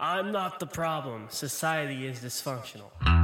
I'm not the problem. Society is dysfunctional.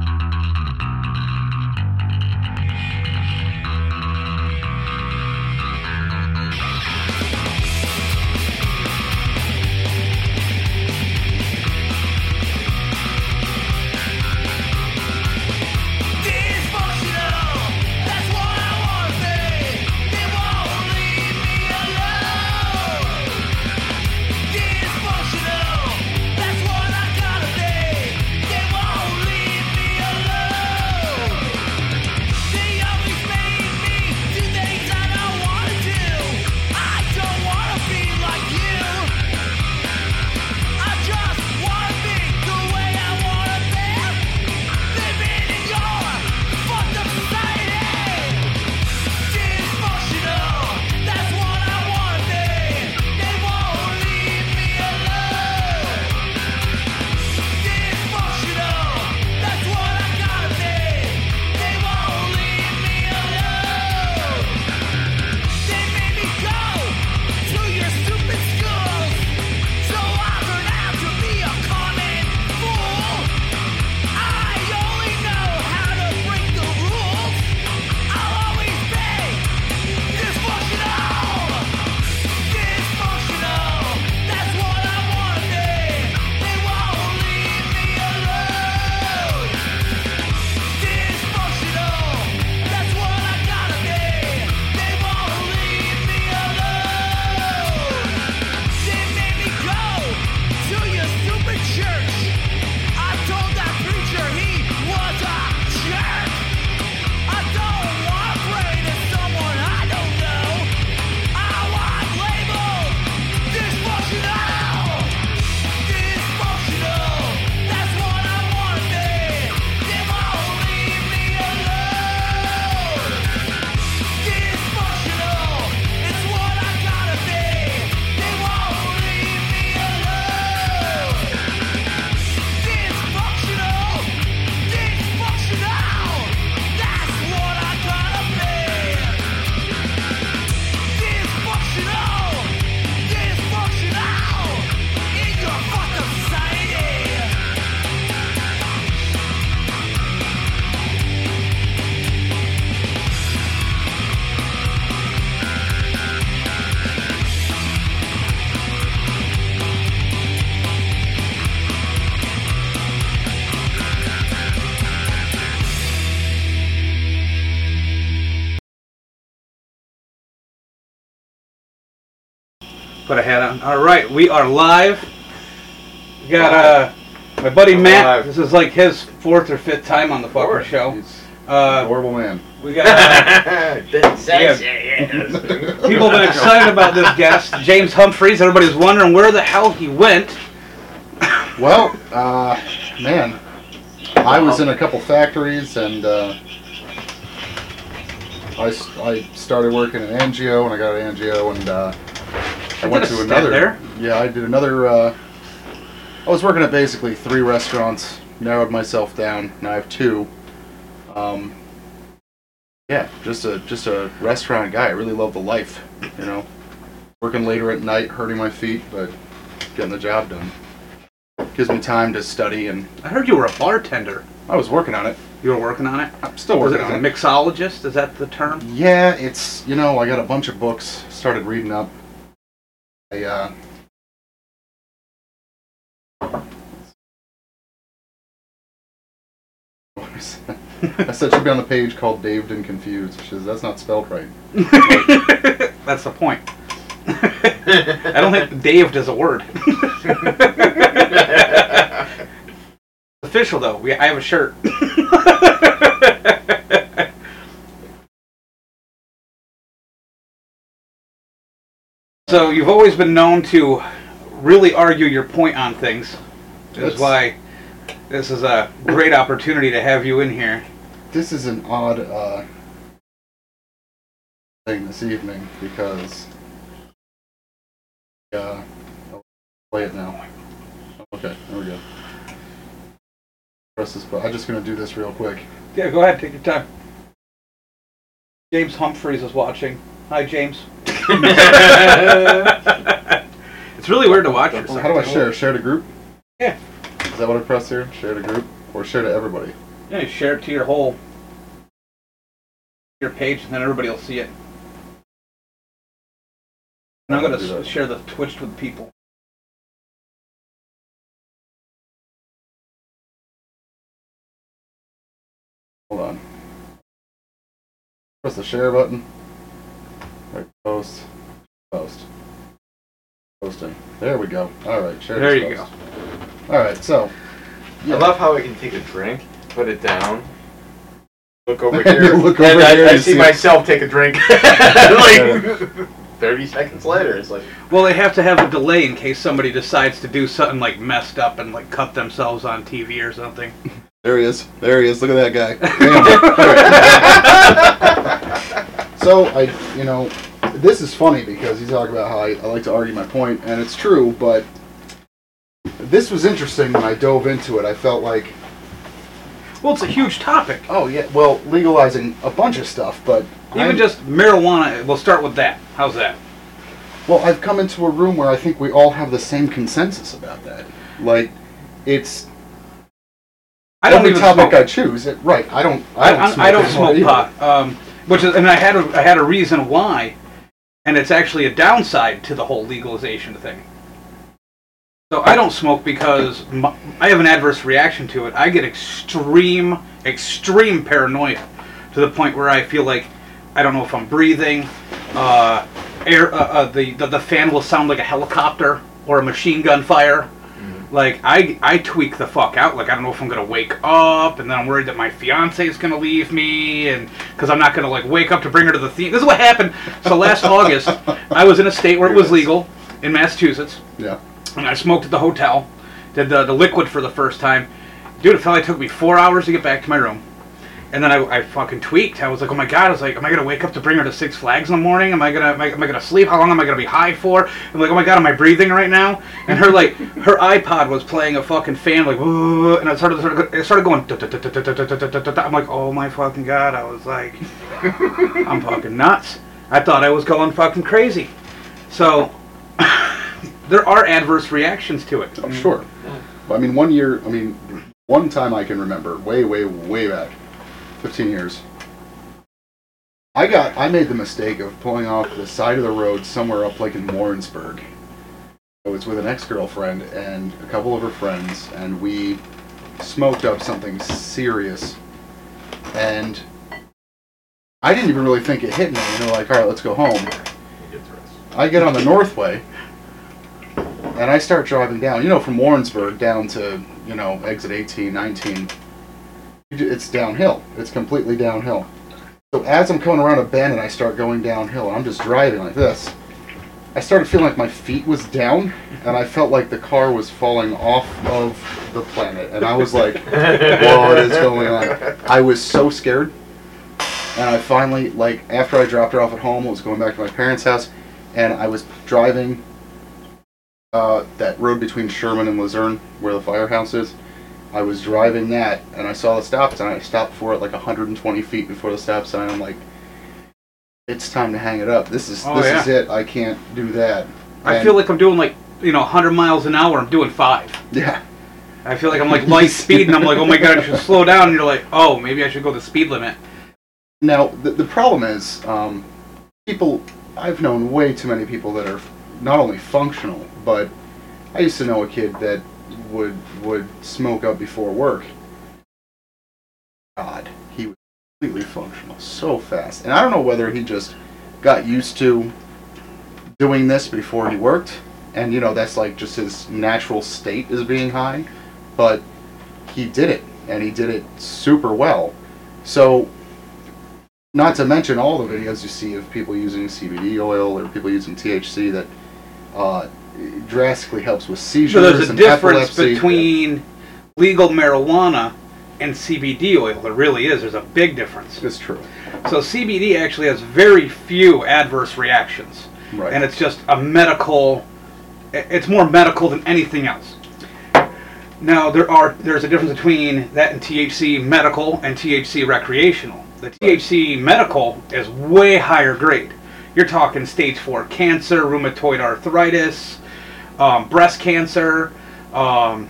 On. All right, we are live. We got uh, my buddy Matt. Live. This is like his fourth or fifth time on the fucker show. He's a Uh, horrible man. we got uh, Dysfunctional. people have been excited about this guest, James Humphreys. Everybody's wondering where the hell he went. Well, uh, man, I was in a couple factories and uh, I, s- I started working at Angio and I got an Angio and uh, I You went to another. there? Yeah, I did another. Uh, I was working at basically three restaurants. Narrowed myself down. Now I have two. Um, yeah, just a just a restaurant guy. I really love the life. You know, working later at night, hurting my feet, but getting the job done. Gives me time to study, and I heard you were a bartender. I was working on it. You were working on it. I'm still Was it working a on it. mixologist? Is that the term? Yeah, it's you know I got a bunch of books. Started reading up. I uh. I said should be on the page called Daved and Confused. She says that's not spelled right. That's the point. I don't think Dave is a word. Official though. We, I have a shirt. So you've always been known to really argue your point on things. That's That's- why this is a great opportunity to have you in here. This is an odd uh, thing this evening because uh, I'll play it now. Okay, there we go. Press this button. I'm just gonna do this real quick. Yeah, go ahead, take your time. James Humphreys is watching. Hi, James. it's really weird to watch yourself. How do I share? Share to group? Yeah. Is that what I press here? Share to group or share to everybody? Yeah, you share it to your whole your page, and then everybody will see it. And I'm gonna s- share the Twitch with people. Hold on. Press the share button. Right, post. Post. Posting. There we go. Alright, share There you post. Alright, so. I love how I can take a drink, put it down, look over And here, look over I, here I and see see- myself take a drink. like thirty seconds later, it's like Well, they have to have a delay in case somebody decides to do something like messed up and like cut themselves on TV or something. There he is. There he is. Look at that guy. So I, you know, this is funny because you talk about how I, I like to argue my point, and it's true. But this was interesting when I dove into it. I felt like, Well, it's a huge topic. oh yeah, well, legalizing a bunch of stuff, but Even I'm- just marijuana. We'll start with that. How's that? Well, I've come into a room where I think we all have the same consensus about that. Like, it's I don't every even topic smoke. I choose. It, right? I don't. I, don't. I, smoke I don't anymore smoke either. pot, um, which is, and I had a, I had a reason why, and it's actually a downside to the whole legalization thing. So I don't smoke because I have an adverse reaction to it. I get extreme, extreme paranoia to the point where I feel like I don't know if I'm breathing. Uh, air, uh, uh, the, the the fan will sound like a helicopter or a machine gun fire. Like I I tweak the fuck out. Like I don't know if I'm gonna wake up, and then I'm worried that my fiance is gonna leave me, and because I'm not gonna like wake up to bring her to the theme. This is what happened. So last August, I was in a state where it was legal in Massachusetts, Yeah. and I smoked at the hotel. Did the, the liquid for the first time. Dude, it felt like it took me four hours to get back to my room. And then I, I fucking tweaked. I was like, oh my god! I was like, am I gonna wake up to bring her to Six Flags in the morning? Am I gonna am I, am I gonna sleep? How long am I gonna be high for? I'm like, oh my god, am I breathing right now? And her like her iPod was playing a fucking fan like, "Whoa," and I started started it started going. I'm like, oh my fucking god! I was like, I'm fucking nuts. I thought I was going fucking crazy. So there are adverse reactions to it. I'm sure. I mean, one year. I mean, one time I can remember, way, way, way back, 15 years. I got. I made the mistake of pulling off the side of the road somewhere up like in Warrensburg. I was with an ex-girlfriend and a couple of her friends, and we smoked up something serious. And I didn't even really think it hit me. You know, like, all right, let's go home. I get on the Northway, and I start driving down. You know, from Warrensburg down to you know exit 18, 19. It's downhill. It's completely downhill. So as I'm coming around a bend and I start going downhill, and I'm just driving like this. I started feeling like my feet was down, and I felt like the car was falling off of the planet. And I was like, "What is going on?" I was so scared. And I finally, like, after I dropped her off at home, I was going back to my parents' house, and I was driving uh, that road between Sherman and Luzerne, where the firehouse is. I was driving that, and I saw the stop sign. I stopped for it like 120 feet before the stop sign. I'm like, it's time to hang it up. This is Oh, this yeah. is it. I can't do that. I And- feel like I'm doing like you know 100 miles an hour. I'm doing five. yeah. I feel like I'm like light speed, and I'm like, oh my god, I should slow down. And you're like, oh, maybe I should go the speed limit. Now the the problem is, um, people. I've known way too many people that are not only functional, but I used to know a kid that would would smoke up before work. God, he was completely functional so fast, and I don't know whether he just got used to doing this before he worked, and you know that's like just his natural state is being high, but he did it, and he did it super well. So not to mention all the videos you see of people using CBD oil or people using THC that uh, drastically helps with seizures So there's a difference epilepsy. between legal marijuana and CBD oil. There really is. There's a big difference. It's true, So CBD actually has very few adverse reactions, right? and it's just a medical. It's more medical than anything else. Now there are there's a difference between that and THC medical and THC recreational. The THC medical is way higher grade. You're talking stage four cancer, rheumatoid arthritis, um, breast cancer, um,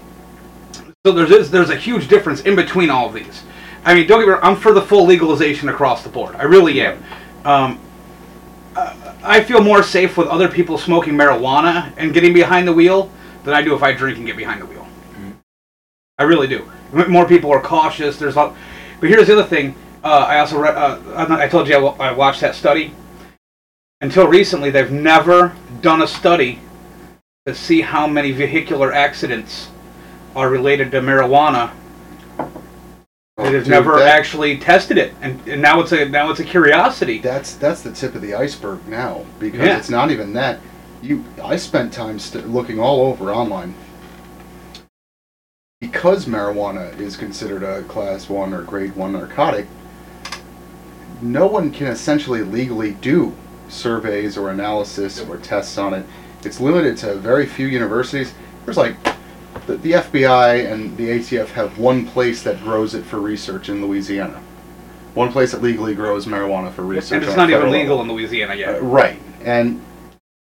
So there's is- there's a huge difference in between all of these. I mean, don't get me wrong. I'm for the full legalization across the board. I really am. Um, I feel more safe with other people smoking marijuana and getting behind the wheel than I do if I drink and get behind the wheel. I really do. More people are cautious. There's a lot, but here's the other thing. Uh, I also read. Uh, I told you I, wa- I watched that study. Until recently, they've never done a study to see how many vehicular accidents are related to marijuana. They've Dude, never that- actually tested it, and, and now it's a now it's a curiosity. That's that's the tip of the iceberg now because Yeah. it's not even that. You, I spent time st- looking all over online because marijuana is considered a class one or grade one narcotic. No one can essentially legally do surveys or analysis or tests on it. It's limited to very few universities. There's like the, the FBI and the ATF have one place that grows it for research in Louisiana. One place that legally grows marijuana for research. and it's not even legal level. in Louisiana yet. Uh, right. And,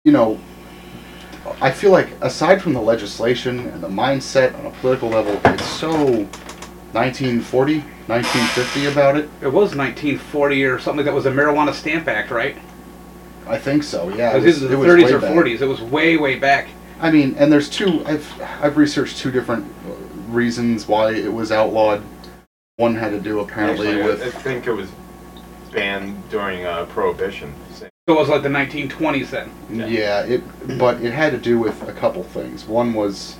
you know, I feel like aside from the legislation and the mindset on a political level, it's so 1940, 1950 about it. It was 1940 or something. That was a Marijuana Stamp Act, right? I think so, yeah. It was either the it 30s way or back. 40s. It was way, way back. I mean, and there's two, I've, I've researched two different uh, reasons why it was outlawed. One had to do apparently Actually, with. I think it was banned during uh, Prohibition. So it was like the 1920s then. Yeah. Yeah, it but it had to do with a couple things. One was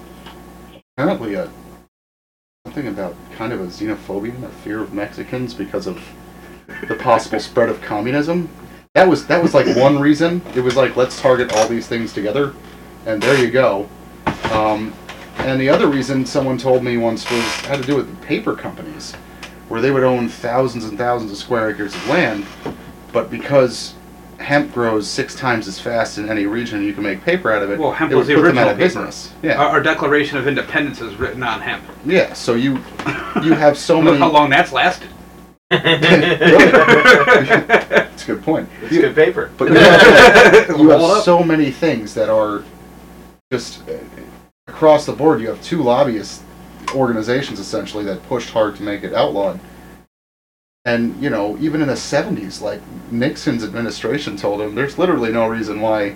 apparently a something about kind of a xenophobia and a fear of Mexicans because of the possible spread of communism. That was that was like one reason. It was like let's target all these things together, and there you go. Um, and the other reason someone told me once was had to do with the paper companies, where they would own thousands and thousands of square acres of land, but because hemp grows six times as fast in any region, you can make paper out of it. Well, hemp it was the put them out original of paper. business. Yeah, Our, our Declaration of Independence is written on hemp. yeah. So you you have so Look many. how long that's lasted. That's a good point. It's You- good paper. But you have, you have up. so many things that are just uh, across the board. You have two lobbyist organizations essentially that pushed hard to make it outlawed. And you know, even in the '70s, like Nixon's administration told him, there's literally no reason why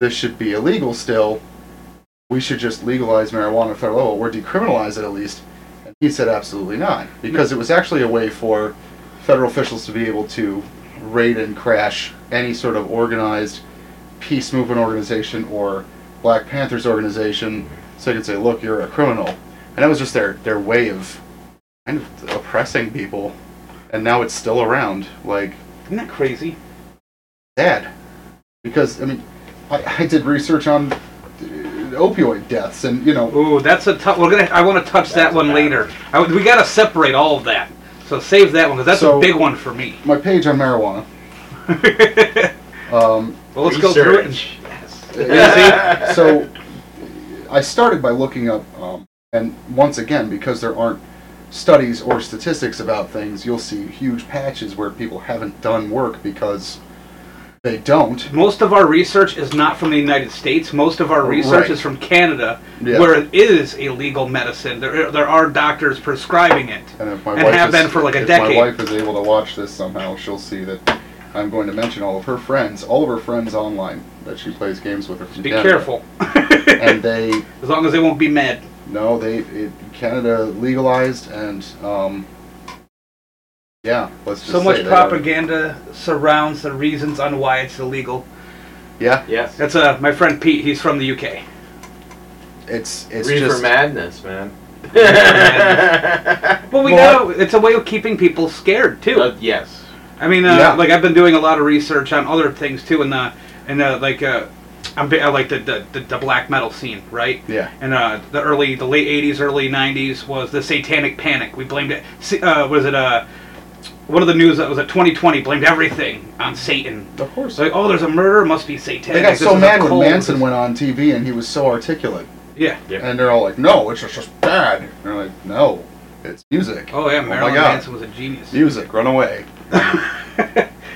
this should be illegal. Still, we should just legalize marijuana at federal level or decriminalize it at least. He said, absolutely not, because it was actually a way for federal officials to be able to raid and crash any sort of organized peace movement organization or Black Panthers organization, so they could say, "Look, you're a criminal," and that was just their their way of kind of oppressing people. And now it's still around, like Isn't that crazy? sad, because I mean, I, I did research on opioid deaths, and you know, Ooh, that's a tough. We're gonna. I want to touch that one bad later. I, we got to separate all of that. So save that one because that's So- a big one for me. my page on marijuana. Um, well, let's go through it. And, Research. Yes. so I started by looking up, um, and once again, because there aren't studies or statistics about things, you'll see huge patches where people haven't done work because they don't. most of our research is not from the United States. Most of our research Right. is from Canada, Yeah. where it is a legal medicine. There, there are doctors prescribing it. And if my wife have is, been for like a if decade. my wife is able to watch this somehow, she'll see that I'm going to mention all of her friends, all of her friends online that she plays games with. Are from Be Canada. careful. And they as long as they won't be mad. No, they it, Canada legalized and um, yeah, let's just So say much they are- propaganda surrounds the reasons on why it's illegal. Yeah, yes. That's uh, my friend Pete. He's from the UK. it's it's Reefer just madness, man. Well, we Well, gotta. It's a way of keeping people scared too. Uh, yes. I mean, uh, Yeah. like I've been doing a lot of research on other things too, and the and uh, like uh, I'm bi- I like the, the the the black metal scene, right? yeah And uh, the early, the late '80s, early '90s was the Satanic Panic. We blamed it. si- Uh, was it uh, one of the news that was at 2020 blamed everything on Satan. of course. Like, oh, there's a murder, must be satanic. They got This so is a mad when cult. Manson went on TV and he was so articulate, Yeah. Yep. and they're all like, "No, it's just, just bad." And they're like, "No, it's music." Oh yeah, oh my Marilyn God. Manson was a genius. Music, run away.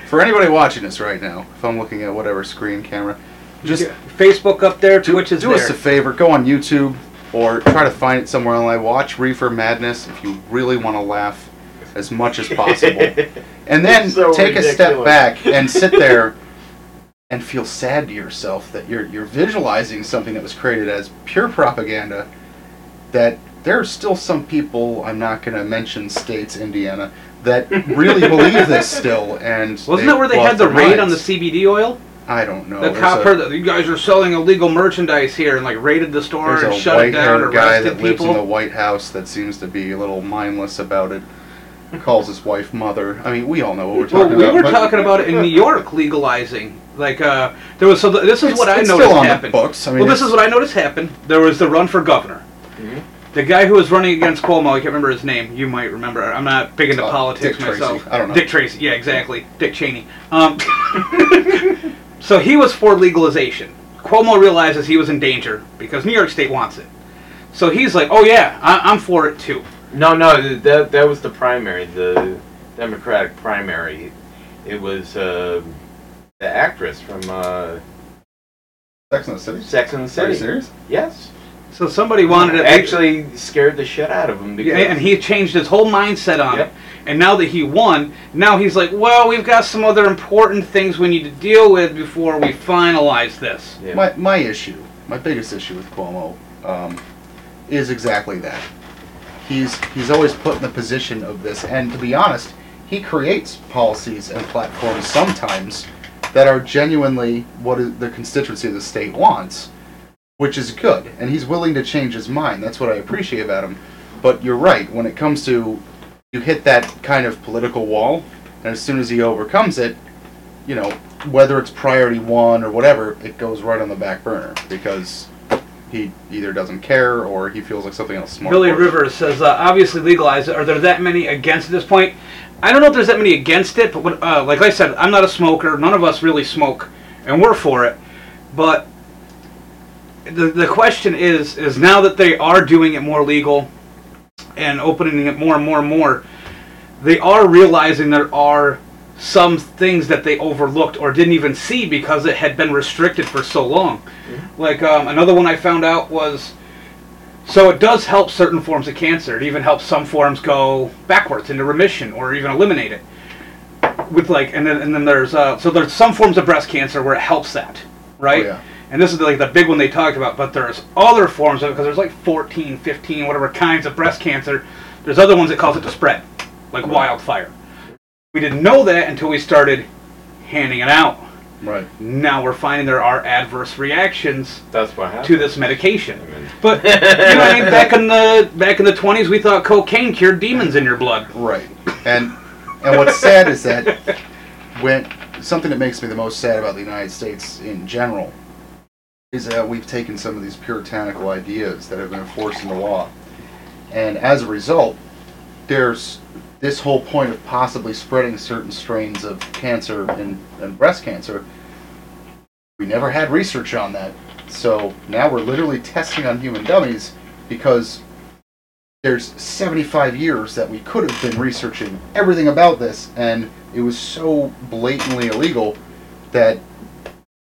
For anybody watching this right now, if I'm looking at whatever screen camera, just Yeah. Facebook up there, Twitch is do there. us a favor, go on YouTube, or try to find it somewhere online. Watch Reefer Madness if you really want to laugh as much as possible, and then so take a step back and sit there and feel sad to yourself that you're you're visualizing something that was created as pure propaganda. That there are still some people I'm not going to mention states, Indiana, that really believe this still, and Wasn't that where they had the their raid on the. CBD oil? I don't know. the There's cop a- heard that you guys are selling illegal merchandise here and like raided the store There's and a shut it down, white-haired guy arrested that lives in the. White House that seems to be a little mindless about it. Calls his wife mother. I mean, we all know what we're Well, talking we about. We were but talking about it in New York legalizing. Like, uh, there was so th- this is it's, what I it's noticed still on happened. the books. I mean, well, this is what I noticed happened. There was the run for governor. Mhm. The guy who was running against Cuomo, I can't remember his name. You might remember. I'm not big into Uh, politics Dick Tracy. myself. I don't know. Dick Tracy. Yeah, exactly. Dick Cheney. Um, so he was for legalization. Cuomo realizes he was in danger because New York State wants it. So he's like, "Oh yeah, I- I'm for it too." No, no, that that was the primary, the Democratic primary. It was uh, the actress from uh, Sex and the City. Sex and the City. Are City. you serious? Yes. So somebody wanted it Actually, scared the shit out of him because Yeah, and he changed his whole mindset on Yep. it. And now that he won, now he's like, well, we've got some other important things we need to deal with before we finalize this. Yeah. My my issue, my biggest issue with Cuomo, um, is exactly that. He's he's always put in the position of this, and to be honest, he creates policies and platforms sometimes that are genuinely what the constituency of the state wants, which is good, and he's willing to change his mind. That's what I appreciate about him. But you're right when it comes to you hit that kind of political wall, and as soon as he overcomes it, you know, whether it's priority one or whatever, it goes right on the back burner because he either doesn't care or he feels like something else smart. Billy. Rivers says, uh, obviously legalize it. Are there that many against at this point? I don't know if there's that many against it, but what, uh, like I said, I'm not a smoker. None of us really smoke, and we're for it. But the, the question is, is now that they are doing it more legal and opening it more and more and more, they are realizing there are some things that they overlooked or didn't even see because it had been restricted for so long. Like um, another one I found out was so it does help certain forms of cancer. It even helps some forms go backwards into remission or even eliminate it. With like, and then and then there's uh, so there's some forms of breast cancer where it helps that, right? Oh, yeah. And this is like the big one they talked about. But there's other forms of it because there's like 14, 15, whatever kinds of breast cancer. There's other ones that cause it to spread, like wildfire. We didn't know that until we started handing it out. Right. Now we're finding there are adverse reactions that's what happened. to this medication. I mean, But you know what I mean? Back in the back in the twenties, we thought cocaine cured demons in your blood. Right. And and what's sad is that when something that makes me the most sad about the United States in general is that we've taken some of these puritanical ideas that have been enforced in the law. And as a result, there's this whole point of possibly spreading certain strains of cancer and, and breast cancer. We never had research on that. So now we're literally testing on human dummies because there's 75 years that we could have been researching everything about this, and it was so blatantly illegal that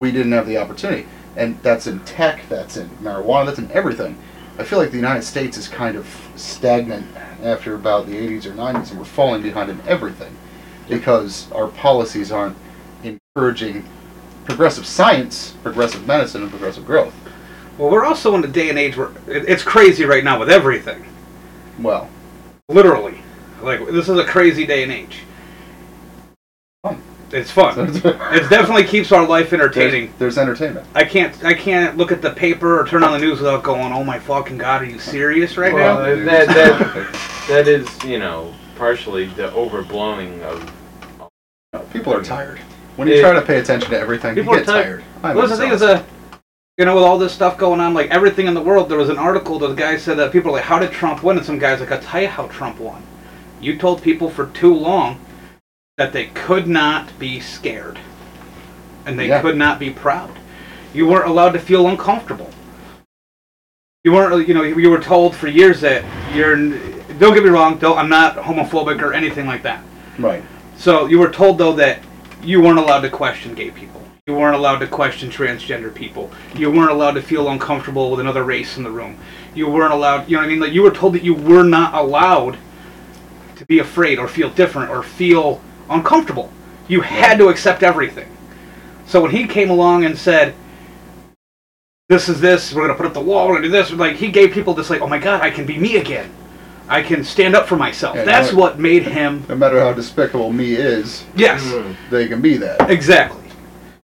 we didn't have the opportunity. And that's in tech, that's in marijuana, that's in everything. I feel like the United States is kind of stagnant after about the 80s or 90s, and we're falling behind in everything because our policies aren't encouraging progressive science, progressive medicine, and progressive growth. Well, we're also in a day and age where it's crazy right now with everything. Well, Literally, like this is a crazy day and age. Fun. It's fun. it definitely keeps our life entertaining. there's, there's entertainment. I can't I can't look at the paper or turn on the news without going, "Oh my fucking god, are you serious right well, now?" that, that, that is, you know, partially the overblowing of. People are tired. When you Yeah. try to pay attention to everything, People you are get tired. tired. I'm Well, the thing is, exhausted. uh, you know, with all this stuff going on, like everything in the world, there was an article that the guy said that people are like, "How did Trump win?" And some guys like, "I'll tell you how Trump won. You told people for too long that they could not be scared, and they Yeah. could not be proud. You weren't allowed to feel uncomfortable. You weren't, you know, you were told for years that you're. Don't get me wrong. Don't, I'm not homophobic or anything like that. right. So you were told though that you weren't allowed to question gay people. You weren't allowed to question transgender people. You weren't allowed to feel uncomfortable with another race in the room. You weren't allowed, you know what I mean? Like you were told that you were not allowed to be afraid or feel different or feel uncomfortable. You had to accept everything. So when he came along and said, "This is this. We're gonna put up the wall. We're gonna do this," like he gave people this, like, "Oh my God, I can be me again. I can stand up for myself." Yeah, That's no- what made him. No matter how despicable me is, Yes, Mm. they can be that. exactly.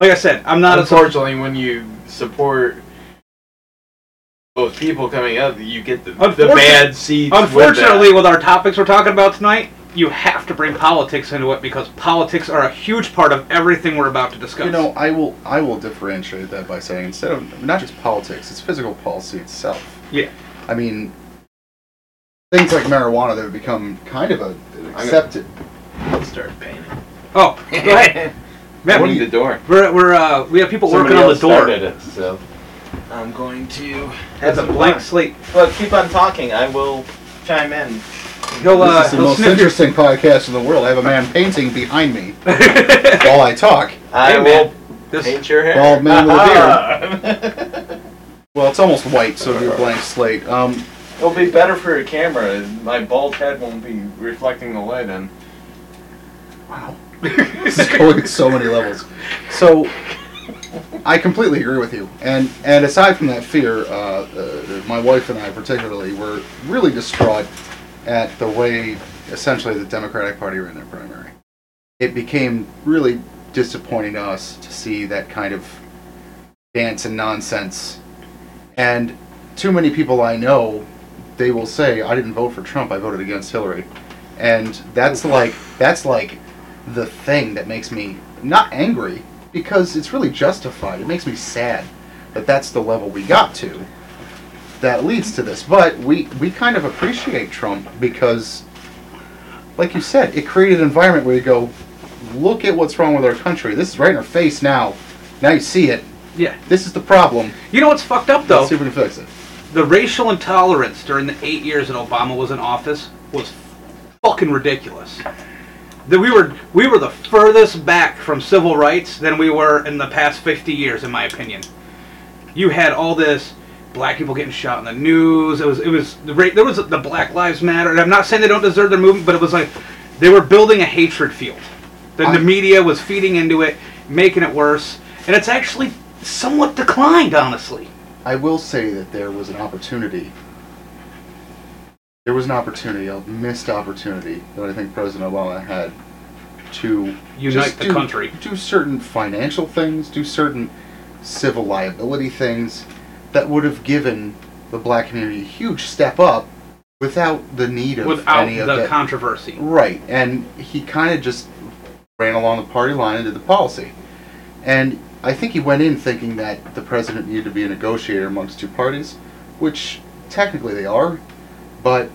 Like I said, I'm not a Unfortunately, when you support both people coming up, you get the, the Unfortunate- bad seats. with Unfortunately, that. with our topics we're talking about tonight, you have to bring politics into it because politics are a huge part of everything we're about to discuss. You know, I will I will differentiate that by saying instead of not just politics, it's physical policy itself. Yeah. I mean, things like marijuana that have become kind of a accepted. I'll start painting. oh, go ahead. Matt, Opening we, the door. we're, we're uh, we have people Somebody working on the door. started it, so I'm going to It's a blank slate. Well, keep on talking. I will chime in. He'll uh, this is the he'll most sniff your- interesting podcast in the world. I have a man painting behind me while I talk. I Hey, will. This- paint your hair. Bald man with a beard. Well, it's almost white, so it'll be a blank slate. Um, It'll be better for your camera. My bald head won't be reflecting the light in. wow, this is going at so many levels. So, I completely agree with you. And and aside from that fear, uh, uh, my wife and I particularly were really distraught at the way essentially the Democratic Party ran their primary. It became really disappointing to us to see that kind of dance and nonsense. And too many people I know, they will say, "I didn't vote for Trump. I voted against Hillary," and that's like that's like the thing that makes me not angry because it's really justified. It makes me sad that that's the level we got to. That leads to this, but we we kind of appreciate Trump because, like you said, it created an environment where you go, look at what's wrong with our country. This is right in our face now. Now you see it. Yeah. This is the problem. You know what's fucked up though? Let's see if we can fix it. the racial intolerance during the eight years that Obama was in office was fucking ridiculous. That we were we were the furthest back from civil rights than we were in the past fifty years, in my opinion. You had all this black people getting shot in the news. It was it was the there was the Black Lives Matter. And I'm not saying they don't deserve their movement, but it was like they were building a hatred field. Then the media was feeding into it, making it worse, and it's actually somewhat declined, honestly. I will say that there was an opportunity. There was an opportunity, a missed opportunity that I think President Obama had to Unite the do- country. do certain financial things, do certain civil liability things that would have given the black community a huge step up without the need of without any of the that. controversy. Right, and he kind of just ran along the party line and did the policy. And I think he went in thinking that the president needed to be a negotiator amongst two parties, which technically they are, but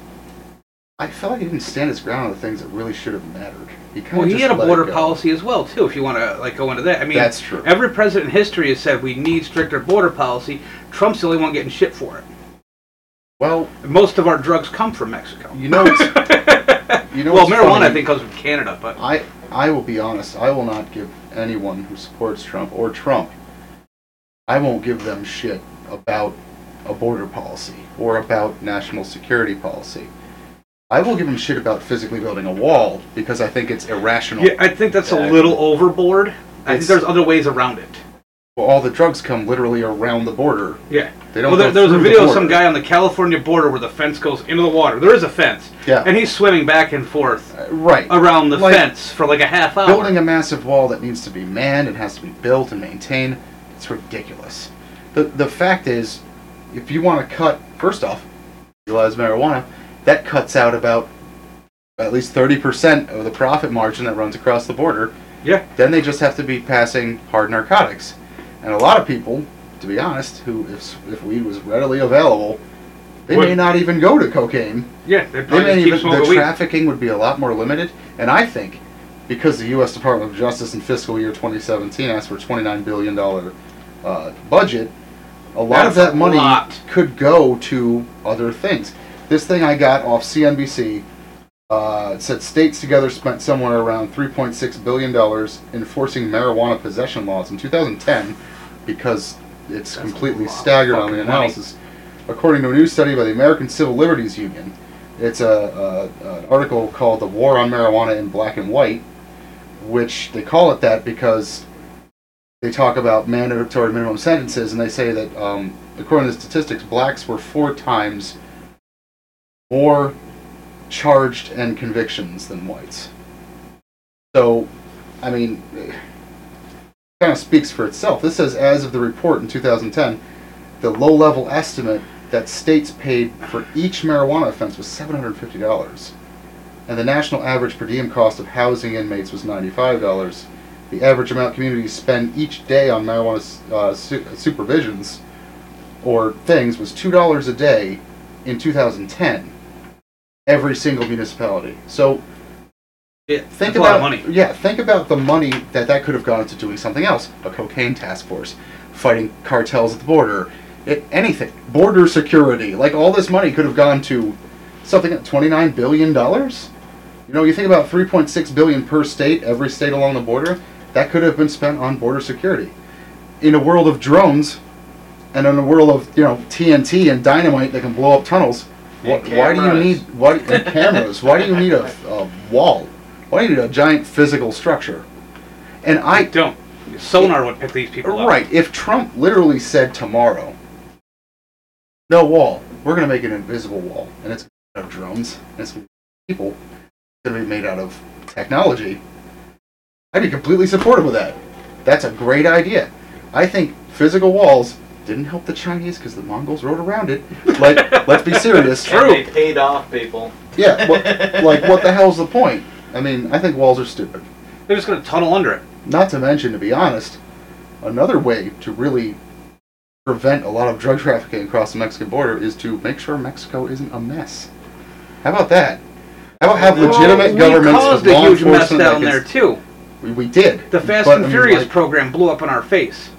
I felt like he didn't stand his ground on the things that really should have mattered. He kind Well, he had a border policy as well, too. If you want to like go into that, I mean, That's true. Every president in history has said we need stricter border policy. Trump's the only one getting shit for it. Well, Most of our drugs come from Mexico. you know, it's, you know. well, marijuana funny? I think comes from Canada, but I I will be honest. I will not give anyone who supports Trump or Trump. I won't give them shit about a border policy or about national security policy. I will give him shit about physically building a wall because I think it's irrational. yeah, I think that's a little overboard. I think It's- there's other ways around it. Well, all the drugs come literally around the border. Yeah. They don't. Well, there, go there was a through the video of some border. guy on the California border where the fence goes into the water. There is a fence, Yeah. and he's swimming back and forth Uh, right. around the Like, fence for like a half hour. Building a massive wall that needs to be manned and has to be built and maintained, it's ridiculous. The the fact is, if you want to cut, first off, legalize marijuana, that cuts out about at least 30% of the profit margin that runs across the border. Yeah. Then they just have to be passing hard narcotics. And a lot of people, to be honest, who if, if weed was readily available, they may not even go to cocaine. Yeah, they may even, the weed. trafficking would be a lot more limited, and I think because the U.S. Department of Justice in fiscal year 2017 asked for a 29 billion dollar uh, budget, a lot of that money could go to other things. This thing I got off CNBC Uh, it said states together spent somewhere around 3.6 billion dollars enforcing marijuana possession laws in 2010, because it's That's completely staggered on the fucking money. analysis. According to a new study by the American Civil Liberties Union, it's a, a an article called "The War on Marijuana in Black and White," which they call it that because they talk about mandatory minimum sentences, and they say that um, according to the statistics, blacks were four times more charged and convictions than whites. So, I mean, kind of speaks for itself. This says, as of the report in 2010, the low-level estimate that states paid for each marijuana offense was $750, and the national average per diem cost of housing inmates was $95. The average amount communities spend each day on marijuana uh, su- supervisions or things was $2 a day in 2010 every single municipality. So Yeah, think about a lot of money. yeah, think about the money that that could have gone into doing something else. A cocaine task force, fighting cartels at the border, it, anything. Border security. Like all this money could have gone to something at 29 billion dollars. You know, you think about 3.6 billion per state, every state along the border, that could have been spent on border security. In a world of drones and in a world of, you know, TNT and dynamite that can blow up tunnels, And why do you need why and cameras? Why do you need a, a wall? Why do you need a giant physical structure? And I I don't. Sonar would pick these people up. right, if Trump literally said tomorrow, no wall, we're gonna make an invisible wall, and it's made out of drones, and it's people, it's gonna be made out of technology. I'd be completely supportive of that. That's a great idea. I think physical walls didn't help the Chinese because the Mongols rode around it. Like, let's be serious. And they paid off people. Yeah, what, like what the hell's the point? I mean, I think walls are stupid. They're just going to tunnel under it. Not to mention, to be honest, another way to really prevent a lot of drug trafficking across the Mexican border is to make sure Mexico isn't a mess. How about that? How about have legitimate we governments caused a law huge mess enforcement that down can- there too. We, we did. The Fast but, and I mean, Furious like, program blew up in our face.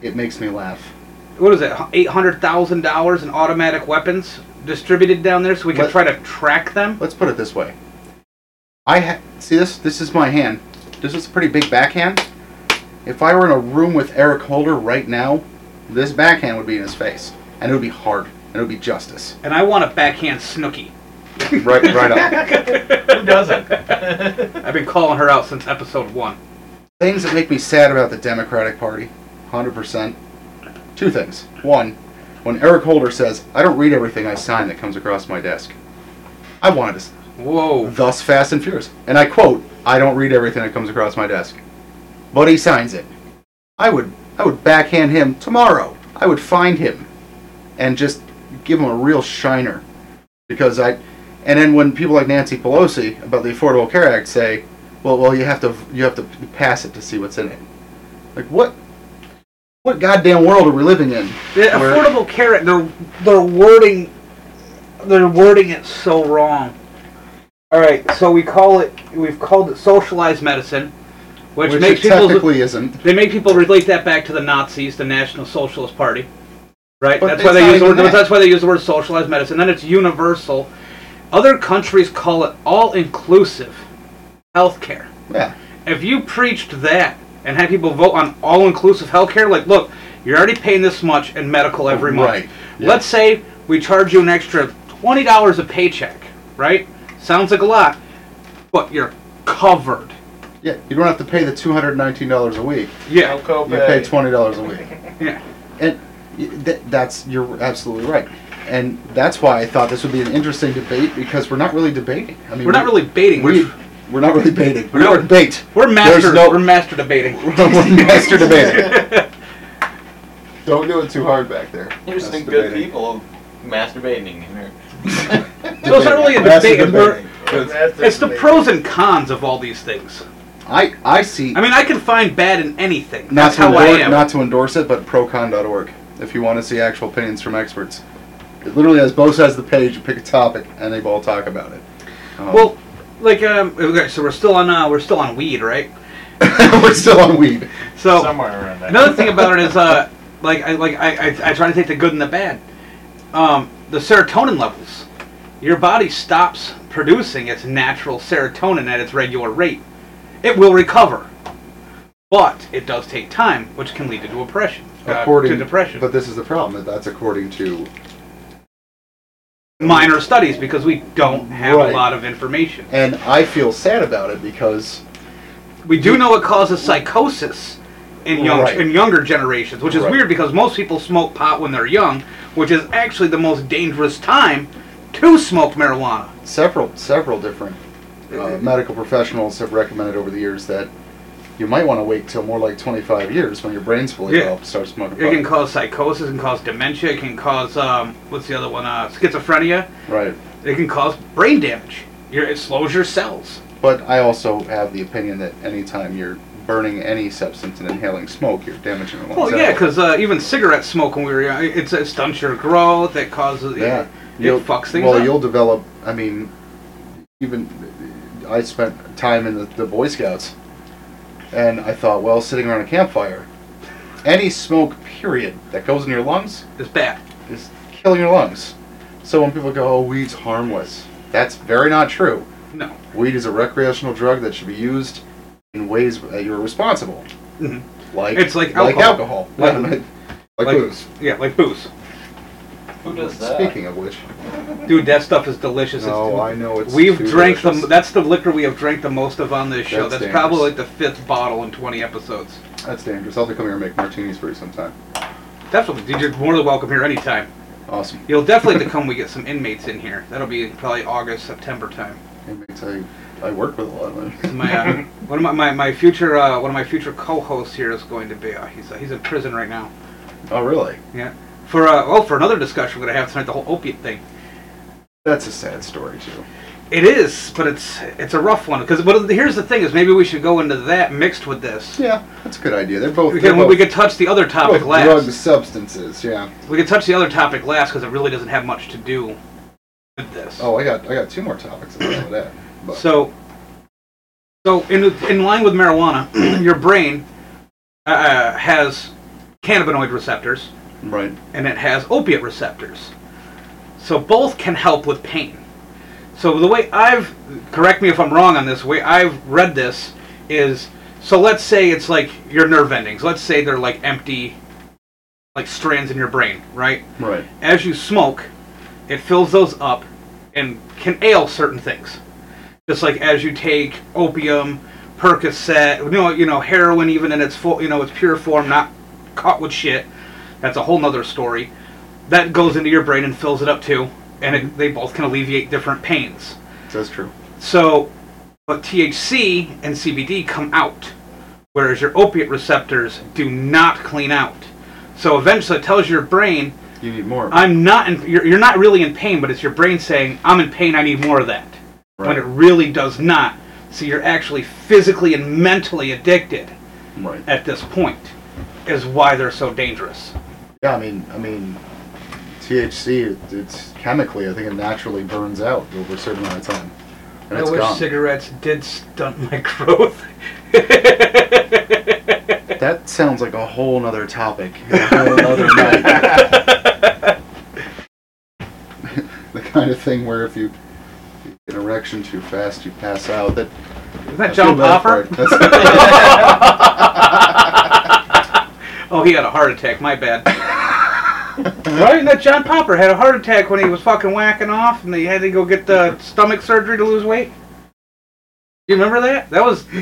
It makes me laugh. What is it? Eight hundred thousand dollars in automatic weapons distributed down there, so we can Let- try to track them. Let's put it this way. I ha- see this. This is my hand. This is a pretty big backhand. If I were in a room with Eric Holder right now, this backhand would be in his face, and it would be hard, and it would be justice. And I want a backhand Snooki. Right, right up. Who doesn't? I've been calling her out since episode one. Things that make me sad about the Democratic Party, 100%. Two things. One, when Eric Holder says, I don't read everything I sign that comes across my desk. I wanted to, Whoa. thus Fast and Furious. And I quote, I don't read everything that comes across my desk. But he signs it. I would, I would backhand him tomorrow. I would find him and just give him a real shiner. Because I, and then when people like Nancy Pelosi about the Affordable Care Act say, well, well, you have to, you have to pass it to see what's in it. Like what? What goddamn world are we living in? The where- Affordable Care Act, they're they're wording they're wording it so wrong. All right, so we call it we've called it socialized medicine, which, which makes it people technically isn't. they make people relate that back to the Nazis, the National Socialist Party. Right? But that's it's why they not use the even word that. that's why they use the word socialized medicine. Then it's universal. Other countries call it all inclusive healthcare. Yeah. if you preached that and have people vote on all-inclusive healthcare, like, look, you're already paying this much in medical every month. Right, yeah. Let's say we charge you an extra twenty dollars a paycheck, right? Sounds like a lot, but you're covered. Yeah. You don't have to pay the two hundred nineteen dollars a week. Yeah, No You pay twenty dollars a week. yeah. And th- that's you're absolutely right. And that's why I thought this would be an interesting debate because we're not really debating. I mean, We're not really debating. we We're, we're not really baiting. We're No. not debate. we're master. There's no- We're master debating. we're master debating. Don't do it too hard back there. There's That's some good debating. people masturbating in there. So it's not really a Master debate. We're, debating. it's the pros and cons of all these things. I I see. I mean, I can find bad in anything. not That's to how I endorse, am. not to endorse it, but procon.org. If you want to see actual opinions from experts, it literally has both sides of the page. You pick a topic, and they all talk about it. Um, well, like, um, okay, so we're still on uh, we're still on weed, right? we're still on weed. So Somewhere around there. Another thing about it is, uh, like I like I, I, I try to take the good and the bad. Um, the serotonin levels, your body stops producing its natural serotonin at its regular rate. It will recover, but it does take time, which can lead to depression. uh, according to depression. But this is the problem. That's according to minor studies because we don't have Right. a lot of information. and I feel sad about it because We do know it causes psychosis in young Right. in younger generations, which is Right. weird because most people smoke pot when they're young, which is actually the most dangerous time to smoke marijuana. several several different uh, medical professionals have recommended over the years that you might want to wait till more like 25 years when your brain's fully Yeah. developed to start smoking It can cause psychosis, it can cause dementia, it can cause um, what's the other one? Uh, schizophrenia. Right. It can cause brain damage. Your, it slows your cells. But I also have the opinion that anytime you're burning any substance and inhaling smoke, you're damaging the lungs. Well, yeah, because uh, even cigarette smoke when we were young, it's, it stunts your growth. It causes yeah, it, You'll- fucks things up. Well, up. you'll develop. I mean, even I spent time in the, the Boy Scouts, and I thought, well, sitting around a campfire, any smoke period that goes in your lungs It's bad. is killing your lungs. So when people go, "Oh, weed's harmless," that's very not true. No. Weed is a recreational drug that should be used in ways that you're responsible. Mhm. Like It's like like alcohol. alcohol, Like- like, like like- booze. Yeah, like booze. Who does that? Speaking of which, Dude, that stuff is delicious. no, I know it's we've too drank delicious. the that's the liquor we have drank the most of on this show. That's That's, probably like the fifth bottle in 20 episodes. That's dangerous. I'll have to come here and make martinis for you sometime. Definitely, dude, you're more than welcome here anytime. Awesome. You'll definitely have to come. when We get some inmates in here. That'll be probably August, September time. Inmates, I, I work with a lot of them. My uh, one of my, my, my future uh, one of my future co-hosts here is going to be uh, he's uh, he's in prison right now. oh, really? Yeah. For uh, oh for another discussion we're gonna have tonight the whole opiate thing. That's a sad story too. It is, but it's it's a rough one because but here's the thing is maybe we should go into that mixed with this. Yeah, that's a good idea. They're both. We can, both, we could touch the other topic last. drug substances. Yeah. We could touch the other topic last because it really doesn't have much to do with this. Oh, I got I got two more topics about that. But So, so in in line with marijuana, your brain uh, has cannabinoid receptors right. and it has opiate receptors. So both can help with pain. So the way I've correct me if I'm wrong on this, the way I've read this is so let's say it's like your nerve endings. Let's say they're like empty like strands in your brain, right? Right. as you smoke, it fills those up and can ail certain things. Just like as you take opium, Percocet, you know, you know, heroin, even in its full, you know, its pure form, not caught with shit. That's a whole nother story. That goes into your brain and fills it up too, and it, mm-hmm. they both can alleviate different pains. That's true. So, but THC and CBD come out, whereas your opiate receptors do not clean out. So eventually, it tells your brain, You need more. I'm not in, you're, you're not really in pain, but it's your brain saying, I'm in pain, I need more of that. When it really does not. So you're actually physically and mentally addicted right. at this point, is why they're so dangerous. Yeah. I mean, I mean, THC. It, it's chemically. I think it naturally burns out over a certain amount of time, and I it's wish gone. cigarettes did stunt my growth. That sounds like a whole nother topic. A whole nother night. the kind of thing where if you get an erection too fast, you pass out. That Isn't that I John Popper? Oh, he had a heart attack. My bad. Right? And that John Popper had a heart attack when he was fucking whacking off, and he had to go get the stomach surgery to lose weight. You remember that? That was.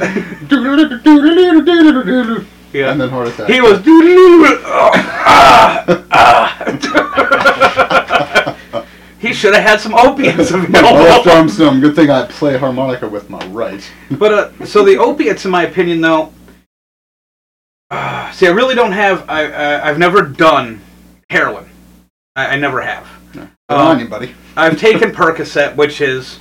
yeah. and then heart attack. He was. he should have had some opiates Left available. arm some. Good thing I play harmonica with my right. But uh, so the opiates, in my opinion, though. Uh, see, I really don't have. I, I I've never done heroin. I, I never have. Um, buddy. I've taken Percocet, which is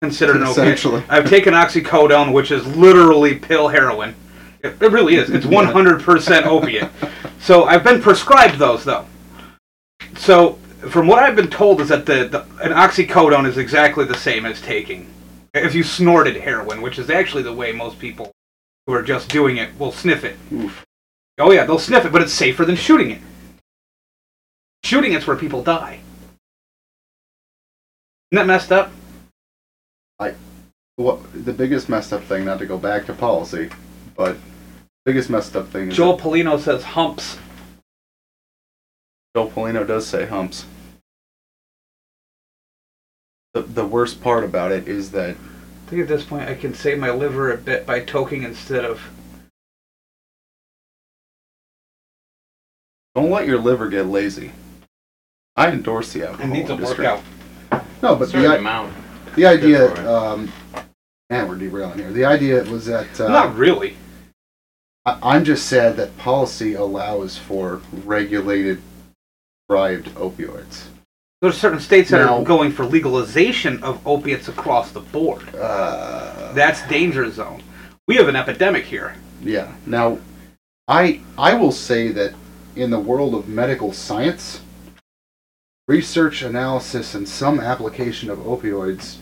considered an opiate. Essentially. I've taken oxycodone, which is literally pill heroin. It, it really is. It's 100% opiate. So I've been prescribed those, though. So from what I've been told is that the, the an oxycodone is exactly the same as taking if you snorted heroin, which is actually the way most people who are just doing it will sniff it. Oof. Oh yeah, they'll sniff it, but it's safer than shooting it. Shooting it's where people die. Isn't that messed up? what the biggest messed up thing, not to go back to policy, but biggest messed up thing is Joel that Polino says humps. Joel Polino does say humps. The, the worst part about it is that I think at this point I can save my liver a bit by toking instead of. don't let your liver get lazy. I endorse the It alcohol needs a industry. workout. No, but certain the, i- amount. the idea, Good for it. um, man, we're derailing here. The idea was that uh, Not really. I, I'm just sad that policy allows for regulated, bribed opioids. There's certain states that Now- are going for legalization of opiates across the board. Uh, That's danger zone. We have an epidemic here. Yeah. Now, I I will say that in the world of medical science, research, analysis, and some application of opioids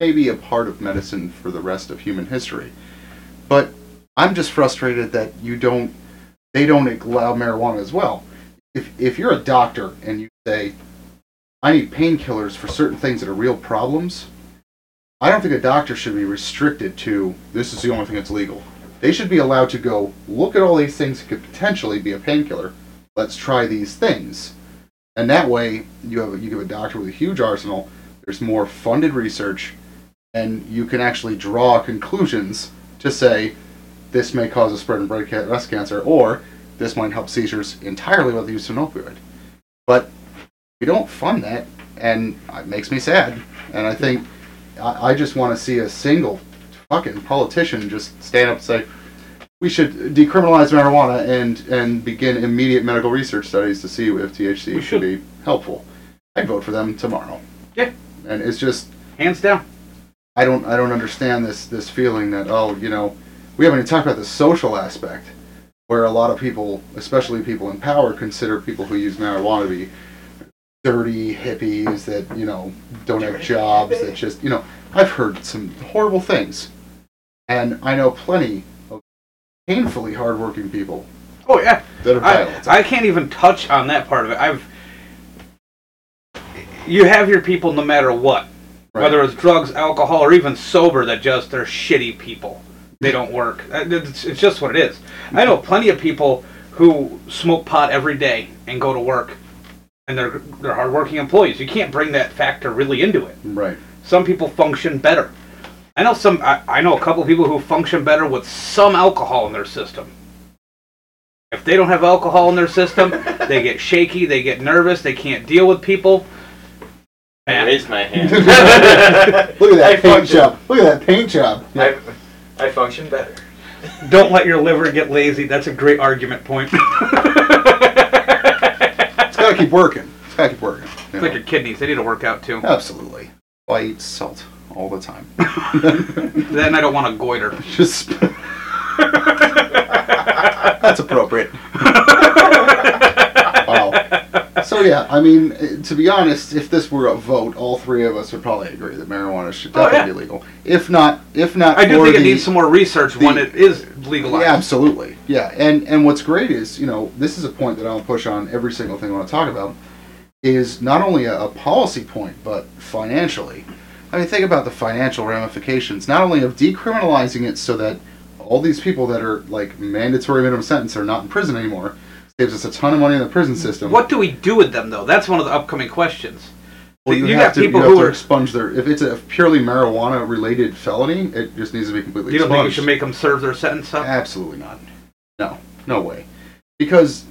may be a part of medicine for the rest of human history. But I'm just frustrated that you don't they don't allow marijuana as well. If if you're a doctor and you say I need painkillers for certain things that are real problems, I don't think a doctor should be restricted to this is the only thing that's legal. They should be allowed to go look at all these things that could potentially be a painkiller. Let's try these things. And that way you have you give a doctor with a huge arsenal, there's more funded research, and you can actually draw conclusions to say this may cause a spread in breast cancer or this might help seizures entirely with the use of an opioid. But we don't fund that and it makes me sad. And I think I, I just want to see a single fucking politician just stand up and say, we should decriminalize marijuana and, and begin immediate medical research studies to see if THC We could should. be helpful. I'd vote for them tomorrow. Yeah. And it's just, Hands down. I don't, I don't understand this, this feeling that, oh, you know, we haven't even talked about the social aspect where a lot of people, especially people in power, consider people who use marijuana to be dirty hippies that, you know, don't have jobs, that just, you know, I've heard some horrible things. And I know plenty painfully hardworking people Oh yeah. that are I. I can't even touch on that part of it. I've. You have your people no matter what, Right. whether it's drugs, alcohol, or even sober. That just they're shitty people. They don't work. Uh, It's, it's just what it is. I know plenty of people who smoke pot every day and go to work, and they're they're hardworking employees. You can't bring that factor really into it. right. Some people function better. I know some. I, I know a couple of people who function better with some alcohol in their system. If they don't have alcohol in their system, they get shaky, they get nervous, they can't deal with people. I raised my hand. Look at that I paint function. job. Look at that paint job. I, I function better. don't let your liver get lazy. That's a great argument point. It's got to keep working. It's got to keep working. you It's know. like your kidneys; they need to work out too. Absolutely. I eat salt all the time. Then I don't want to goiter. Just. That's appropriate. wow. So yeah, I mean, eh, to be honest, if this were a vote, all three of us would probably agree that marijuana should Oh, definitely yeah. be legal. If not, if not, I do for think it the- needs some more research when it is legalized. Yeah, absolutely. Yeah, and and what's great is you know this is a point that I'll push on every single thing I want to talk about is not only a, a policy point but financially. I mean, think about the financial ramifications not only of decriminalizing it so that all these people that are like mandatory minimum sentence are not in prison anymore saves us a ton of money in the prison system. What do we do with them though? That's one of the upcoming questions. Well, you, you, got have to, people you have who to are. expunge their. If it's a purely marijuana related felony, it just needs to be completely You don't think we should make them serve their sentence? Huh? Absolutely not. No, no way. Because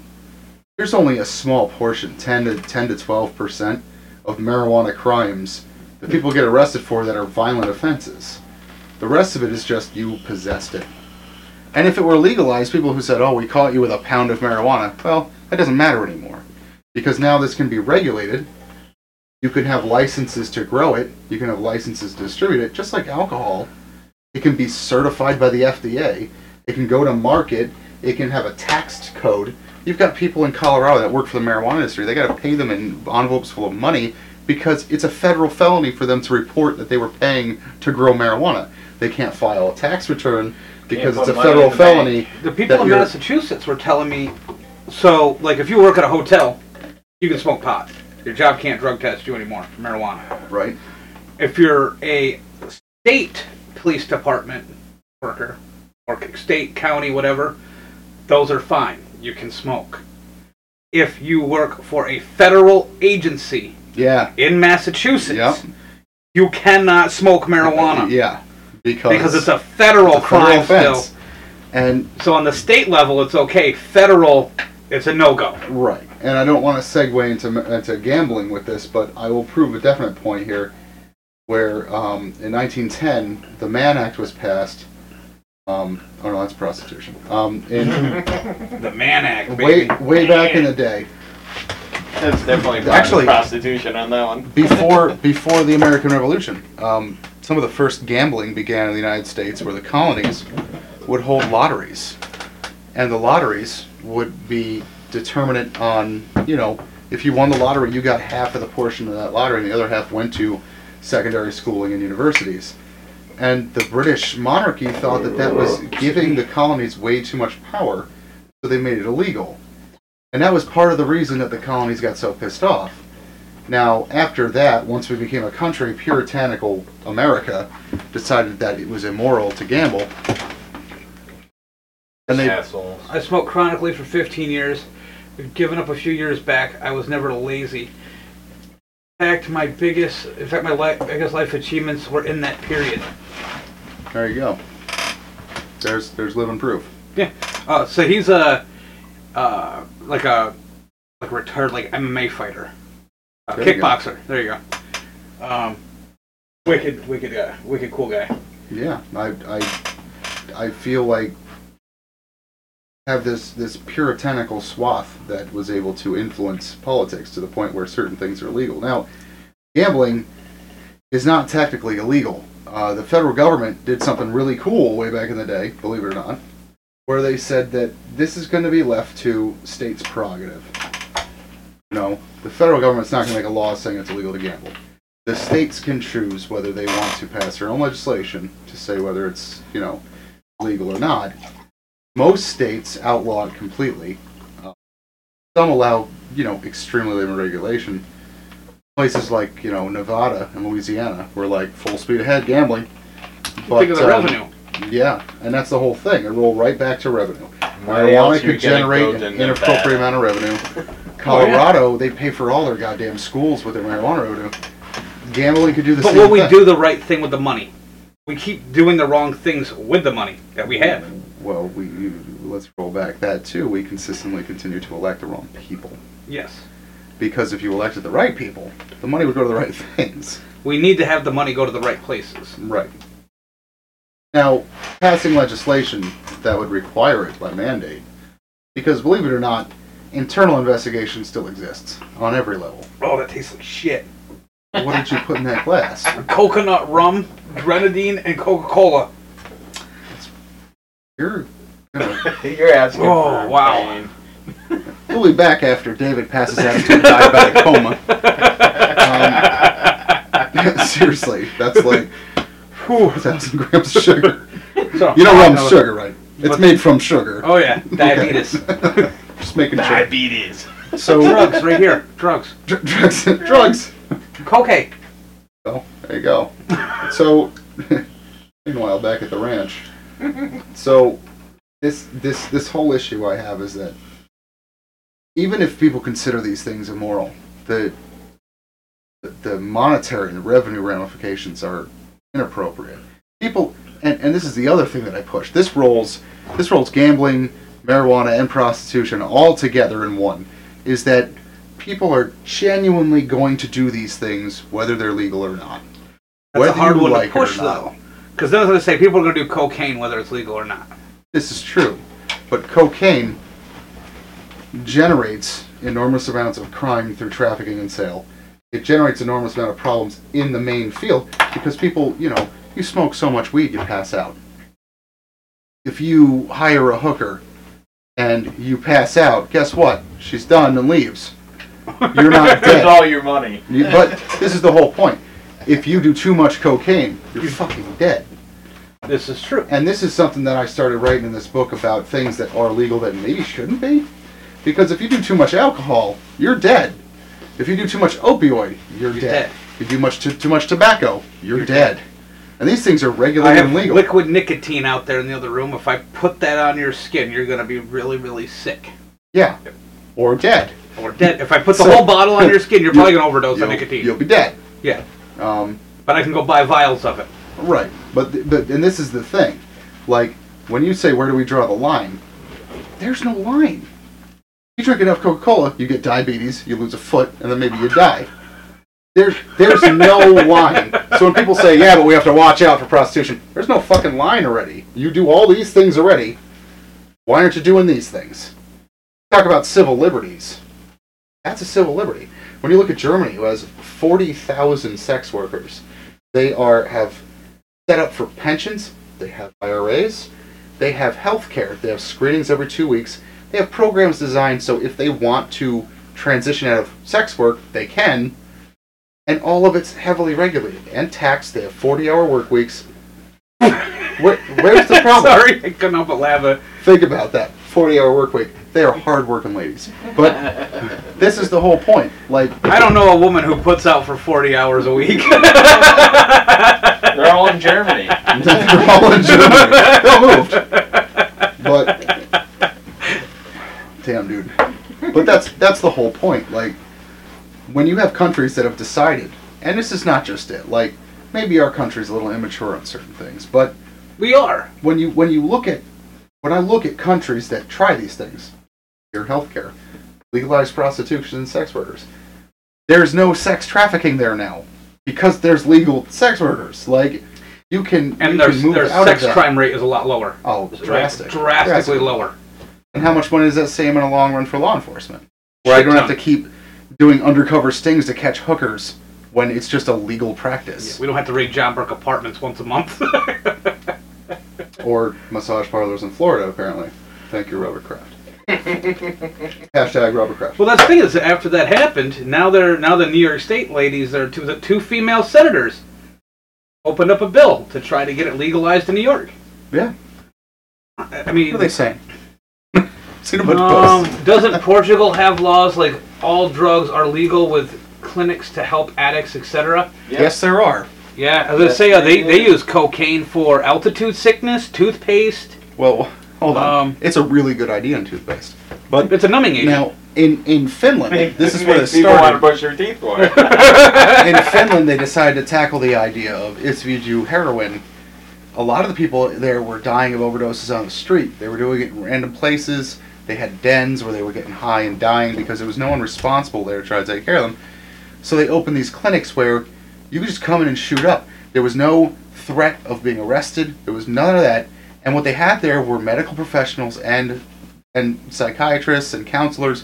there's only a small portion, 10 to 10 to 12 percent of marijuana crimes that people get arrested for that are violent offenses. The rest of it is just you possessed it. And if it were legalized, people who said, "Oh, we caught you with a pound of marijuana," well, that doesn't matter anymore, because now this can be regulated. You can have licenses to grow it. You can have licenses to distribute it, just like alcohol. It can be certified by the FDA. It can go to market. It can have a taxed code. You've got people in Colorado that work for the marijuana industry. They got to pay them in envelopes full of money because it's a federal felony for them to report that they were paying to grow marijuana. They can't file a tax return because it's a federal the felony. The people in you're- Massachusetts were telling me, so like if you work at a hotel, you can smoke pot. Your job can't drug test you anymore for marijuana. Right? If you're a state police department worker or state, county, whatever, those are fine. You can smoke. If you work for a federal agency Yeah. in Massachusetts, Yep. you cannot smoke marijuana Yeah. Because, because it's a federal it's a federal crime offense. still. And So on the state level, it's okay. Federal, it's a no go. Right, and I don't want to segue into into gambling with this, but I will prove a definite point here, where um, in 1910 the Mann Act was passed. Um, oh no, that's prostitution. Um, in The Mann Act, way baby. way back in the day, That's definitely Actually- prostitution on that one. before before the American Revolution, um, some of the first gambling began in the United States, where the colonies would hold lotteries, and the lotteries would be determinant on you know if you won the lottery, you got half of the portion of that lottery, and the other half went to secondary schooling and universities. And the British monarchy thought that that was giving the colonies way too much power, so they made it illegal. And that was part of the reason that the colonies got so pissed off. Now, after that, once we became a country, puritanical America decided that it was immoral to gamble. And they, Assholes. I smoked chronically for 15 years. We've given up a few years back. I was never lazy. In fact, my biggest, in fact, my li- biggest life achievements were in that period. there you go. There's there's living proof. Yeah. Uh, so he's a, uh, like a, like a retired like MMA fighter, a There you kickboxer. There you go. Um, wicked, wicked guy, wicked cool guy. Yeah, I I I feel like have this this puritanical swath that was able to influence politics to the point where certain things are illegal. Now, gambling is not technically illegal. Uh, the federal government did something really cool way back in the day, believe it or not, where they said that this is going to be left to states' prerogative. No, the federal government's not going to make a law saying it's illegal to gamble. The states can choose whether they want to pass their own legislation to say whether it's, you know, legal or not. Most states outlaw it completely. Uh, some allow, you know, extremely limited regulation. Places like, you know, Nevada and Louisiana were like full speed ahead gambling. But, Think of the um, revenue. Yeah, and that's the whole thing. It roll right back to revenue. Where else Marijuana you could gonna generate go an than inappropriate amount of revenue. Oh, Colorado, they pay for all their goddamn schools with their marijuana revenue. Gambling could do the same. But same will we thing. do the right thing with the money? We keep doing the wrong things with the money that we have. Well, we you- let's roll back that too. We consistently continue to elect the wrong people Yes. because if you elected the right people, the money would go to the right things. We need to have the money go to the right places. Right. Now, passing legislation that would require it by mandate, because believe it or not, internal investigation still exists on every level. Oh, that tastes like shit. What did you put in that glass? Coconut rum, grenadine, and Coca Cola. You're gonna You're asking Oh, for wow. pain. we'll be back after David passes out into a diabetic coma. Um, seriously, that's like four thousand grams of sugar. So, You know rum's no. sugar, right? It's made from sugar. Oh yeah, diabetes. Just making sure. Diabetes. So drugs right here. Drugs. dr- drugs, drugs. Cocaine. Oh, there you go. So, meanwhile, back at the ranch. So, this this this whole issue I have is that even if people consider these things immoral, the the, the monetary and revenue ramifications are inappropriate. People, and, and this is the other thing that I push. This rolls this rolls gambling, marijuana, and prostitution all together in one. Is that people are genuinely going to do these things whether they're legal or not. That's Whether a hard one like to push though. Because was going to say people are going to do cocaine whether it's legal or not. This is true, but cocaine generates enormous amounts of crime through trafficking and sale. It generates enormous amount of problems in the main field because people, you know, you smoke so much weed you pass out. If you hire a hooker and you pass out, guess what? She's done and leaves. You're not dead. all your money. You- but this is the whole point. If you do too much cocaine, you're fucking dead. This is true. And this is something that I started writing in this book about things that are legal that maybe shouldn't be. Because if you do too much alcohol, you're dead. If you do too much opioid, you're, You're dead. dead. If you do much too, too much tobacco, you're, You're dead. and these things are regulated I have and legal. liquid nicotine out there in the other room. If I put that on your skin, you're gonna be really, really sick yeah, or dead. or dead. If I put the So- whole bottle on your skin, you're probably gonna overdose You'll, on nicotine. you'll be dead. Yeah, Um, but I can go buy vials of it. Right, but th- but and this is the thing, like when you say where do we draw the line, there's no line. You drink enough Coca-Cola, you get diabetes, you lose a foot, and then maybe you die. There, there's no line. So when people say, "Yeah, but we have to watch out for prostitution," there's no fucking line already. You do all these things already. Why aren't you doing these things? Talk about civil liberties. That's a civil liberty. When you look at Germany, who has forty thousand sex workers, they are have set up for pensions. They have IRAs. They have health care. They have screenings every two weeks. They have programs designed so if they want to transition out of sex work, they can. And all of it's heavily regulated and taxed. They have 40 hour work weeks. Where, where's the problem? Sorry, I couldn't help but laugh. Think about that 40 hour work week. They are hard working ladies. But this is the whole point. Like, I don't know a woman who puts out for 40 hours a week. They're all in Germany. They're all in Germany. They all moved. But damn, dude. But that's that's the whole point. Like when you have countries that have decided, and this is not just it. Like maybe our country's a little immature on certain things, but we are. when you when you look at when I look at countries that try these things, your healthcare, legalize prostitution and sex workers, there's no sex trafficking there now because there's legal sex workers. Like you can And you their, can move their out sex crime rate is a lot lower. Oh, drastic, Drastically Drastic. lower. And how much money does that save in a long run for law enforcement? Where I don't have to keep doing undercover stings to catch hookers when it's just a legal practice. We don't have to raid John Burke apartments once a month. Or massage parlors in Florida, apparently. Thank you, Robert Kraft. Hashtag Robert Kraft. well, that's the thing is, after that happened, now they're now the New York State ladies, they're two, the two female senators, opened up a bill to try to get it legalized in New York. Yeah. I I mean, What are they saying? Seen a bunch of Um, posts. doesn't Portugal have laws like all drugs are legal with clinics to help addicts, etc.? Yes, there are. Yeah, as I Yes, say, uh, they, they they use cocaine for altitude sickness, toothpaste. Well, hold on. Um, it's a really good idea in toothpaste. But It's a numbing agent. now, in, in Finland, this is where it Makes people want to started. brush your teeth for in Finland, they decided to tackle the idea of if you do heroin, a lot of the people there were dying of overdoses on the street. They were doing it in random places. They had dens where they were getting high and dying because there was no one responsible there to try to take care of them. So they opened these clinics where you could just come in and shoot up. There was no threat of being arrested. There was none of that. And what they had there were medical professionals and and psychiatrists and counselors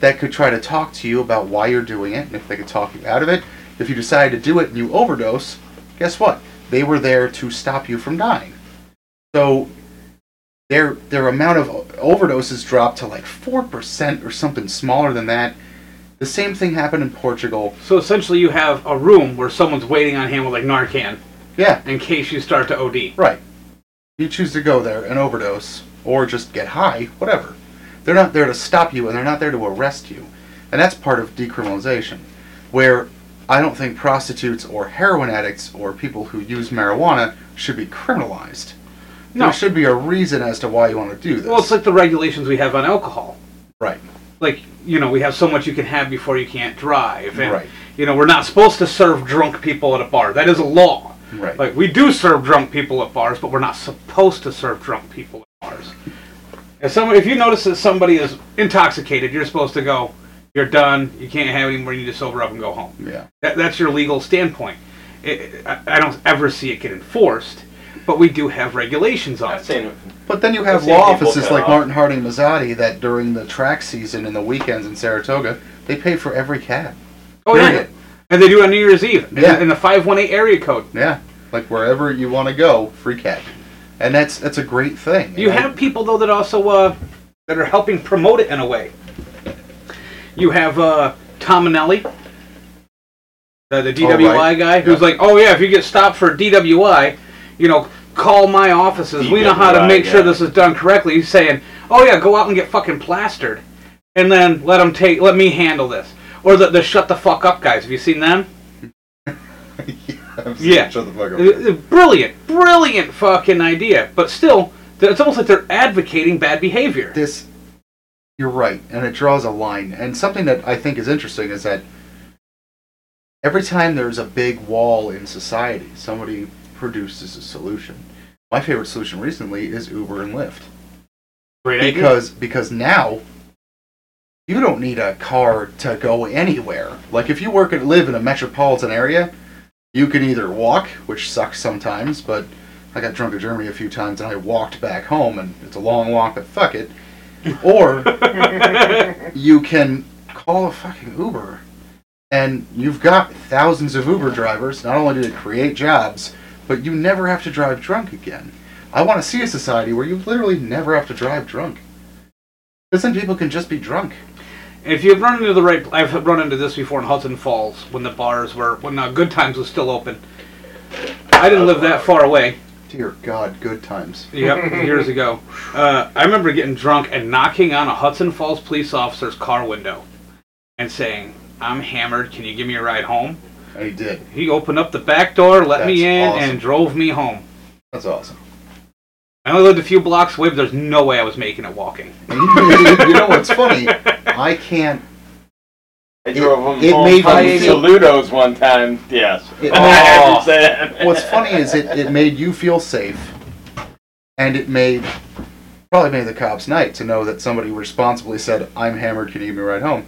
that could try to talk to you about why you're doing it and if they could talk you out of it. If you decide to do it and you overdose, guess what? They were there to stop you from dying. So their their amount of overdoses dropped to like four percent or something smaller than that. The same thing happened in Portugal. So essentially, you have a room where someone's waiting on hand with like Narcan Yeah, in case you start to OD. right. You choose to go there and overdose or just get high, whatever. They're not there to stop you and they're not there to arrest you. And that's part of decriminalization. Where I don't think prostitutes or heroin addicts or people who use marijuana should be criminalized. No. There should be a reason as to why you want to do this. Well, it's like the regulations we have on alcohol. right. Like, you know, we have so much you can have before you can't drive. And, Right. you know, we're not supposed to serve drunk people at a bar. That is a law. Right. Like, we do serve drunk people at bars, but we're not supposed to serve drunk people at bars. If, someone, if you notice that somebody is intoxicated, you're supposed to go, you're done, you can't have any more, you need to sober up and go home. yeah. That, that's your legal standpoint. It, I, I don't ever see it get enforced, but we do have regulations on I've it. seen. But then you have I've seen law people offices cut like off. Martin Harding Mazzotti that during the track season and the weekends in Saratoga, they pay for every cab. Oh, yeah. Period. And they do it on New Year's Eve in, Yeah. in the 518 area code. Yeah, like wherever you want to go, free cab, and that's that's a great thing. You And I- have people though that also uh, that are helping promote it in a way. You have uh, Tom Anelli, the, the DWI Oh, right. guy, who's Yeah. like, "Oh yeah, if you get stopped for DWI, you know, call my offices. we know how to make sure this is done correctly." He's saying, "Oh yeah, go out and get fucking plastered, and then let them take, let me handle this." Or the, the shut the fuck up guys. Have you seen them? Yeah. Shut the fuck up. Uh, uh, Brilliant, brilliant fucking idea. But still, it's almost like they're advocating bad behavior. this you're right and it draws a line and something that i think is interesting is that every time there's a big wall in society somebody produces a solution. My favorite solution recently is uber and lyft. Great idea. because because now you don't need a car to go anywhere. Like if you work and live in a metropolitan area you can either walk which sucks sometimes but i got drunk in germany a few times and i walked back home and it's a long walk but fuck it. Or you can call a fucking uber and you've got thousands of uber drivers. Not only do they create jobs but you never have to drive drunk again I want to see a society where you literally never have to drive drunk. Because then people can just be drunk. If you've run into the right, I've run into this before in Hudson Falls when the bars were when uh, Good Times was still open. I didn't live that far away. Dear God, good times. Yep, years ago. Uh, I remember getting drunk and knocking on a Hudson Falls police officer's car window and saying, "I'm hammered. Can you give me a ride home?" And he did. He opened up the back door, let me in, awesome. and drove me home. That's awesome. I only lived a few blocks away, but there's no way I was making it walking. You, you know what's funny? I can't. I It- drove him it home made from me feel- Saludos one time. Yes. It- oh, I understand. What's funny is it, it made you feel safe, and it made probably made the cops night to know that somebody responsibly said, "I'm hammered. Can you give me a ride home?"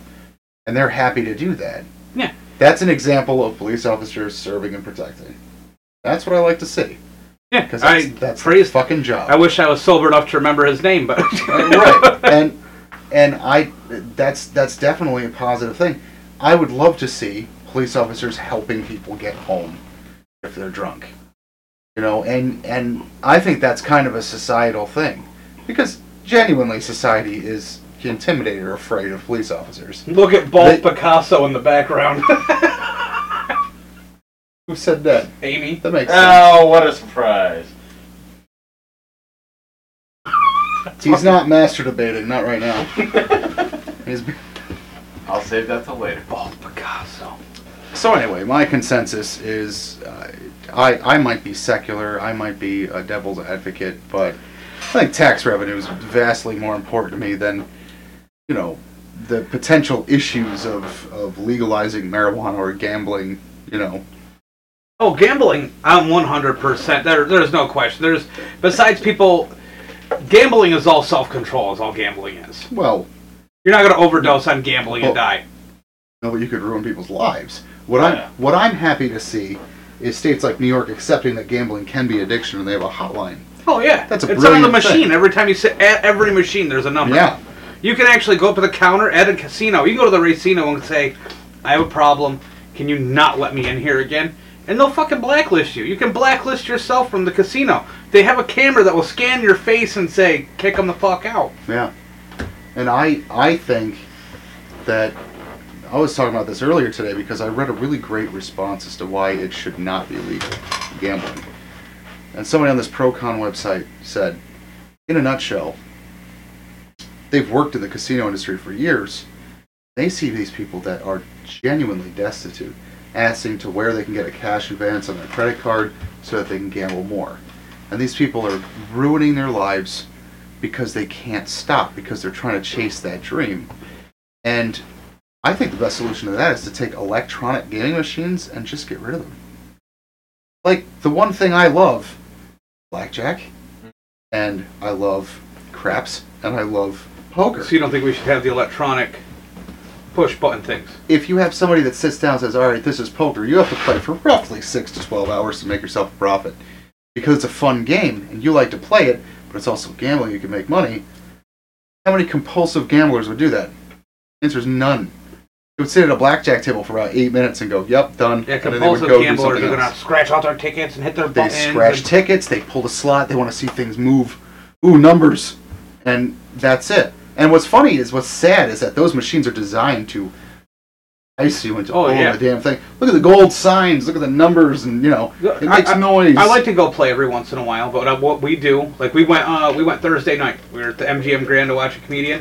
And they're happy to do that. Yeah. That's an example of police officers serving and protecting. That's what I like to see. Yeah, Because that's, I that's praise. fucking job. I wish I was sober enough to remember his name, but right. And and I that's that's definitely a positive thing. I would love to see police officers helping people get home if they're drunk. You know, and and I think that's kind of a societal thing. Because genuinely society is intimidated or afraid of police officers. Look at Bolt They- Picasso in the background. Who said that? Amy. That makes sense. Oh, what a surprise. He's not master debating, not right now. He's I'll save that till later. Bolt Picasso. So anyway, my consensus is uh, I I might be secular, I might be a devil's advocate, but I think tax revenue is vastly more important to me than you know the potential issues of of legalizing marijuana or gambling. You know, Oh, gambling! I'm 100%. There, there's no question. There's besides people, gambling is all self-control. Is all gambling is. well, You're not gonna overdose on gambling and die. no, but you could ruin people's lives. What I'm what I'm happy to see is states like New York accepting that gambling can be addiction and they have a hotline. Oh yeah, That's a it's on the machine. thing. Every time you sit at every machine, there's a number. Yeah, You can actually go up to the counter at a casino. You can go to the casino and say, "I have a problem. Can you not let me in here again?" And they'll fucking blacklist you. You can blacklist yourself from the casino. They have a camera that will scan your face and say, "Kick them the fuck out." Yeah, and I I think that I was talking about this earlier today because I read a really great response as to why it should not be legal gambling, and somebody on this pro con website said, in a nutshell, they've worked in the casino industry for years. They see these people that are genuinely destitute, asking to where they can get a cash advance on their credit card so that they can gamble more. And these people are ruining their lives because they can't stop because they're trying to chase that dream. And I think the best solution to that is to take electronic gaming machines and just get rid of them. Like the one thing I love, blackjack, and I love craps, and I love poker. So you don't think we should have the electronic push button things? If you have somebody that sits down and says, "All right, this is poker," you have to play for roughly six to twelve hours to make yourself a profit, because it's a fun game and you like to play it, but it's also gambling. You can make money. How many compulsive gamblers would do that? The answer is none. They would sit at a blackjack table for about eight minutes and go, "Yep, done." Yeah, and then they would compulsive go do gamblers something are gonna else. scratch out their tickets and hit their They buttons. scratch and- tickets. They pull the slot. They want to see things move. Ooh, numbers, and that's it. And what's funny is what's sad is that those machines are designed to ice you into Oh, yeah. the damn thing. Look at the gold signs. Look at the numbers, and you know it I- I- noise. I like to go play every once in a while, but uh, what we do, like we went, uh, we went Thursday night. We were at the MGM Grand to watch a comedian.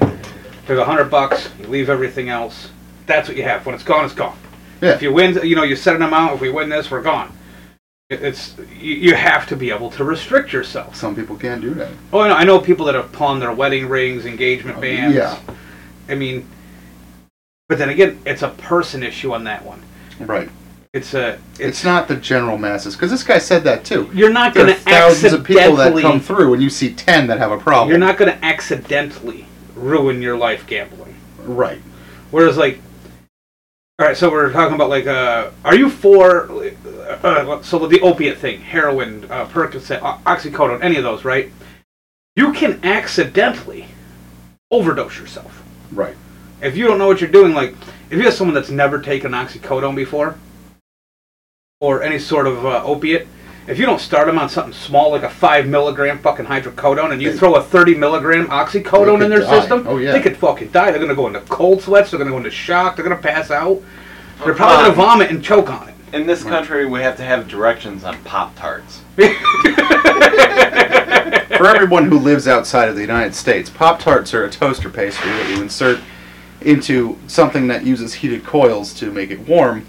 Took a hundred bucks. You leave everything else. That's what you have. When it's gone, it's gone. Yeah. If you win, you know, you set an amount. If we win this, we're gone. It- It's you, you have to be able to restrict yourself. Some people can't do that. Oh, I know, I know people that have pawned their wedding rings, engagement Oh, bands. yeah. I mean, but then again, it's a person issue on that one. Right. It's a. It's, It's, not the general masses because this guy said that too. You're not going to thousands of people that come through, and you see ten that have a problem. You're not going to accidentally ruin your life gambling. right. Whereas, like, all right, so we're talking about like, uh, are you for uh, so the opiate thing, heroin, uh, Percocet, oxycodone, any of those, right? You can accidentally overdose yourself Right. if you don't know what you're doing. Like, if you have someone that's never taken oxycodone before, or any sort of uh, opiate. If you don't start them on something small like a five milligram fucking hydrocodone, and you They- throw a thirty milligram oxycodone in their die. system, Oh, yeah. they could fucking die. They're gonna go into cold sweats. They're gonna go into shock. They're gonna pass out. They're probably gonna vomit and choke on it. In this country, we have to have directions on Pop Tarts. For everyone who lives outside of the United States, Pop Tarts are a toaster pastry that you insert into something that uses heated coils to make it warm,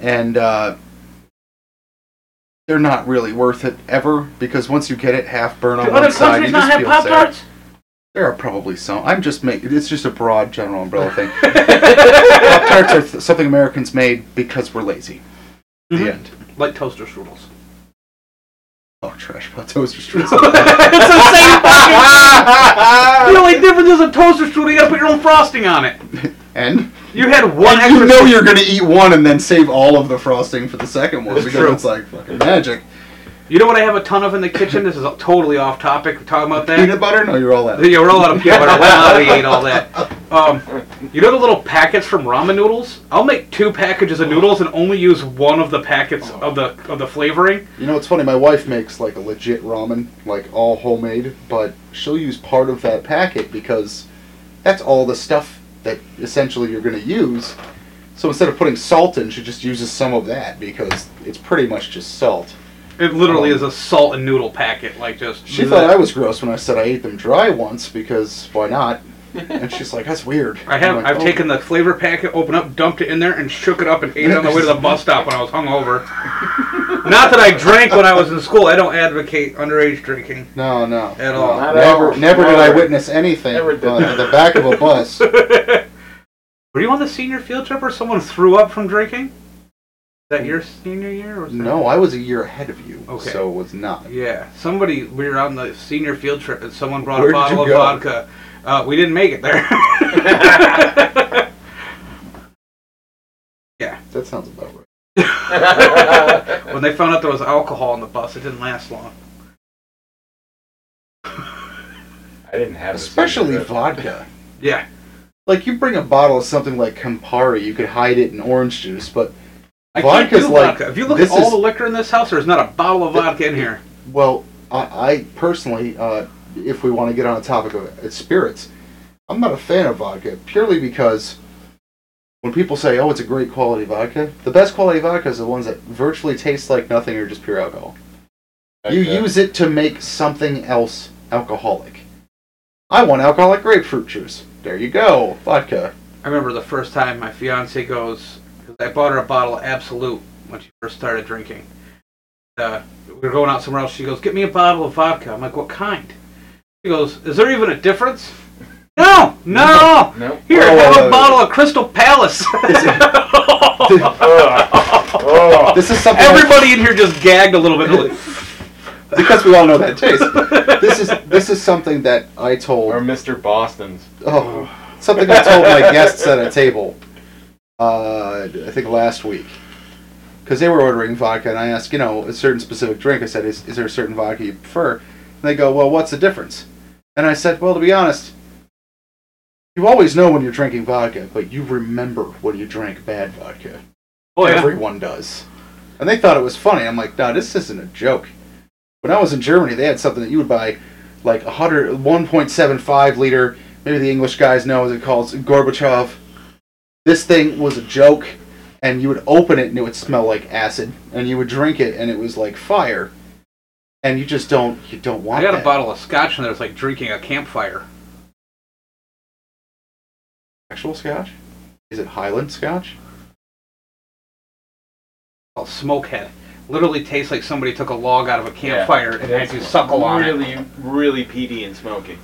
and uh, they're not really worth it ever because once you get it half burn on Do one other side, countries you not just have feel Pop sad. Tarts? There are probably some. I'm just making. It's just a broad general umbrella thing. Pop Tarts are th- something Americans made because we're lazy. Mhm. The end. Like toaster strudels. Oh, trash pot toaster strudels. it's the same fucking thing. The only difference is a toaster strudel. You gotta put your own frosting on it. and You had one And you know you're gonna eat one and then save all of the frosting for the second one It's because true. it's like fucking magic. You know what I have a ton of in the kitchen? This is totally off topic. We're talking about that. Peanut butter? No, you're all out. We're all out of peanut butter. Well, we ate all that. Um, you know the little packets from ramen noodles? I'll make two packages of noodles and only use one of the packets of the of the flavoring. You know, it's funny. My wife makes like a legit ramen, like all homemade, but she'll use part of that packet because that's all the stuff that essentially you're gonna use. So instead of putting salt in, she just uses some of that because it's pretty much just salt. It literally Um, is a salt and noodle packet, like just. She thought I was gross when I said I ate them dry once because why not? And she's like, "That's weird." I have. I'm like, I've "Oh." taken the flavor packet, opened up, dumped it in there, and shook it up and ate it on the way to the bus stop when I was hungover. Not that I drank when I was in school. I don't advocate underage drinking No, no. at all. Not Never, all. never did I witness anything Never did at the back of a bus. Were you on the senior field trip or someone threw up from drinking? Is that your senior year? Or was that- No, I was a year ahead of you, Okay. so it was not. Yeah, somebody. We were on the senior field trip and someone brought Where a bottle of go? vodka. Uh, we didn't make it there. Yeah. That sounds about right. when they found out there was alcohol on the bus, it didn't last long. I didn't have Especially cigarette. vodka. Yeah, Like you bring a bottle of something like Campari, you could hide it in orange juice, but I can't do like- vodka. If you look this at all is- the liquor in this house, there's not a bottle of vodka in here. well, I, I personally, uh, if we want to get on the topic of uh, spirits, I'm not a fan of vodka purely because when people say, "Oh, it's a great quality vodka," the best quality vodka is the ones that virtually taste like nothing or just pure alcohol. You Okay. use it to make something else alcoholic. I want alcoholic grapefruit juice. There you go, vodka. I remember the first time my fiance goes, because I bought her a bottle of Absolut when she first started drinking. Uh, we were going out somewhere else. She goes, "Get me a bottle of vodka." I'm like, "What kind?" She goes, "Is there even a difference?" No, no. Nope. Here, Whoa, have whoa, a whoa. bottle of Crystal Palace. Oh. This is something Everybody in here just gagged a little bit. Because we all know that taste. This is this is something that I told Or Mr. Boston's. Oh, something I told my guests at a table. Uh, I think last week, because they were ordering vodka, and I asked, you know, a certain specific drink. I said, "Is, is there a certain vodka you prefer?" And they go, "Well, what's the difference?" And I said, "Well, to be honest, you always know when you're drinking vodka, but you remember when you drank bad vodka. oh yeah. Everyone does." And they thought it was funny. I'm like, "No, this isn't a joke." When I was in Germany, they had something that you would buy like 100, 1.75 liter. Maybe the English guys know as it calls Gorbachev. This thing was a joke, and you would open it and it would smell like acid, and you would drink it and it was like fire. And you just don't, you don't want I got that. a bottle of scotch and there's like drinking a campfire. Actual scotch? Is it Highland scotch? called Smokehead. Literally tastes like somebody took a log out of a Yeah. campfire and had you suckle on it. really, really peaty and smoky.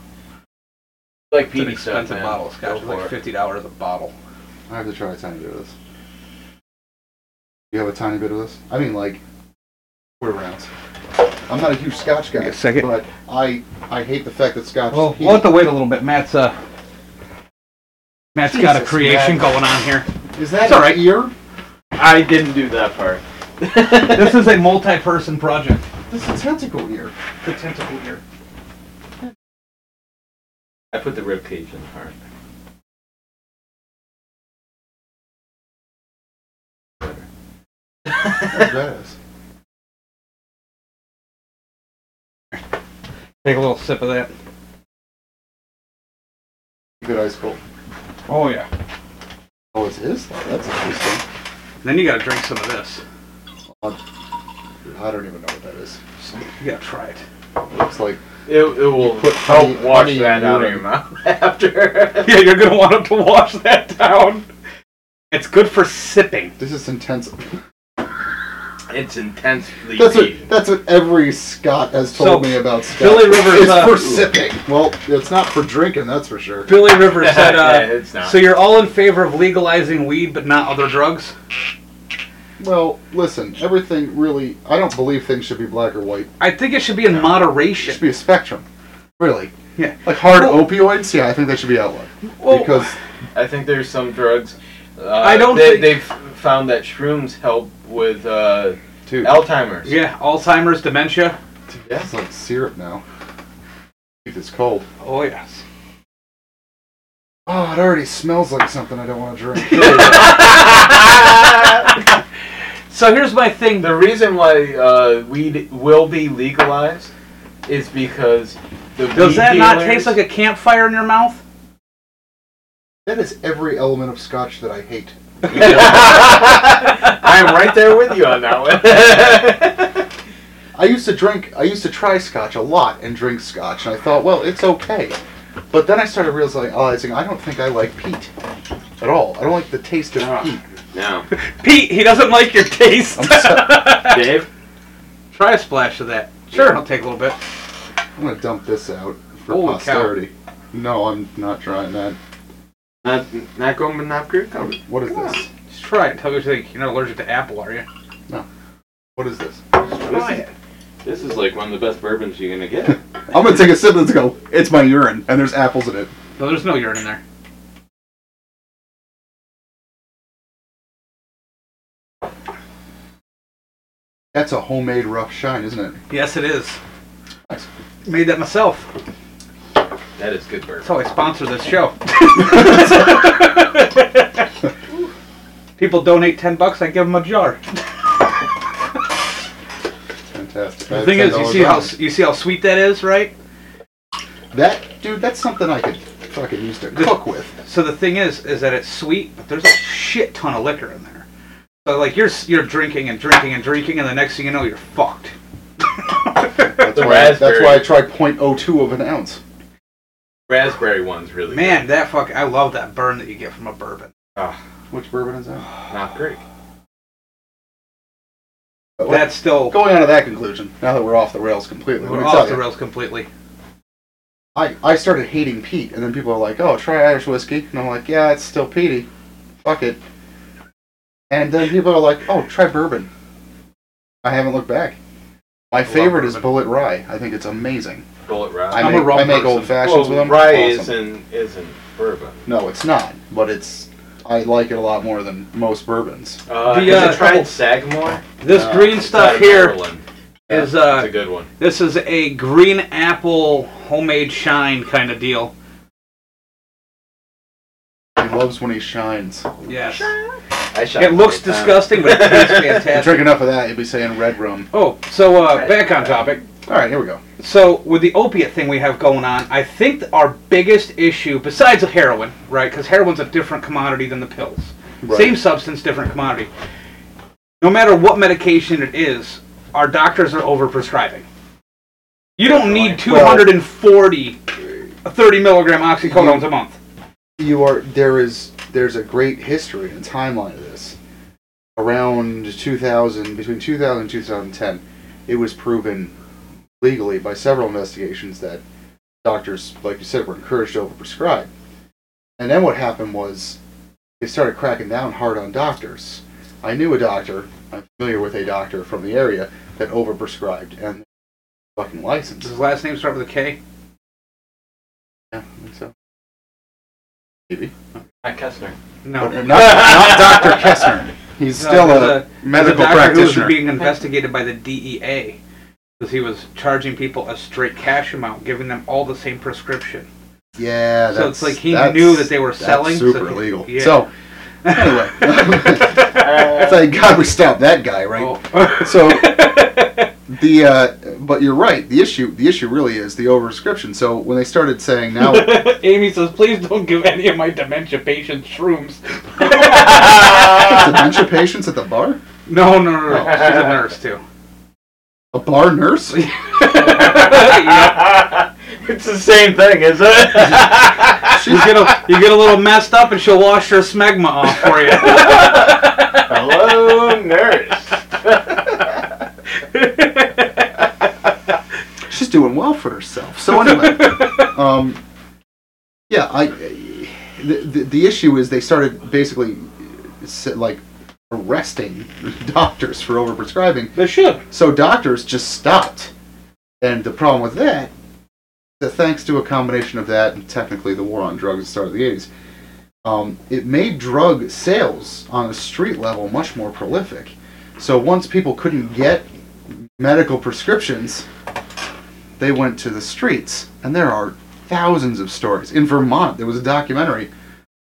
Like It's an peaty stuff, expensive man. bottle of scotch. Go It's for like it. fifty dollars a bottle. I have to try a tiny bit of this. You have a tiny bit of this? I mean, like quarter rounds. I'm not a huge Scotch guy, Give a second. but I I hate the fact that Scotch. Well, is we'll have to wait a little bit. Matt's uh, Matt's got a Jesus, creation Matt. going on here. Is that It's all right. ear? I didn't do that part. this is a multi-person project. This is a tentacle ear. The tentacle here. I put the rib cage in the heart. Take a little sip of that. Good ice cold. Oh yeah. Oh, it's his? Oh, that's interesting. Then you gotta drink some of this. Uh, I don't even know what that is. You gotta try it. looks like It, it will put help honey- wash honey that in out of urine. your mouth after. Yeah, you're gonna want him to wash that down. It's good for sipping. this is intense. It's intensely That's peaty. what that's what every Scot has told So, me about Scotch. Billy Rivers, It's uh, for sipping. Well, it's not for drinking, that's for sure. Billy Rivers said, Yeah, uh, it's not. "So you're all in favor of legalizing weed, but not other drugs?" Well, listen, everything really. I don't believe things should be black or white. I think it should be in moderation. It should be a spectrum. Really. Yeah. Like hard Well- opioids, yeah, I think they should be outlawed. Well, because I think there's some drugs. Uh, I don't they, think- They've found that shrooms help with uh, dude, Alzheimer's. yeah, Alzheimer's, dementia. it's like syrup now. Keep this cold. Oh yes. Oh, it already smells like something I don't want to drink. So here's my thing. The reason why uh, weed will be legalized is because the Does weed that not taste like a campfire in your mouth? that is every element of scotch that I hate. I'm right there with you on that one. I used to drink, I used to try scotch a lot and drink scotch, and I thought, well, it's okay. But then I started realizing I don't think I like peat at all. I don't like the taste of peat. no, Pete, he doesn't like your taste. I'm sorry. Dave. Try a splash of that. Sure. I'll take a little bit. I'm gonna dump this out for Holy cow. posterity. No, I'm not trying that. Not not going but not good covered. What is this? Just try it. Tell me what you think. You're not allergic to apple, are you? No. What is this? Try it. This is like one of the best bourbons you're gonna get. I'm gonna take a sip and go. It's my urine, and there's apples in it. No, there's no urine in there. That's a homemade rough shine, isn't it? Yes, it is. Nice. Made that myself. That is good bourbon. That's how I sponsor this show. People donate ten bucks, I give them a jar. Fantastic. The thing is, you see how you see how sweet that is, right? that dude? That's something I could fucking use to cook with. So the thing is, is that it's sweet, but there's a shit ton of liquor in there. So like you're you're drinking and drinking and drinking, and the next thing you know, you're fucked. That's The why. That's raspberry. why I try 0.02 of an ounce. Raspberry one's really Man, that fuck, I love that burn that you get from a bourbon. Ah. Which bourbon is that? good. not great. But That's still going on to that conclusion. Now that we're off the rails completely, let we're me tell off the you, rails completely. I I started hating peat, and then people are like, "Oh, try Irish whiskey," and I'm like, "Yeah, it's still peaty. Fuck it." And then people are like, "Oh, try bourbon." I haven't looked back. My love favorite is bourbon. Bulleit Rye. I think it's amazing. Bulleit rye. I I'm a make, rum I make person. old fashions with well, them. rye Awesome. isn't isn't bourbon. No, it's not. But it's. I like it a lot more than most bourbons. Uh, The, has uh, it tried Sagamore? This Uh, green It's stuff out of here Maryland. is It's uh, a good one. this is a green apple homemade shine kind of deal. He loves when he shines. Yes, I shot it looks many times. disgusting, but it tastes If you fantastic. drink enough of that, you'll be saying red rum. Oh, so uh, back on topic. All right, here we go. So with the opiate thing we have going on, I think our biggest issue, besides the heroin, right? Because heroin's a different commodity than the pills. Right. Same substance, different commodity. No matter what medication it is, our doctors are overprescribing. You don't need Well- 240, uh, 30 milligram oxycodones a month. you are there is there's a great history and timeline of this. around 2000, between 2000 and 2010, it was proven legally by several investigations that doctors, like you said, were encouraged to overprescribe. And then what happened was they started cracking down hard on doctors. I knew a doctor, I'm familiar with a doctor from the area that overprescribed and fucking license. Does his last name start with a K? Yeah, I think so. Maybe. Matt Kessler. No. But not, not Dr. Kessner. He's No, still there's a, there's medical a doctor practitioner. Who was being investigated by the DEA because he was charging people a straight cash amount, giving them all the same prescription. Yeah, So it's like he knew that they were selling, so Super he- illegal. yeah. So anyway, thank God we stopped that guy, right? Oh. So the uh, but you're right. The issue the issue really is the overprescription. So when they started saying now, Amy says, "Please don't give any of my dementia patients shrooms." dementia patients at the bar, No, no, no, no. She's a nurse too. A bar nurse. it's the same thing, is it? You get a you get a little messed up, and she'll wash her smegma off for you. Hello, nurse. She's doing well for herself. So anyway, um, yeah, I the, the the issue is they started basically like arresting doctors for overprescribing. they should. So doctors just stopped. And the problem with that, that thanks to a combination of that and technically the war on drugs at the start of the 80s, um, it made drug sales on a street level much more prolific. So once people couldn't get medical prescriptions, they went to the streets. And there are thousands of stories. In Vermont, there was a documentary,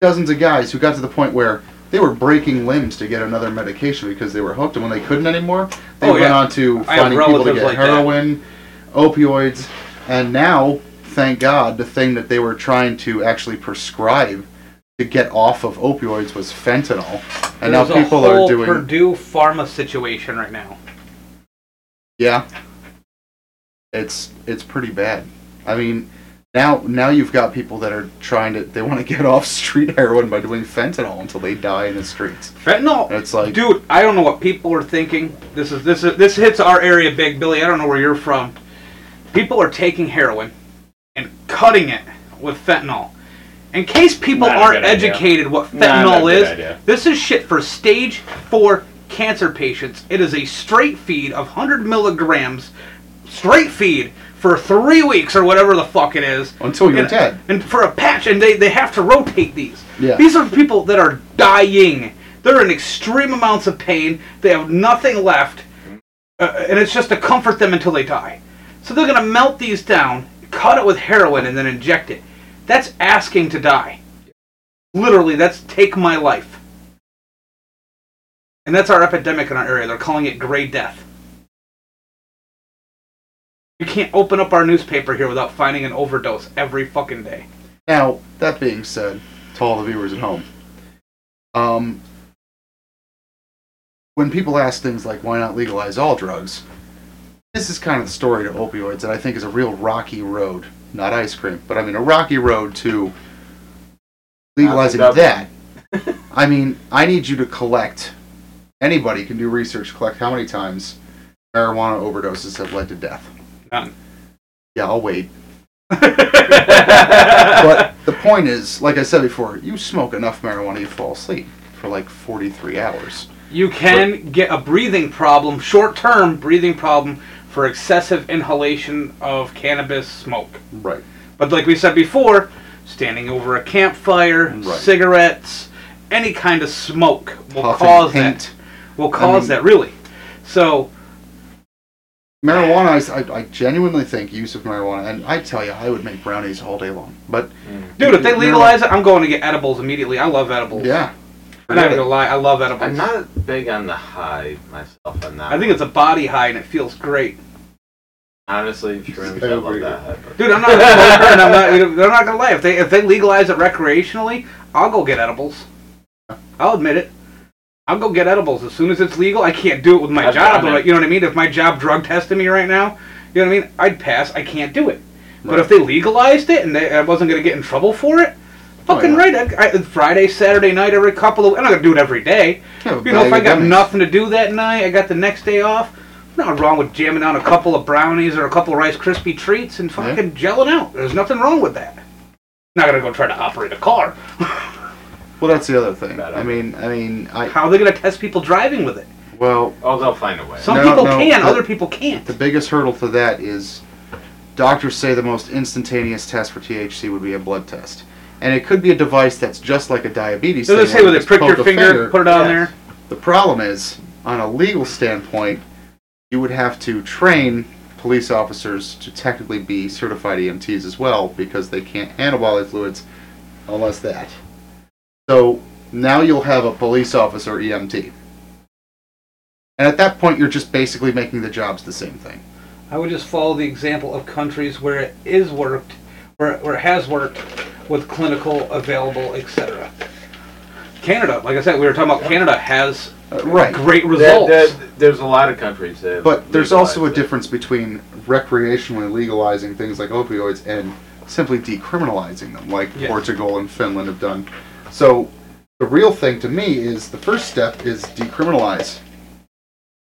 dozens of guys who got to the point where they were breaking limbs to get another medication because they were hooked, and when they couldn't anymore, they Oh, went yeah. on to I finding people to get like that. heroin, opioids, and now, thank God, the thing that they were trying to actually prescribe to get off of opioids was fentanyl, and There's now people are doing Purdue Pharma situation right now. yeah. It's it's pretty bad. I mean, now now you've got people that are trying to they want to get off street heroin by doing fentanyl until they die in the streets. Fentanyl. And it's like Dude, I don't know what people are thinking. This is this is this hits our area big, Billy. I don't know where you're from. People are taking heroin and cutting it with fentanyl. In case people Not aren't good idea. educated what fentanyl good is, idea. this is shit for stage four cancer patients. It is a straight feed of 100 milligrams, straight feed for three weeks or whatever the fuck it is. until you're and, dead. And for a patch, and they, they have to rotate these. Yeah. These are people that are dying. They're in extreme amounts of pain. They have nothing left. Uh, and it's just to comfort them until they die. So they're going to melt these down, cut it with heroin, and then inject it. That's asking to die. Literally, that's take my life. And that's our epidemic in our area. They're calling it gray death. You can't open up our newspaper here without finding an overdose every fucking day. Now, that being said, to all the viewers at home, um, when people ask things like, why not legalize all drugs, this is kind of the story to opioids that I think is a real rocky road. Not ice cream, but I mean a rocky road to legalizing that. I mean, I need you to collect, anybody can do research, collect how many times marijuana overdoses have led to death. None. Yeah, I'll wait. but the point is, like I said before, you smoke enough marijuana, you fall asleep for like 43 hours. You can get a breathing problem, short term breathing problem, for excessive inhalation of cannabis smoke. Right. But like we said before, standing over a campfire, Right. cigarettes, any kind of smoke will Puffing cause paint. that. Will cause mean- that, really. So, Marijuana, I, I genuinely think use of marijuana, and I tell you, I would make brownies all day long. But mm. dude, if they legalize it, I'm going to get edibles immediately. I love edibles. yeah, I'm not gonna lie, I love edibles. I'm not big on the high myself on that. I think it's a body high and it feels great. honestly shrooms. I I love agree. that. but- Dude, I'm not a smoker, and I'm not. you know, They're not gonna lie. If they if they legalize it recreationally, I'll go get edibles. I'll admit it. I'll go get edibles as soon as it's legal. I can't do it with my I've job, done but you know what I mean. If my job drug tested me right now, you know what I mean. I'd pass. I can't do it. But Right. if they legalized it and they, I wasn't gonna get in trouble for it, oh, Fucking yeah. right. I, I, Friday, Saturday night, every couple of. I'm not gonna do it every day. Yeah, You know, if bag I of got gummies. nothing to do that night, I got the next day off. Nothing wrong with jamming down a couple of brownies or a couple of Rice Krispie treats and fucking gelling out. There's nothing wrong with that. Not gonna go try to operate a car. Well, that's the other thing. Bad I mean, I mean, I How are they gonna test people driving with it? well, Oh, they'll find a way. Some No, people no, can, but- other people can't. the biggest hurdle to that is doctors say the most instantaneous test for THC would be a blood test, and it could be a device that's just like a diabetes. So they say with it, prick your a finger, put it on Yes. there. The problem is, on a legal standpoint, you would have to train police officers to technically be certified EMTs as well because they can't handle bodily fluids unless that. So now you'll have a police officer EMT. And at that point, you're just basically making the jobs the same thing. I would just follow the example of countries where it is worked, where, where it has worked with clinical, available, etc. Canada, like I said, we were talking about Canada has Uh, right. great results. that- there's a lot of countries that. But there's also a legalize it. difference between recreationally legalizing things like opioids and simply decriminalizing them, like Yes. Portugal and Finland have done. So the real thing to me is the first step is decriminalize.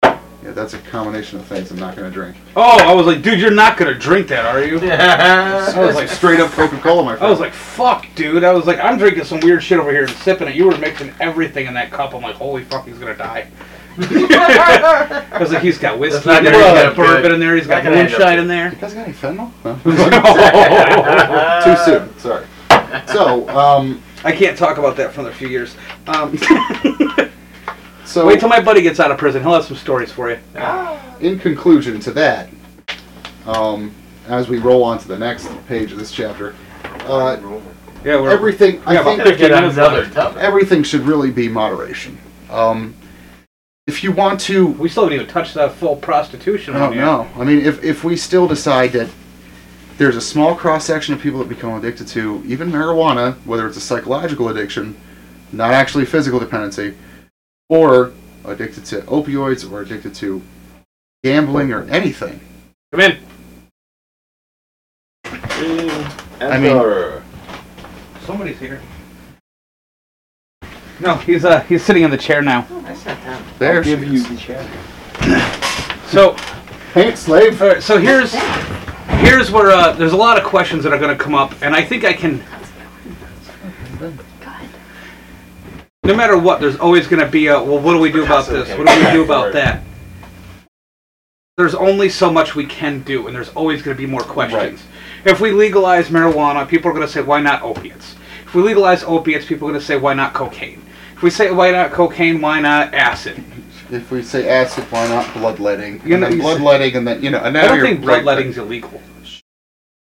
Yeah, that's a combination of things I'm not going to drink. oh, I was like, dude, you're not gonna drink that, are you? I was like, Straight up Coca-Cola, my friend. I was like, fuck, dude. I was like, I'm drinking some weird shit over here and sipping it. You were mixing everything in that cup. I'm like, holy fuck, he's gonna die. I was like, he's got whiskey, That's not in there, gonna he's end got up good. bourbon in there, he's got gonna end up moonshine in there. you guys got any fentanyl? No. Too soon. Sorry. So, um, I can't talk about that for another few years. Um, so wait till my buddy gets out of prison. He'll have some stories for you. in conclusion to that, um, as we roll on to the next page of this chapter, uh, Yeah, we're everything I think get another everything should really be moderation. Um, if you want to, we still haven't even touched that full prostitution I one don't know. I mean, if if we still decide that there's a small cross section of people that become addicted to even marijuana, whether it's a psychological addiction, not actually physical dependency, or addicted to opioids or addicted to gambling or anything. Come in. I mean- Somebody's here. No, he's uh he's sitting in the chair now. I sat down. There I'll give she you is. the chair. So Paint slave. All right, so here's here's where uh, there's a lot of questions that are going to come up, and I think I can. No matter what, there's always going to be a well. What do we do about this? What do we do about that? There's only so much we can do, and there's always going to be more questions. If we legalize marijuana, people are going to say, "Why not opiates?" If we legalize opiates, people are going to say, "Why not cocaine?" If we say, "Why not cocaine?" Why not acid? If we say acid, why not bloodletting? You and know, then you bloodletting, and then you know. And now I don't you're think right bloodletting's illegal.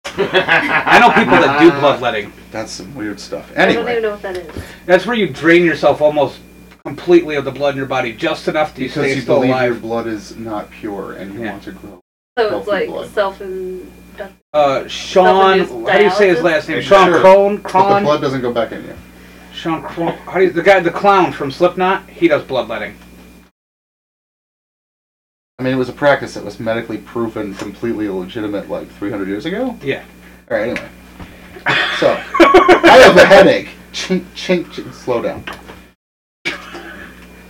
I know people that do bloodletting. That's some weird stuff. Anyway. I don't even Anyway, know what that is. That's where you drain yourself almost completely of the blood in your body, just enough to because stay you still believe your alive. blood is not pure and you Yeah. want to grow. So Healthy it's like blood. self and Uh, Sean, Self-induced how do you say his dialysis? last name? Sure. Sean Crone? But the Cron? blood doesn't go back in you. Sean Crone? How do you, the guy, the clown from Slipknot? He does bloodletting. I mean, it was a practice that was medically proven completely illegitimate like 300 years ago. Yeah. All right, anyway. So, I have a headache. Chink, chink, chink. Slow down.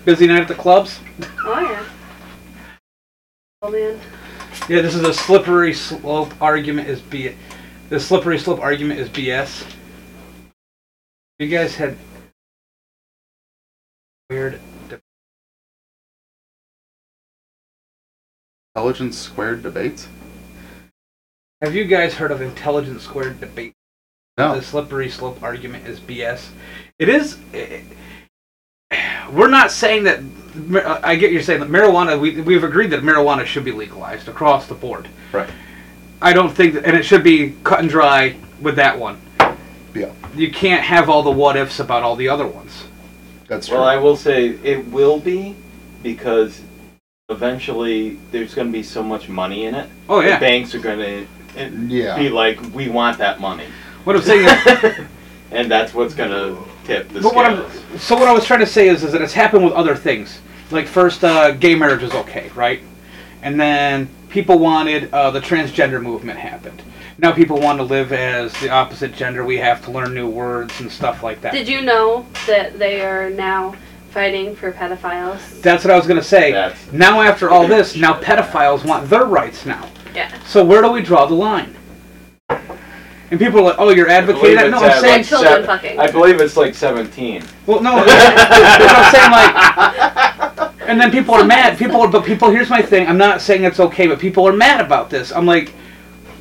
Busy night at the clubs? Oh yeah. Oh man. Yeah, this is a slippery slope argument is B. The slippery slope argument is BS. You guys had weird. Intelligence squared debates? Have you guys heard of intelligence squared debate? No. the slippery slope argument is BS. It is. eh, we're not saying that. I get you're saying that marijuana. We we've agreed that marijuana should be legalized across the board. Right. I don't think, that, and it should be cut and dry with that one. Yeah, You can't have all the what ifs about all the other ones. that's true. Well, I will say it will be because eventually there's going to be so much money in it. Oh The yeah. banks are going to yeah. be like, we want that money. What I'm saying is, and that's what's going to tip the but what I'm, so what I was trying to say is, is that it's happened with other things. Like first, uh, gay marriage was okay, right? And then people wanted uh, the transgender movement happened. now people want to live as the opposite gender. We have to learn new words and stuff like that. Did you know that they are now fighting for pedophiles? That's what I was gonna say. That's- now after all this, now pedophiles want their rights now. Yeah. So where do we draw the line? And people are like, "Oh, you're advocating that?" No, I'm saying Like children fucking. I believe it's like 17. Well, no. I'm saying like, and then people are mad. People, are, but people. Here's my thing. I'm not saying it's okay, but people are mad about this. I'm like,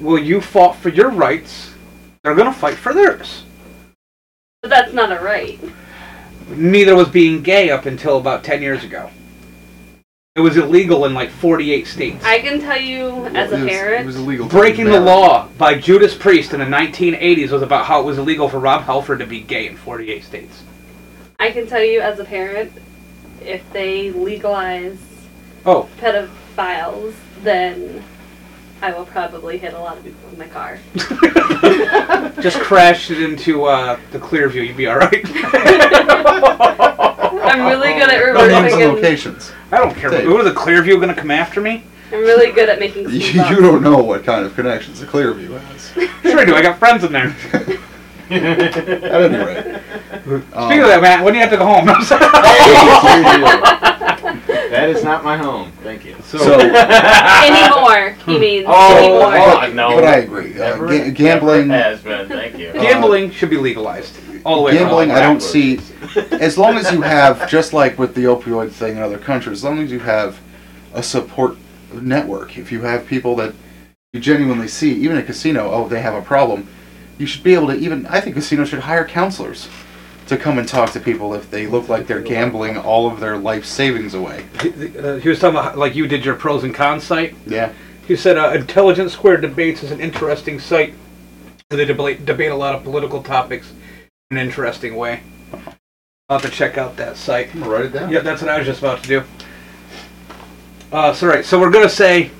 well, you fought for your rights. They're gonna fight for theirs. But that's not a right. Neither was being gay up until about ten years ago. It was illegal in like 48 states. I can tell you as It a was- parent. It was illegal. Breaking the law by Judas Priest in the 1980s was about how it was illegal for Rob Halford to be gay in 48 states. I can tell you as a parent, if they legalize Oh, pedophiles, then I will probably hit a lot of people with my car. just crash it into uh, the Clearview. You'd be all right. I'm really good at No names reversing and and locations. I don't care. Dave. What is the Clearview going to come after me? I'm really good at making You, speed you bumps. don't know what kind of connections the Clearview has. Sure I do. I got friends in there. At any rate. Speaking of that, Matt, when do you have to go home? I'm sorry. That is not my home. Thank you. So, Anymore, he means anymore. oh, no. but I agree. Uh, Never- ga- gambling, never has been. Thank you. Gambling should be legalized all the way gambling. I don't see. As long as you have, just like with the opioid thing in other countries, as long as you have a support network, if you have people that you genuinely see, even a casino, oh, they have a problem, you should be able to even. I think casinos should hire counselors to come and talk to people if they look like they're gambling all of their life savings away. He, uh, he was talking about like you did your pros and cons site. Yeah. He said uh, Intelligent Square Debates is an interesting site. They debate, debate a lot of political topics in an interesting way. I'll have to check out that site. I'm gonna write it down. Yeah, that's what I was just about to do. Uh, so right, so we're gonna say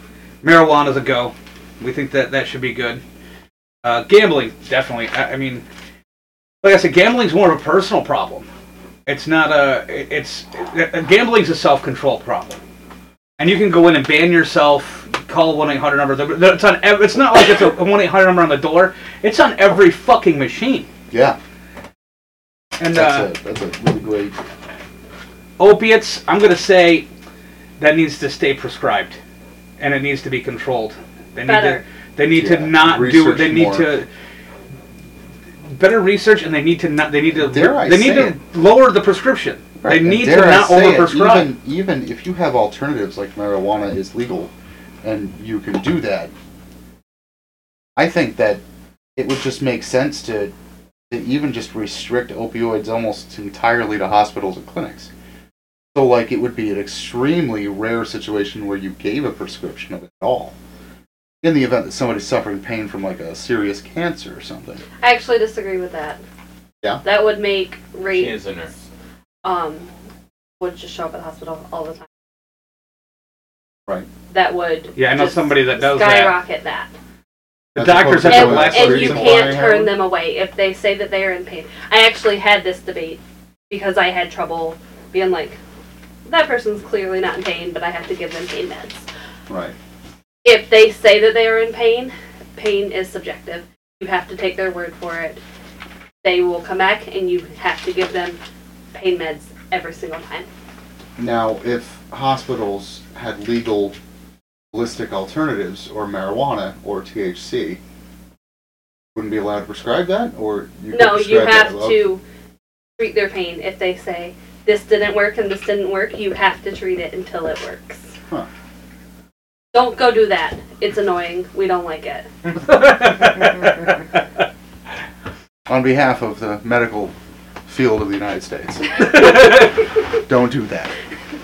marijuana's a go. We think that that should be good. Uh, gambling, definitely. I, I mean, like I said, gambling's more of a personal problem. It's not a. it- It's uh, gambling's a self-control problem, and you can go in and ban yourself. Call one eight hundred number. It's on. It's not like it's a one eight hundred number on the door. It's on every fucking machine. Yeah. And uh, That's a that's a really great. opiates, I'm going to say that needs to stay prescribed, and it needs to be controlled. They need Better. to. They need Yeah, to not do. research They need more. to better research, and they need to not. They need to. Dare I they need to lower the prescription. Right, They need to I not say it. Even, even if you have alternatives like marijuana is legal, and you can do that, I think that it would just make sense to, to even just restrict opioids almost entirely to hospitals and clinics. So, like, it would be an extremely rare situation where you gave a prescription of it at all. In the event that somebody's suffering pain from like a serious cancer or something. I actually disagree with that. Yeah? That would make She rates is a nurse. um would just show up at the hospital all the time. Right. That would Yeah, I know just somebody that does that. skyrocket that. The As doctors have to to And, a last and you reason can't turn them away if they say that they are in pain. I actually had this debate because I had trouble being like, that person's clearly not in pain, but I have to give them pain meds. Right. If they say that they are in pain, pain is subjective. You have to take their word for it. They will come back and you have to give them pain meds every single time. Now, if hospitals had legal holistic alternatives or marijuana or THC, wouldn't be allowed to prescribe that, or you No, you have to treat their pain. If they say this didn't work and this didn't work, you have to treat it until it works. Huh. Don't go do that. It's annoying. We don't like it. On behalf of the medical field of the United States, don't do that.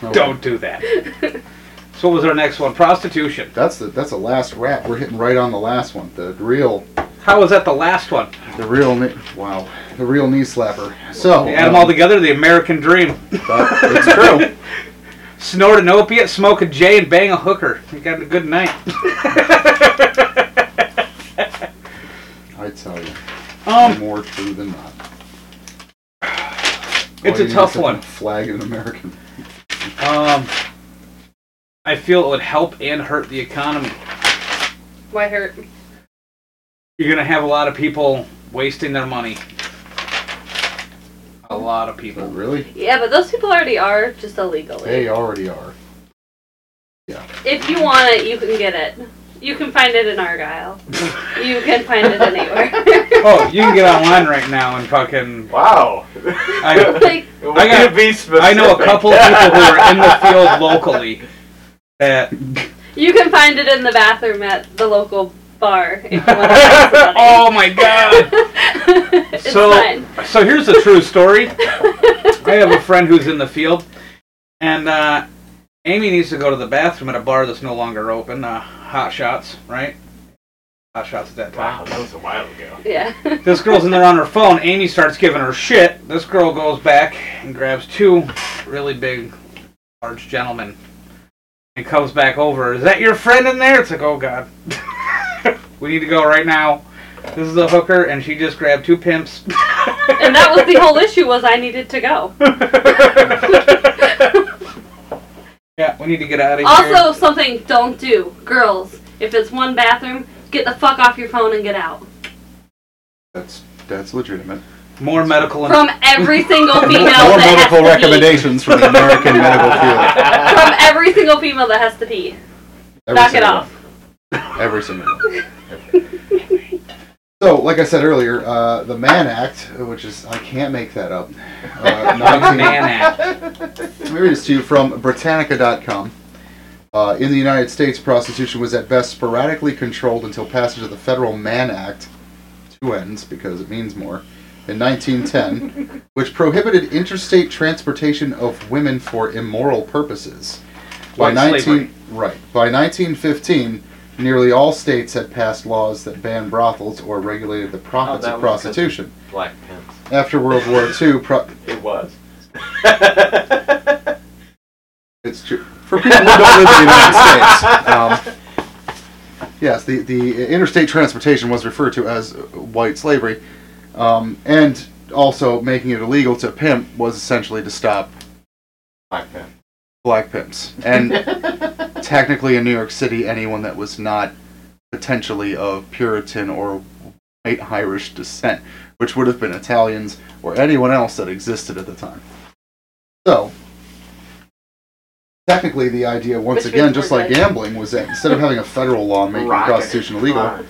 Okay. Don't do that. So what was our next one? Prostitution. That's the that's the last rap. We're hitting right on the last one. The real, How was that the last one? the real, knee, wow, the real knee slapper. So Add them um, all together, the American dream. but it's true. Snort an opiate, smoke a J, and bang a hooker. You got a good night. I tell you, Um, more true than not. it's All a tough one. Flag an American. Um, I feel it would help and hurt the economy. Why hurt? you're gonna have a lot of people wasting their money. A lot of people. Really? Yeah, but those people already are just illegally. They already are. Yeah. If you want it, you can get it. You can find it in Argyle. you can find it anywhere. Oh, you can get online right now and fucking. Wow. I, like, I got- to be specific. I know a couple of people who are in the field locally that. you can find it in the bathroom at the local bar if you want to. Oh my god! it's so, fine. so here's a true story. I have a friend who's in the field, and uh, Amy needs to go to the bathroom at a bar that's no longer open. Uh, Hot Shots, right? Hot Shots at that time. Wow, that was a while ago. Yeah. This girl's in there on her phone. Amy starts giving her shit. This girl goes back and grabs two really big, large gentlemen and comes back over. Is that your friend in there? It's like, oh god. We need to go right now. This is a hooker, and she just grabbed two pimps. and that was the whole issue was I needed to go. yeah, we need to get out of here. Also, something don't do, girls. If it's one bathroom, get the fuck off your phone and get out. That's that's legitimate. more medical. From every single female More that medical has to pee. recommendations from the American medical field. From every single female that has to pee. Every Knock it single off. one. Every single one. So, like I said earlier, uh, the Mann Act, which is I can't make that up. Uh, 19 Mann Act. Let me read this to you from Britannica.com. Uh, in the United States, prostitution was at best sporadically controlled until passage of the Federal Mann Act, two ends because it means more, in 1910, which prohibited interstate transportation of women for immoral purposes. By Like 19 slavery. right by 1915, nearly all states had passed laws that banned brothels or regulated the profits Oh, of prostitution. Black pimps. After World War II, pro- It was. It's true. For people who don't live in the United States, um, yes, the, the interstate transportation was referred to as white slavery. Um, and also making it illegal to pimp was essentially to stop Black pimp. Black pimps. And technically in New York City, anyone that was not potentially of Puritan or white Irish descent, which would have been Italians or anyone else that existed at the time. So, technically, the idea, once Which again, just like good. gambling, was that instead of having a federal law making Rocket. prostitution illegal,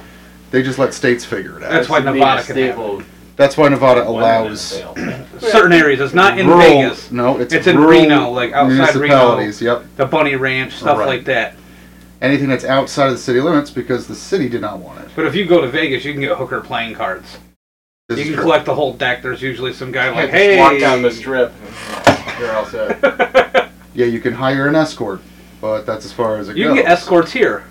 they just let states figure it out. That's why Nevada can have stable That's why Nevada allows certain areas. It's not in rural, Vegas. No, it's, It's in Reno, like outside Reno. municipalities. Yep. The Bunny Ranch, stuff Right. like that. anything that's outside of the city limits because the city did not want it. But if you go to Vegas, you can get hooker playing cards. This you can true. collect the whole deck. There's usually some guy like, Just hey, walk down the strip. You're all set. Yeah, you can hire an escort, but that's as far as it you goes. You can get escorts here.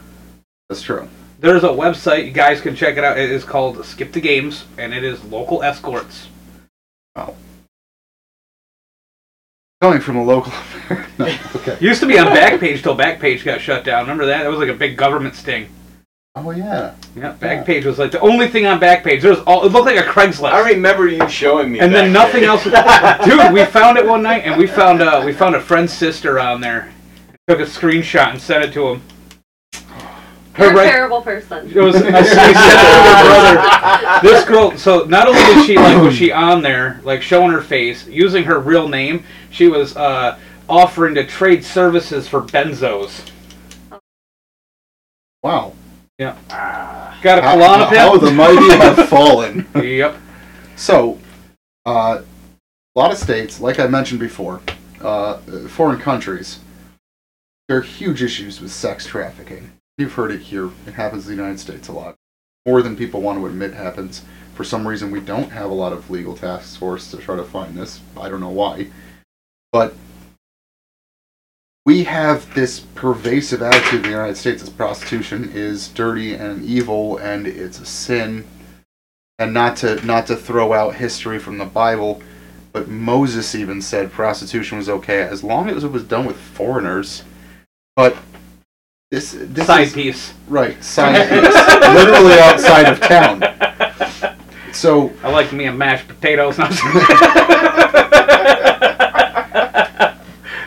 That's true. There's a website. You guys can check it out. It is called Skip the Games, and it is local escorts. Wow. Coming from a local. no, okay. Used to be on Backpage till Backpage got shut down. Remember that? That was like a big government sting. Oh yeah. Yeah, Backpage was like the only thing on Backpage. There was all. It looked like a Craigslist. I remember you showing me. and then back nothing else. Dude, we found it one night, and we found uh, we found a friend's sister on there. Took a screenshot and sent it to him. You're a right- terrible person. It was. I sent it to her brother. This girl. So not only did she like was she on there, like showing her face, using her real name, she was uh, offering to trade services for benzos. Wow. Yeah. Got a How, Klonopin? how the mighty have fallen. Yep. So, uh, a lot of states, like I mentioned before, uh, foreign countries, there are huge issues with sex trafficking. You've heard it here. It happens in the United States a lot. More than people want to admit happens. For some reason, we don't have a lot of legal task force to try to find this. I don't know why. But we have this pervasive attitude in the United States that prostitution is dirty and evil and it's a sin and not to not to throw out history from the Bible, but Moses even said prostitution was okay as long as it was done with foreigners. But this this Side is, piece. right side piece, literally outside of town. So I like me a mashed potatoes.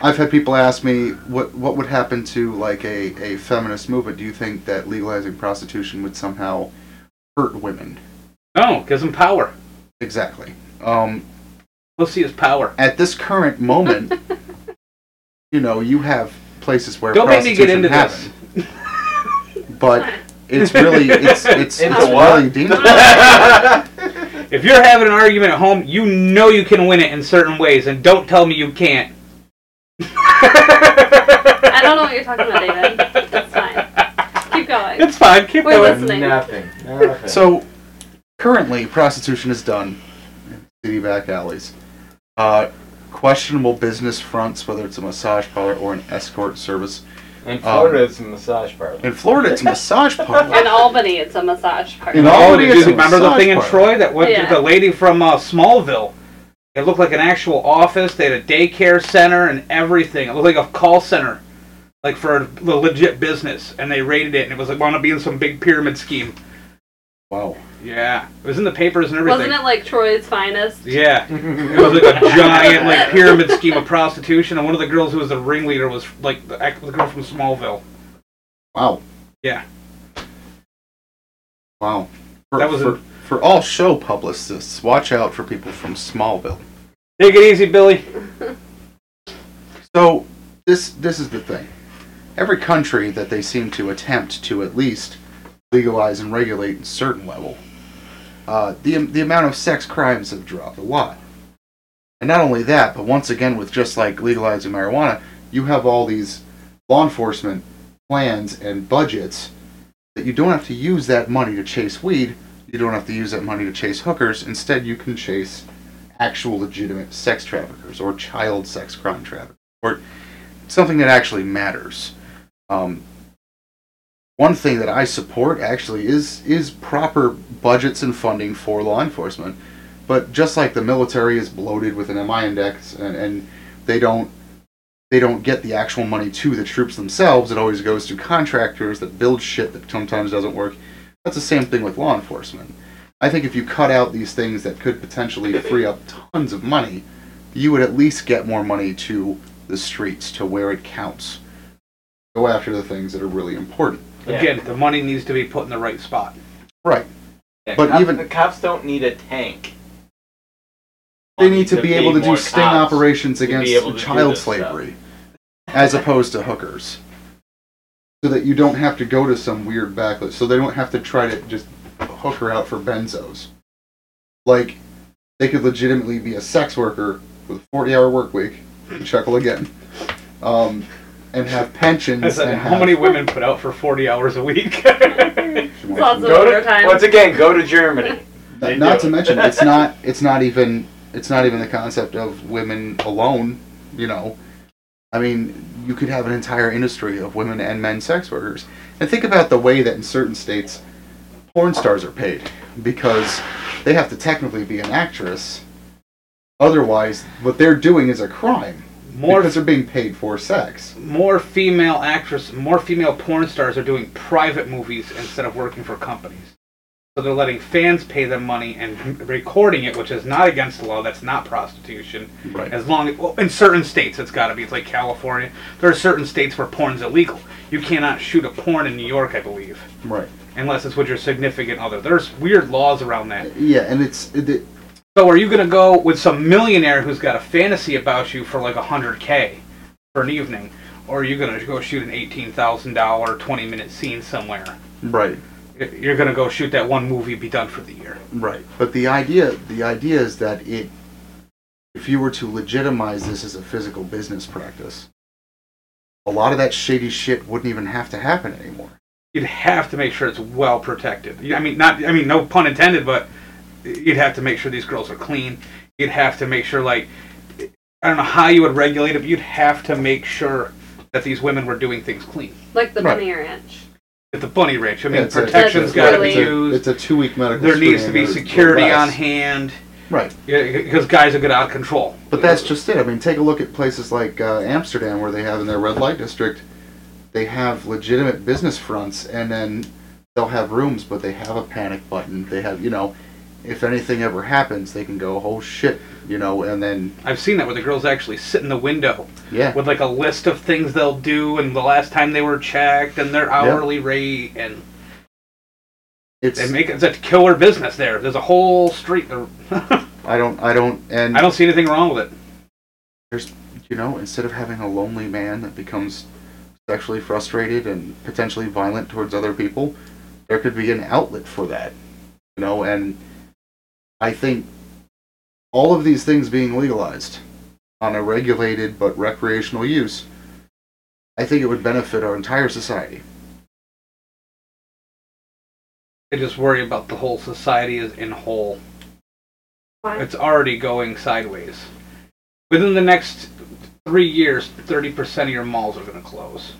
I've had people ask me what what would happen to like a, a feminist movement. Do you think that legalizing prostitution would somehow hurt women. No, gives them power. Exactly. Um, Pussy is power. at this current moment, you know, you have places where Don't make me get into this. Happens, but it's really it's it's, Into it's what? really deemed. If you're having an argument at home, you know you can win it in certain ways, and don't tell me you can't. I don't know what you're talking about, David. That's fine. Keep going. It's fine. Keep We're going. listening. Nothing. Nothing. So, currently, prostitution is done in city back alleys. Uh, questionable business fronts, whether it's a massage parlor or an escort service. In Florida, it's a massage parlor. In Florida, it's a massage parlor. In Albany, it's a massage parlor. In Albany, it's you a remember the massage thing in. Troy that went Yeah. the lady from uh, Smallville? It looked like an actual office. They had a daycare center and everything. It looked like a call center, like for a legit business. And they raided it, and it was like wound up being some big pyramid scheme. Wow. Yeah, it was in the papers and everything. Wasn't it like Troy's finest? Yeah, it was like a giant like pyramid scheme of prostitution, and one of the girls who was the ringleader was like the, act- the girl from Smallville. Wow. Yeah. Wow. For, That was for, a- for all show publicists, watch out for people from Smallville. Take it easy, Billy. So this this is the thing. Every country that they seem to attempt to at least legalize and regulate at a certain level, uh, the the amount of sex crimes have dropped a lot. And not only that, but once again, with just like legalizing marijuana, you have all these law enforcement plans and budgets that you don't have to use that money to chase weed. You don't have to use that money to chase hookers. Instead, you can chase actual legitimate sex traffickers or child sex crime traffickers or something that actually matters. Um, one thing that I support actually is is proper budgets and funding for law enforcement. But just like the military is bloated with an MI index and, and they don't they don't get the actual money to the troops themselves, it always goes to contractors that build shit that sometimes doesn't work. That's the same thing with law enforcement. I think if you cut out these things that could potentially free up tons of money, you would at least get more money to the streets, to where it counts. Go after the things that are really important. Yeah. Again, the money needs to be put in the right spot. Right. Yeah, but cop- even- the cops don't need a tank. They need to be able to do more sting cops operations be against able to do child this stuff. slavery, as opposed to hookers. So that you don't have to go to some weird backlist. So they don't have to try to just hook her out for benzos. Like, they could legitimately be a sex worker with a 40 hour work week, chuckle again, um, and have pensions. Said, and how have- many women put out for 40 hours a week? Lots of Go to, overtime. once again, go to Germany. They Not, not do to mention, it's not. It's not even. It's not even the concept of women alone. You know, I mean, you could have an entire industry of women and men sex workers. And think about the way that in certain states, porn stars are paid because they have to technically be an actress. Otherwise, what they're doing is a crime more, because they're being paid for sex. more female actress, more female porn stars are doing private movies instead of working for companies. So they're letting fans pay them money and recording it, which is not against the law. That's not prostitution. Right. As long as, well, in certain states, it's got to be. It's like California. There are certain states where porn's illegal. You cannot shoot a porn in New York, I believe, Right. unless it's with your significant other. There's weird laws around that. Yeah, and it's it, So are you gonna go with some millionaire who's got a fantasy about you for like a hundred k for an evening, or are you gonna go shoot an eighteen thousand dollar twenty minute scene somewhere? right. You're gonna go shoot that one movie, be done for the year. Right. But the idea the idea is that it if you were to legitimize this as a physical business practice, a lot of that shady shit wouldn't even have to happen anymore. You'd have to make sure it's well protected. I mean, not. I mean, no pun intended, but you'd have to make sure these girls are clean. You'd have to make sure, like, I don't know how you would regulate it, but you'd have to make sure that these women were doing things clean. like the Right. bunny ranch. At the bunny ranch, I mean, Yeah, it's a- protection's it's a- got to be really- used. It's a two week medical there needs to be or- or security on hand Right. because guys will get out of control. But that's just it. I mean, take a look at places like uh, Amsterdam, where they have in their red light district, they have legitimate business fronts, and then they'll have rooms, but they have a panic button. They have, you know, if anything ever happens, they can go, oh shit, you know, and then I've seen that where the girls actually sit in the window yeah, with like a list of things they'll do and the last time they were checked and their hourly rate and It's They make it's a killer business there. There's a whole street. There. I don't I don't and I don't see anything wrong with it. there's you know instead of having a lonely man that becomes sexually frustrated and potentially violent towards other people, there could be an outlet for that. You know, and I think all of these things being legalized on a regulated but recreational use, I think it would benefit our entire society. I just worry about the whole society as in whole. Why? It's already going sideways. Within the next three years, thirty percent of your malls are going to close.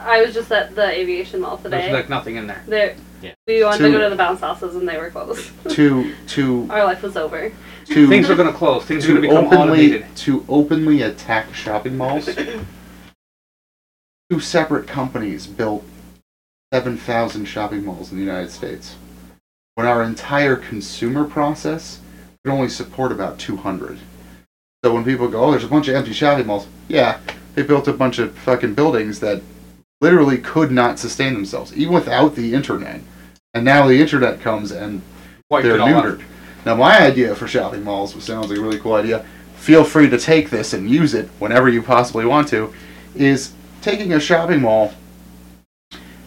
I was just at the aviation mall today. There's like nothing in there. There, Yeah. we wanted Two- to go to the bounce houses and they were closed. To to Our life was over. to Things are going to close. Things are going to to become openly automated. to openly attack shopping malls. Two separate companies built seven thousand shopping malls in the United States, when our entire consumer process could only support about two hundred. So when people go, "Oh, there's a bunch of empty shopping malls," yeah, they built a bunch of fucking buildings that literally could not sustain themselves, even without the internet. And now the internet comes and Wiped they're it all out. neutered. Now, my idea for shopping malls, which sounds like a really cool idea, feel free to take this and use it whenever you possibly want to, is taking a shopping mall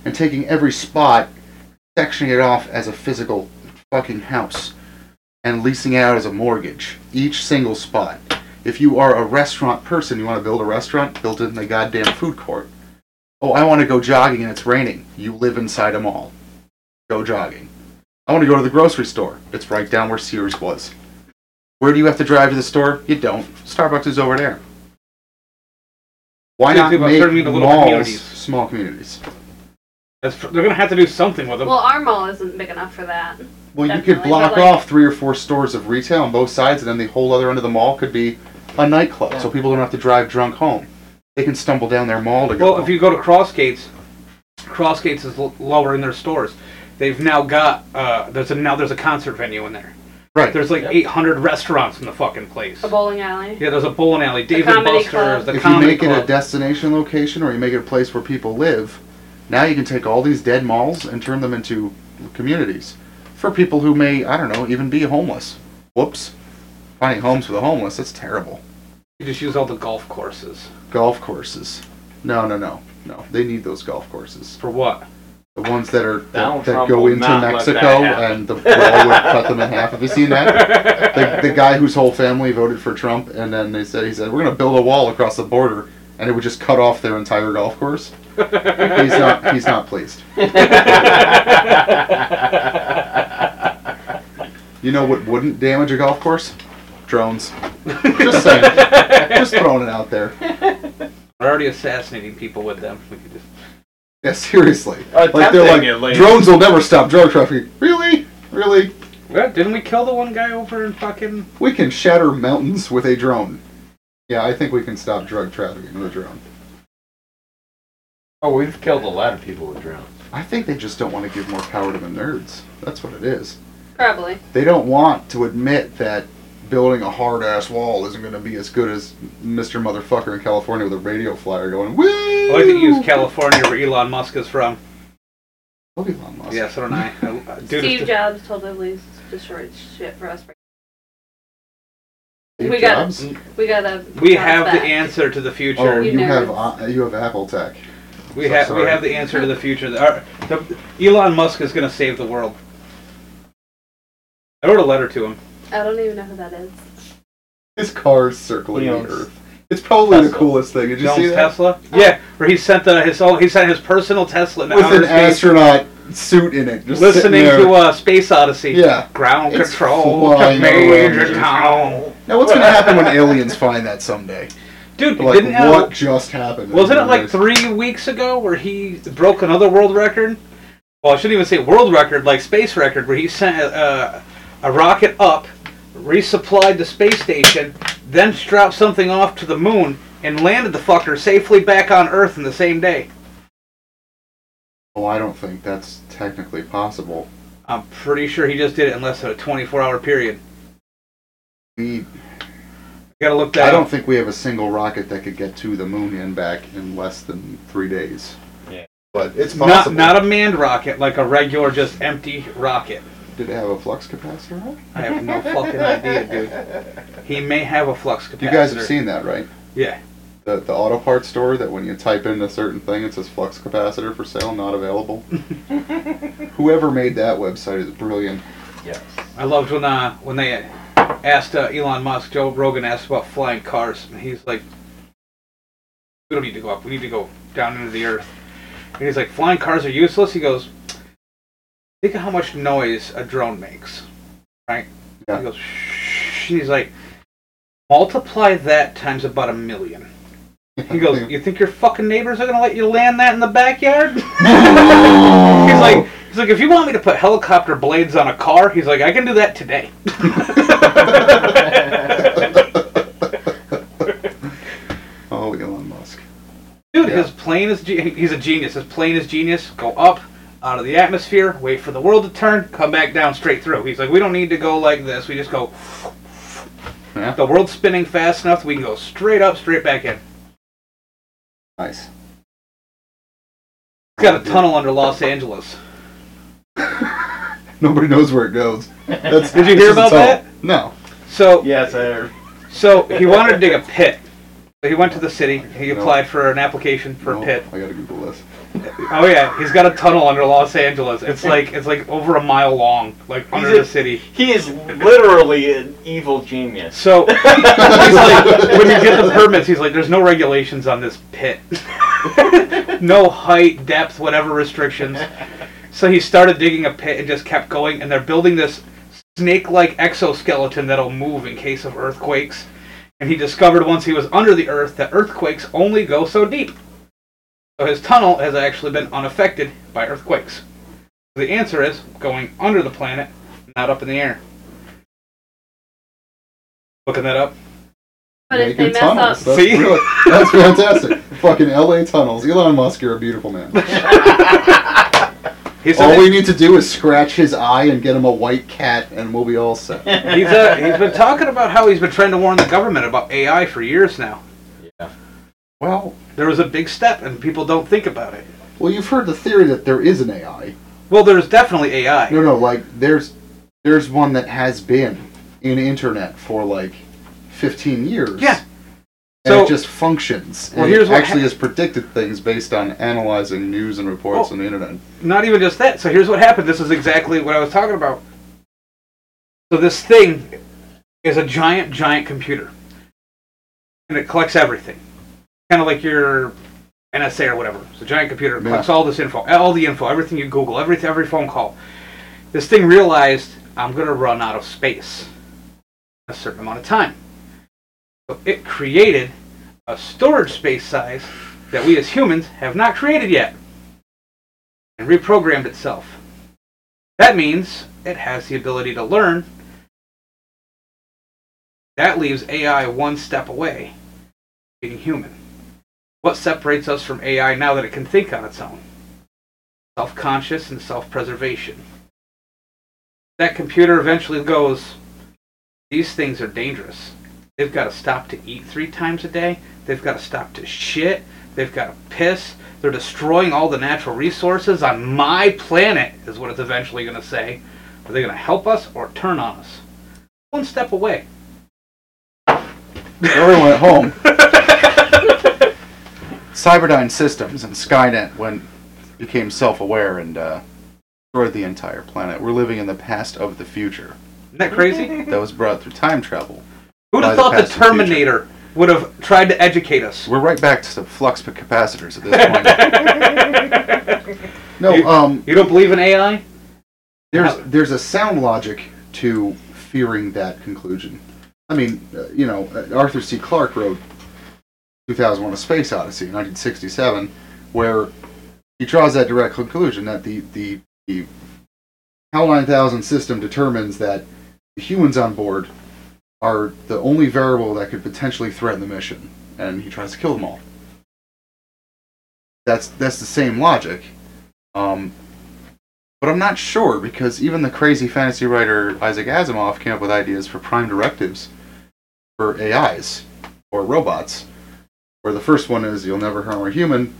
and taking every spot, sectioning it off as a physical fucking house, and leasing it out as a mortgage. Each single spot. If you are a restaurant person, you want to build a restaurant, build it in the goddamn food court. Oh, I want to go jogging and it's raining. You live inside a mall. Go jogging. I want to go to the grocery store. It's right down where Sears was. Where do you have to drive to the store? You don't. Starbucks is over there. Why not do about make turning malls communities. small communities? That's, they're going to have to do something with them. Well, our mall isn't big enough for that. Well, you could block like- off three or four stores of retail on both sides, and then the whole other end of the mall could be a nightclub, so people don't have to drive drunk home. They can stumble down their mall to go. Well, if you go to Crossgates, Crossgates is l- lower in their stores. They've now got uh, there's a now there's a concert venue in there. right, There's like Yep. 800 restaurants in the fucking place. A bowling alley. Yeah, there's a bowling alley, Dave The and comedy Buster's, club. the if you comedy make it a destination location or you make it a place where people live, now you can take all these dead malls and turn them into communities for people who may, I don't know, even be homeless. Whoops. Finding homes for the homeless, that's terrible. You just use all the golf courses Golf courses. No, no, no. No. They need those golf courses. for what? The ones that are Donald that, that Trump go will into not let Mexico that happen. and the wall would cut them in half. Have you seen that? The, the guy whose whole family voted for Trump and then they said he said, We're gonna build a wall across the border and it would just cut off their entire golf course. He's not he's not pleased. You know what wouldn't damage a golf course? Drones. Just saying. just throwing it out there. We're already assassinating people with them. We could just Yeah, seriously. Uh, like they're like at least. drones will never stop drug trafficking. Really? Really? what? Didn't we kill the one guy over in fucking? We can shatter mountains with a drone. Yeah, I think we can stop drug trafficking with a drone. Oh, we've killed a lot of people with drones. I think they just don't want to give more power to the nerds. That's what it is. Probably. They don't want to admit that building a hard ass wall isn't going to be as good as Mr. Motherfucker in California with a radio flyer going, Woo! I like to use California where Elon Musk is from. Love Elon Musk. Yeah, so don't I. I uh, dude, Steve Jobs totally destroyed shit for us. Steve We got- We gotta. we bounce have the answer to the Oh, future. You you have uh, you have Apple Tech. we so have we have the answer to the future. Our, the, Elon Musk is going to save the world. I wrote a letter to him. I don't even know who that is. His car's circling He the owns Earth. It's probably the Tesla. coolest thing. Did you He see owns that? Tesla. Yeah, where he sent the, his own. He sent his personal Tesla to With outer an space, astronaut suit in it, just sitting listening there. to uh, Space Odyssey. Yeah. Ground It's control to flying Major around. Town. Now, what's going to happen when aliens find that someday? Dude, Like, didn't uh, what just happened? Wasn't it like three weeks ago where he broke another world record? Well, I shouldn't even say world record, like space record, where he sent uh, a rocket up, resupplied the space station, then dropped something off to the moon, and landed the fucker safely back on Earth in the same day. Well, I don't think that's technically possible. I'm pretty sure he just did it in less than a 24 hour period. We, gotta look that I don't up. think we have a single rocket that could get to the moon and back in less than three days. Yeah. But it's Not possible. not a manned rocket, like a regular, just empty rocket. Did it have a flux capacitor? on it? I have no fucking idea, dude. He may have a flux capacitor. You guys have seen that, right? Yeah. The the auto parts store that when you type in a certain thing, it says flux capacitor for sale, not available. Whoever made that website is brilliant. Yes. I loved when uh, when they asked uh, Elon Musk, Joe Rogan asked about flying cars, and he's like, "We don't need to go up. We need to go down into the earth." And he's like, "Flying cars are useless." He goes, "Think of how much noise a drone makes, right?" Yeah. He goes, Shh. He's like, "Multiply that times about a million. He goes, "You think your fucking neighbors are gonna let you land that in the backyard?" he's like, "He's like, if you want me to put helicopter blades on a car, he's like, I can do that today." oh, Elon Musk. Dude, Yeah. his plane is ge- he's a genius. His plane is genius. Go up out of the atmosphere, wait for the world to turn, come back down straight through. He's like, we don't need to go like this. We just go. Yeah. The world's spinning fast enough. We can go straight up, straight back in. Nice. He's got a tunnel under Los Angeles. Nobody knows where it goes. That's, Did you hear about that? No. So Yes, I heard. So he wanted to dig a pit. So he went to the city. He applied for an application for No, a pit. I gotta Google this. Oh yeah, he's got a tunnel under Los Angeles. It's like it's like over a mile long, like under a- the city. He is literally an evil genius. So he's like, when you get the permits, he's like, "There's no regulations on this pit, no height, depth, whatever restrictions." So he started digging a pit and just kept going, and they're building this snake-like exoskeleton that'll move in case of earthquakes. And he discovered once he was under the earth that earthquakes only go so deep. So his tunnel has actually been unaffected by earthquakes. The answer is going under the planet, not up in the air. Looking that up. But if they mess tunnels. up, That's, See? really, that's fantastic. Fucking LA tunnels. Elon Musk, you're a beautiful man. He's all we need to do is scratch his eye and get him a white cat, and we'll be all set. He's uh, he's been talking about how he's been trying to warn the government about AI for years now. Yeah. Well, There was a big step, and people don't think about it. well, you've heard the theory that there is an AI. Well, there's definitely AI. No, no, like there's there's one that has been in internet for like 15 years. Yeah. And it just functions. Well, here's it what actually hap- has predicted things based on analyzing news and reports Oh. on the internet. Not even just that. So here's what happened. This is exactly what I was talking about. So this thing is a giant, giant computer, and it collects everything, kind of like your NSA or whatever. It's a giant computer. It collects Yeah. all this info, all the info, everything you Google, every every phone call. This thing realized I'm going to run out of space in a certain amount of time. It created a storage space size that we as humans have not created yet and reprogrammed itself. That means it has the ability to learn. That leaves AI one step away being human. What separates us from AI now that it can think on its own? Self conscious and self preservation. That computer eventually goes, these things are dangerous. They've got to stop to eat three times a day. They've got to stop to shit. They've got to piss. They're destroying all the natural resources on my planet, is what it's eventually going to say. Are they going to help us or turn on us? One step away. Everyone at home. Cyberdyne Systems and Skynet went became self-aware and uh, destroyed the entire planet. We're living in the past of the future. Isn't that crazy? That was brought through time travel. Who'd have thought the past and future. Terminator would have tried to educate us? We're right back to the flux capacitors at this point. no, You- um, You don't believe in AI? there's How- there's a sound logic to fearing that conclusion. I mean, uh, you know, uh, Arthur C. Clarke wrote 2001: A Space Odyssey in 1967, where he draws that direct conclusion that the the, the HAL 9000 system determines that the humans on board are the only variable that could potentially threaten the mission, and he tries to kill them all. That's that's the same logic. Um, but I'm not sure because even the crazy fantasy writer Isaac Asimov came up with ideas for prime directives for AIs or robots. Where the first one is you'll never harm a human.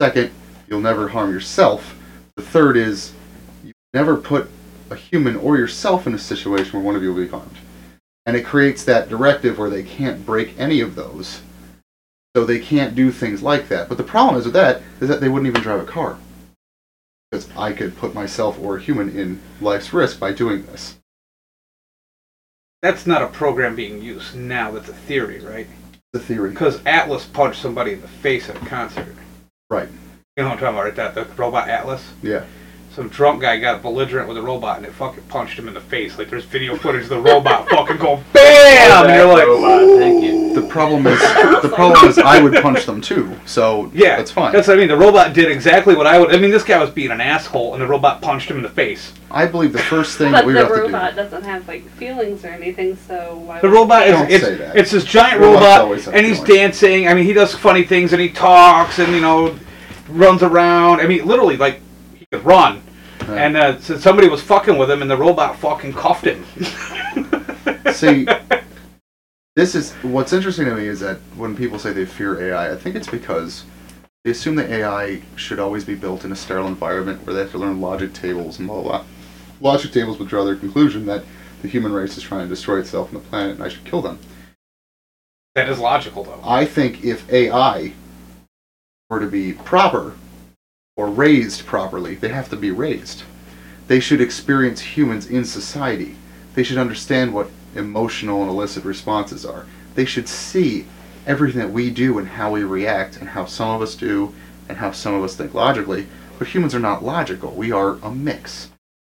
Second, you'll never harm yourself. The third is you never put a human or yourself in a situation where one of you will be harmed. And it creates that directive where they can't break any of those. So they can't do things like that. But the problem is with that is that they wouldn't even drive a car. Because I could put myself or a human in life's risk by doing this. That's not a program being used now. That's a theory, right? The theory. Because Atlas punched somebody in the face at a concert. Right. You know what I'm talking about, right? That the robot Atlas. Yeah. Some drunk guy got belligerent with a robot and it fucking punched him in the face. Like there's video footage of the robot fucking go BAM! And you're like, robot, thank you. The problem is the problem is I would punch them too. So yeah, that's fine. That's what I mean. The robot did exactly what I would. I mean, this guy was being an asshole, and the robot punched him in the face. I believe the first thing But we the have to robot do. doesn't have like feelings or anything, so why The robot is Don't it's, say that. it's this giant robot, always have and he's feelings. dancing. I mean, he does funny things, and he talks, and you know, runs around. I mean, literally, like he could run. And uh, so somebody was fucking with him, and the robot fucking cuffed him. See, this is what's interesting to me is that when people say they fear AI, I think it's because they assume that AI should always be built in a sterile environment where they have to learn logic tables and blah blah. blah. Logic tables would draw their conclusion that the human race is trying to destroy itself and the planet, and I should kill them. that is logical, though. I think if AI were to be proper or raised properly, they have to be raised. They should experience humans in society. They should understand what emotional and illicit responses are. They should see everything that we do and how we react and how some of us do and how some of us think logically. But humans are not logical. We are a mix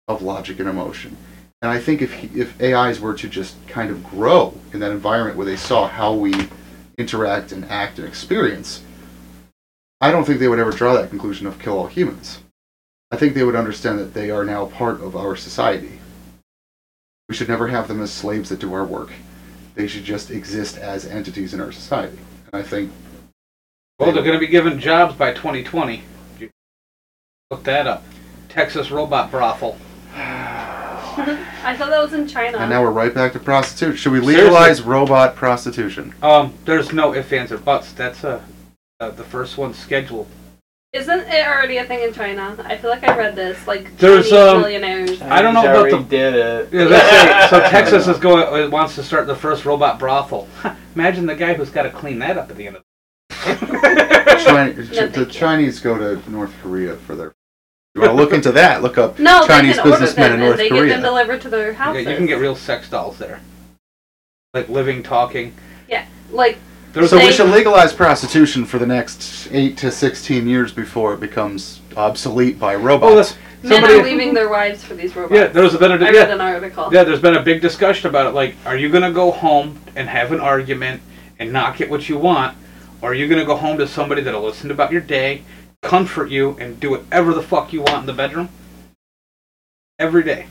of logic and emotion. And I think if if AIs were to just kind of grow in that environment where they saw how we interact and act and experience, I don't think they would ever draw that conclusion of kill all humans. I think they would understand that they are now part of our society. We should never have them as slaves that do our work. They should just exist as entities in our society. And I think Well, they're going to be given jobs by 2020. Look that up. Texas robot brothel. I thought that was in China. and now we're right back to prostitution. Should we legalize robot prostitution? Um, there's no ifs, ands, or buts. That's uh, uh, the first one scheduled. Isn't it already a thing in China? I feel like I read this. Like There's, Chinese um, millionaires. I don't know He's about already the- did it. Yeah, that's it. So Texas is going uh, wants to start the first robot brothel. Imagine the guy who's got to clean that up at the end of. China, the thank you. Chinese go to North Korea for their. You want to look into that? Look up No, Chinese they can order businessmen them in and North they Korea. get them delivered to their Yeah, you can get real sex dolls there, like living, talking. Yeah. Like There's so a we should legalize prostitution for the next eight to sixteen years before it becomes obsolete by oh, robots. that's men are somebody. leaving their wives for these robots. Yeah, there's been a I read an article. yeah. There's been a big discussion about it. Like, are you gonna go home and have an argument and not get what you want, or are you gonna go home to somebody that'll listen about your day, comfort you, and do whatever the fuck you want in the bedroom? Every day.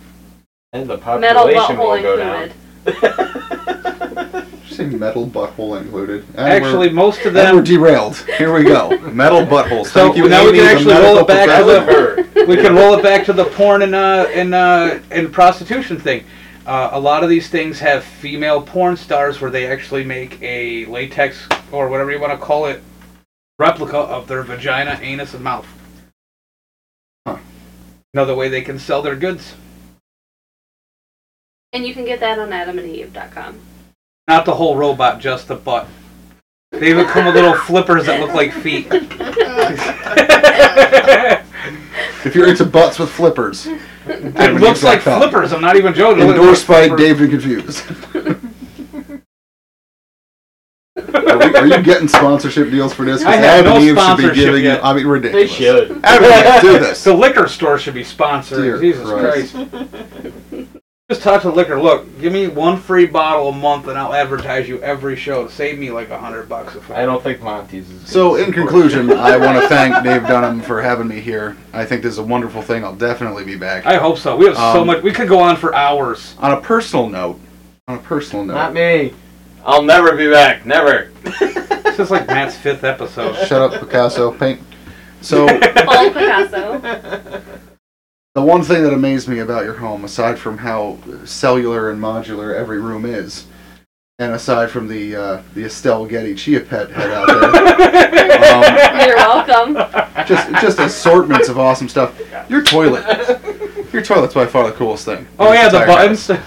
And the Metal population will go down. included. Did you say metal butthole included? And Actually, most of and we're derailed. Here we go. Metal buttholes. So, Thank you, now we Amy, can the actually roll it back to the- we can roll it back to the porn and uh and uh and prostitution thing. Uh, a lot of these things have female porn stars where they actually make a latex or whatever you want to call it replica of their vagina, anus, and mouth. Huh. Another way they can sell their goods. And you can get that on adamandeve.com. Not the whole robot, just the butt. They even come with little flippers that look like feet. If you're into butts with flippers, it looks like flippers. I'm not even joking. It looks Endorsed by like flippers. David Confused. Are, we, are you getting sponsorship deals for this? 'Cause I have Adam no and Eve should be sponsorship giving yet. I mean, They ridiculous. should. Adam and Eve, do this. The liquor store should be sponsored. Dear Jesus Christ. Christ. Just talk to the liquor. Look, give me one free bottle a month, and I'll advertise you every show. Save me like a hundred bucks. If I don't think Monty's is. So, in conclusion, I want to thank Dave Dunham for having me here. I think this is a wonderful thing. I'll definitely be back. I hope so. We have so Um, much. We could go on for hours. on a personal note, on a personal note, Not me. I'll never be back. Never. This is like Matt's fifth episode. shut up, Picasso. Paint. So, Paul Picasso. The one thing that amazed me about your home, aside from how cellular and modular every room is, And aside from the uh, the Estelle Getty Chia Pet head out there, um, You're welcome. just just assortments of awesome stuff. Your toilet, your toilet's by far the coolest thing. Oh yeah, the buttons.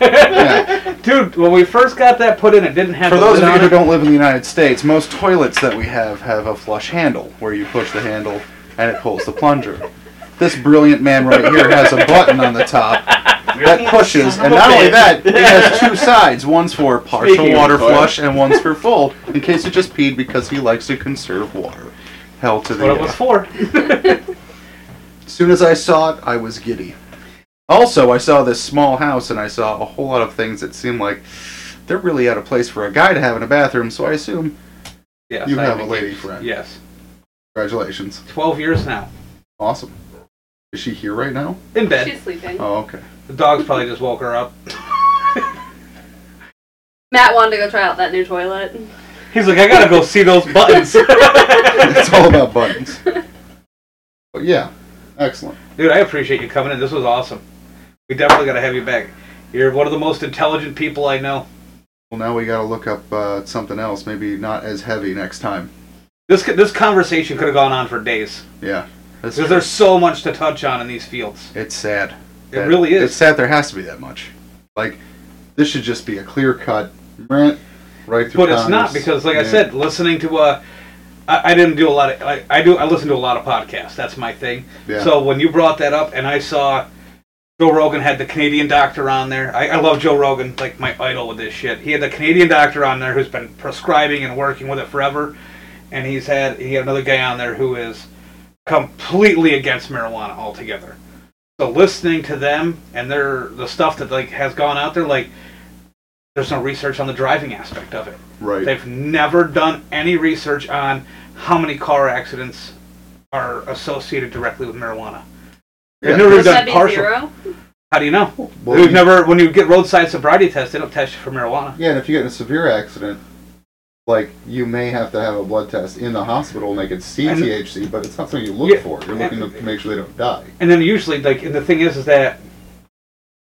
Yeah. Dude, when we first got that put in, it didn't have For those of you who don't live in the United States, most toilets that we have have a flush handle where you push the handle and it pulls the plunger. This brilliant man right here has a button on the top that pushes, and not only that, it has two sides. One's for partial Speaking water flush, and one's for full, in case you just peed because he likes to conserve water. Hell to the what it was for. As soon as I saw it, I was giddy. Also, I saw this small house and I saw a whole lot of things that seemed like they're really out of place for a guy to have in a bathroom, so I assume Yes, you I have a lady friend. Yes, Congratulations. twelve years now. Awesome. Is she here right now? In bed. She's sleeping. Oh, okay. The dogs probably just woke her up. Matt wanted to go try out that new toilet. He's like, I gotta go see those buttons. it's all about buttons. But yeah, excellent. Dude, I appreciate you coming in. This was awesome. We definitely gotta have you back. You're one of the most intelligent people I know. Well, now we gotta look up uh, something else, maybe not as heavy next time. This this conversation could have gone on for days Yeah. That's because there's so much to touch on in these fields. It's sad. It really is. It's sad there has to be that much. Like, this should just be a clear cut rant right through But it's not because, like I said, listening to uh, I, I didn't do a lot of like I do I listen to a lot of podcasts. That's my thing. Yeah. So when you brought that up, and I saw Joe Rogan had the Canadian doctor on there. I, I love Joe Rogan, like my idol with this shit. He had the Canadian doctor on there who's been prescribing and working with it forever, and he's had he had another guy on there who is completely against marijuana altogether. So listening to them and their the stuff that like has gone out there, like there's no research on the driving aspect of it. right. They've never done any research on how many car accidents are associated directly with marijuana. They've Yeah. never Would that done be partial. zero? How do you know? Well, We've you- never, when you get roadside sobriety tests, they don't test you for marijuana. Yeah, and if you get in a severe accident, like you may have to have a blood test in the hospital and they can see And- THC, but it's not something you look Yeah, for. You're looking to make sure they don't die. And then usually, like, and the thing is, is that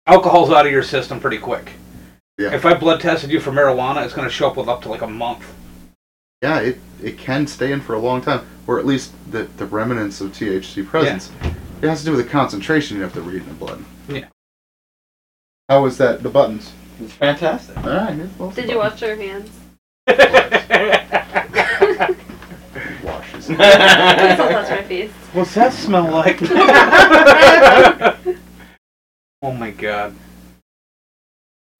alcohol's out of your system pretty quick. Yeah. If I blood tested you for marijuana, it's going to show up with up to like a month. Yeah, it, it can stay in for a long time, or at least the, the remnants of THC presence. It has to do with the concentration you have to read in the blood. Yeah. How was that? The buttons. It's fantastic. All right. yeah, well, Did you wash your hands? Washes. I still touch my face. What's that smell like? oh my god.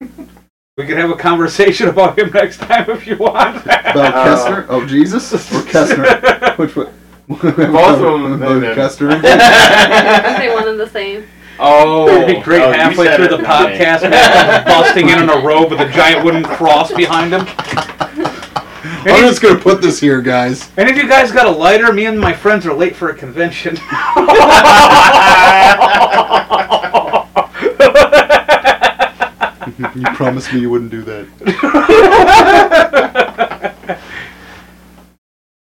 We can have a conversation about him next time if you want. About Uh, Kessler? Oh, Jesus? Or Kessler? Which one? Both of them, Both then. Kessler. Aren't they one and the same? Oh, It'd great oh, halfway through the podcast, busting in on a robe with a giant wooden cross behind him. I'm just gonna put this here, guys. any of you guys got a lighter? Me and my friends are late for a convention. You promised me you wouldn't do that.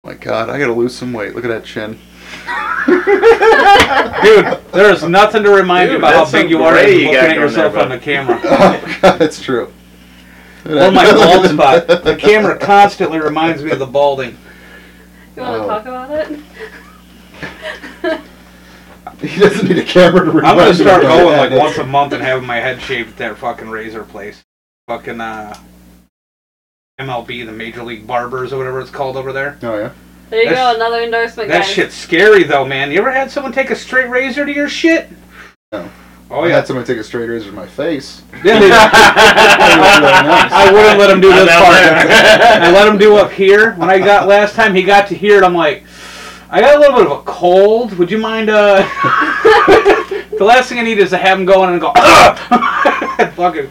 Oh my God, I gotta lose some weight. Look at that chin. Dude, there's nothing to remind you about how big you are gray you looking got at yourself on the camera. Oh God, that's true. Or my bald spot. The camera constantly reminds me of the balding. You want to Oh. talk about it? He doesn't need a camera to I'm gonna start going that. like once a month and having my head shaved at that fucking razor place. Fucking uh MLB, the Major League Barbers or whatever it's called over there. Oh yeah. There you That's- go, another endorsement, That guys. shit's scary though, man. You ever had someone take a straight razor to your shit? No. Oh yeah, I yeah. had someone take a straight razor to my face. Yeah, they- I wouldn't let him do this I'm part. I let him do up here. When I got last time, he got to here, and I'm like, I got a little bit of a cold. Would you mind? uh The last thing I need is to have him go in and go. Fucking.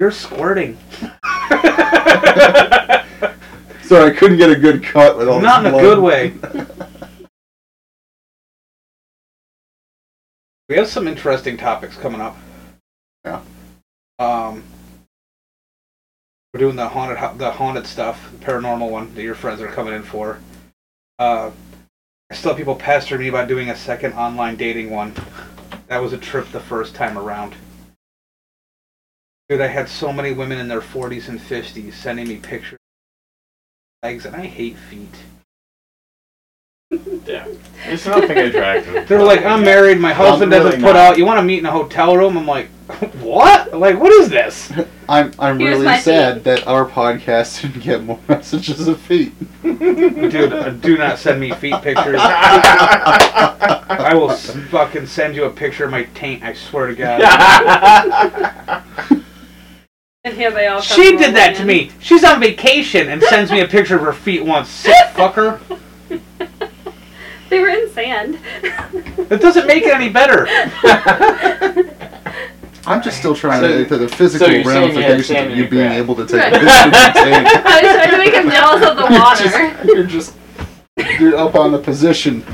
You're squirting. Sorry, I couldn't get a good cut with all Not in this a good way. We have some interesting topics coming up. Yeah. Um, we're doing the haunted, the haunted stuff, the paranormal one that your friends are coming in for. Uh, I still have people pestering me about doing a second online dating one. That was a trip the first time around. Dude, I had so many women in their 40s and 50s sending me pictures of legs, and I hate feet. Yeah. There's nothing attractive. They're like, I'm married, my husband really doesn't put not. out, you want to meet in a hotel room? I'm like, what? Like, what is this? I'm I'm Here's really sad feet. that our podcast didn't get more messages of feet. Dude, uh, do not send me feet pictures. I will s- fucking send you a picture of my taint, I swear to God. And here they all come She rolling did that to in. me. She's on vacation and sends me a picture of her feet once. Sick fucker. They were in sand. That doesn't make it any better. I'm just still trying So- to get to the physical so you're saying you had ramifications sand of in you your being crack. able to take Right. pictures of your tank. I was trying to make him jealous of the water. You're just you're up on the position.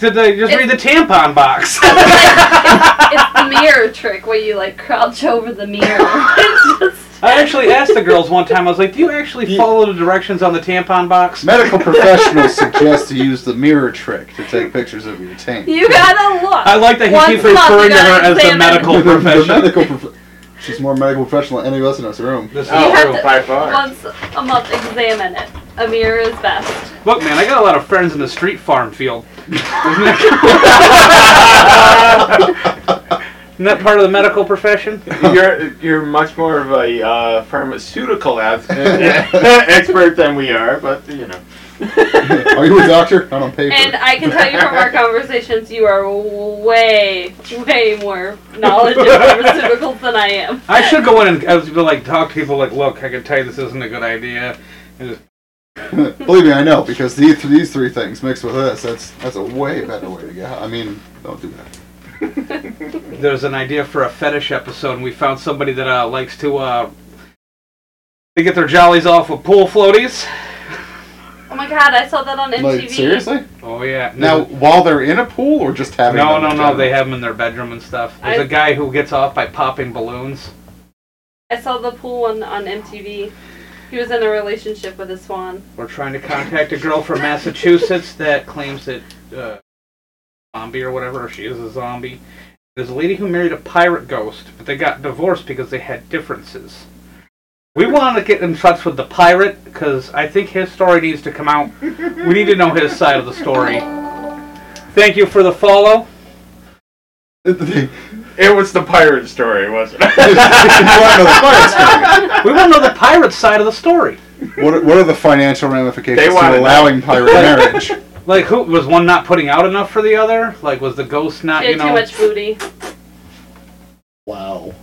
Did they just read the tampon box? it's the mirror trick where you like crouch over the mirror. It's just I actually asked the girls one time. I was like, "Do you actually follow the directions on the tampon box?" Medical professionals suggest to use the mirror trick to take pictures of your tank. you gotta look. I like that he Once keeps month, referring to her as the medical professional. the medical prof- She's more medical professional than any of us in this room. This is Oh, have true. by far. Once a month, examine it. A mirror is best. Look, man, I got a lot of friends in the street farm field. Isn't that part of the medical profession? you're you're much more of a uh, pharmaceutical ex- expert than we are, but you know. Are you a doctor? Not on paper. And I can tell you from our conversations, you are way, way more knowledgeable of pharmaceuticals than I am. I should go in and I was like talk to people like, look, I can tell you this isn't a good idea. Believe me, I know because these these three things mixed with this, that's that's a way better way to go. I mean, don't do that. There's an idea for a fetish episode, and we found somebody that uh, likes to uh, they get their jollies off with pool floaties. Oh my god, I saw that on MTV. Like seriously? Oh yeah. Now, while they're in a pool or just having? no, them no, no. general? They have them in their bedroom and stuff. There's a I- guy who gets off by popping balloons. I saw the pool one on MTV. He was in a relationship with a swan. We're trying to contact a girl from Massachusetts that claims that uh, zombie or whatever. Or she is a zombie. There's a lady who married a pirate ghost, but they got divorced because they had differences. We want to get in touch with the pirate because I think his story needs to come out. We need to know his side of the story. Thank you for the follow. It was the pirate story, wasn't it? You wanna know the pirate We want to know the pirate side of the story. story? What are, what are the financial ramifications They wanna to know. allowing pirate marriage? Like, who was one not putting out enough for the other? Like, was the ghost not? She You had too know, much booty. Wow.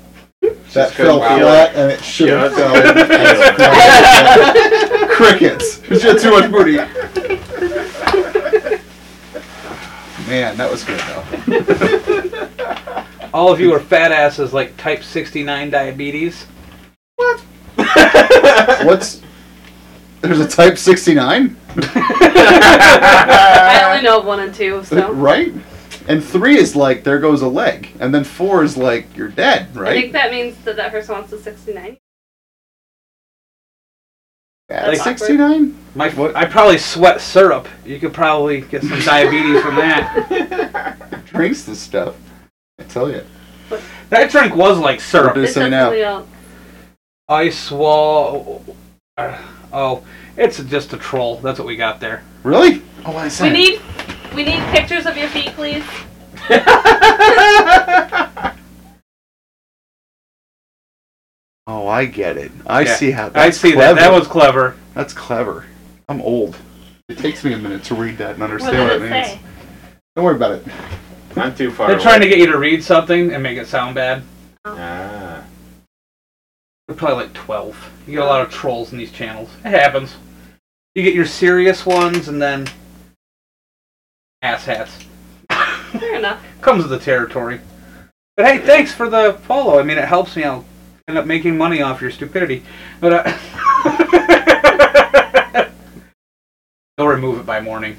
Just That fell feel flat and it should have Yeah, fell. Crickets. She had too much booty. Man, that was good though. all of you are fat asses like type 69 diabetes. What? What's there's a Type 69, I only know of one and two, so. right? And three is like there goes a leg, and then four is like you're dead, right? I think that means that that person wants a 69. At That's 69. My, I probably sweat syrup. You could probably get some diabetes from that. Drinks this stuff. I tell you. That drink was like syrup. What It's say now? definitely a- Ice wall. uh, Oh, it's just a troll. That's what we got there. Really? Oh, I We said. need, we need pictures of your feet, please. Oh, I get it. I Yeah, see how. I see clever. that. That was clever. That's clever. I'm old. It takes me a minute to read that and What understand did what, it it means. say? Don't worry about it. I'm too far They're away. trying to get you to read something and make it sound bad. Ah. They're probably like 12. You get a lot of trolls in these channels. It happens. You get your serious ones and then asshats. Fair enough. Comes with the territory. But hey, thanks for the follow. I mean, it helps me. I'll end up making money off your stupidity. But uh, they'll remove it by morning.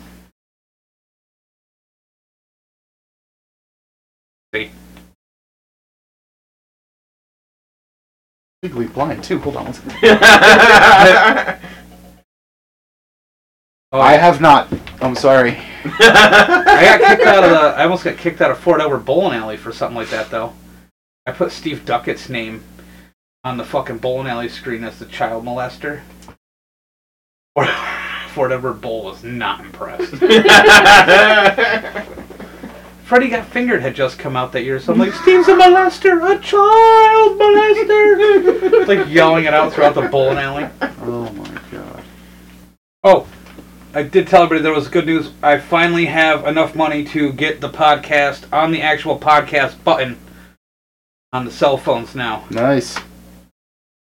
See. Legally blind too. Hold on. One second. Oh, I have not. I'm sorry. I got kicked out of the. I almost got kicked out of Fort Edward Bowling Alley for something like that, though. I put Steve Duckett's name on the fucking bowling alley screen as the child molester. For, for whatever Bull was not impressed. Freddie Got Fingered had just come out that year, so I'm like, Steve's a molester, a child molester! like yelling it out throughout the bowling alley. Oh my god. Oh, I did tell everybody there was good news. I finally have enough money to get the podcast on the actual podcast button on the cell phones now. Nice.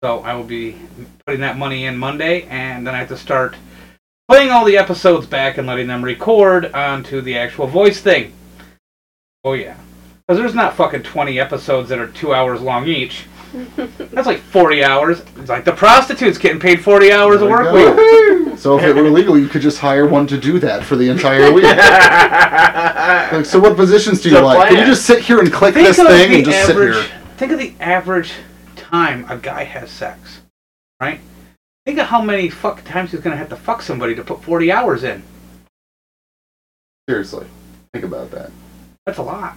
So I will be putting that money in Monday, and then I have to start playing all the episodes back and letting them record onto the actual voice thing. Oh yeah, because there's not fucking 20 episodes that are two hours long each. That's like 40 hours. It's like the prostitutes getting paid 40 hours a work week. So if it were legal, you could just hire one to do that for the entire week. Like, so what positions do you The like? Can you just sit here and click Think this thing and just average. sit here? Think of the average time a guy has sex, right? Think of how many fuck times he's gonna have to fuck somebody to put 40 hours in. Seriously, think about that. That's a lot.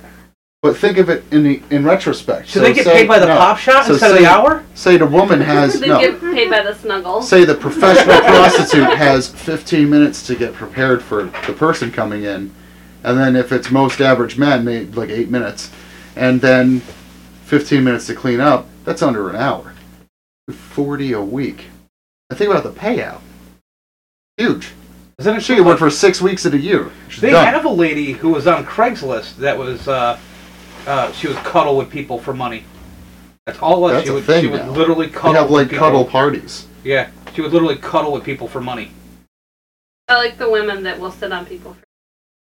But think of it in the, in retrospect. Should So they get say- paid by the no. pop shot So instead of the hour? Say the woman has they no. get paid by the snuggle. Say the professional prostitute has 15 minutes to get prepared for the person coming in, and then if it's most average men, maybe like eight minutes, and then 15 minutes to clean up. That's under an hour. 40 a week. And think about the payout. Huge. Isn't it She true? could work for six weeks at a year. She's They done. have a lady who was on Craigslist that was uh, uh, she would cuddle with people for money. That's all it was. That's she a would thing she would now. literally They cuddle have with like people. cuddle parties. Yeah, she would literally cuddle with people for money. I like the women that will sit on people. For,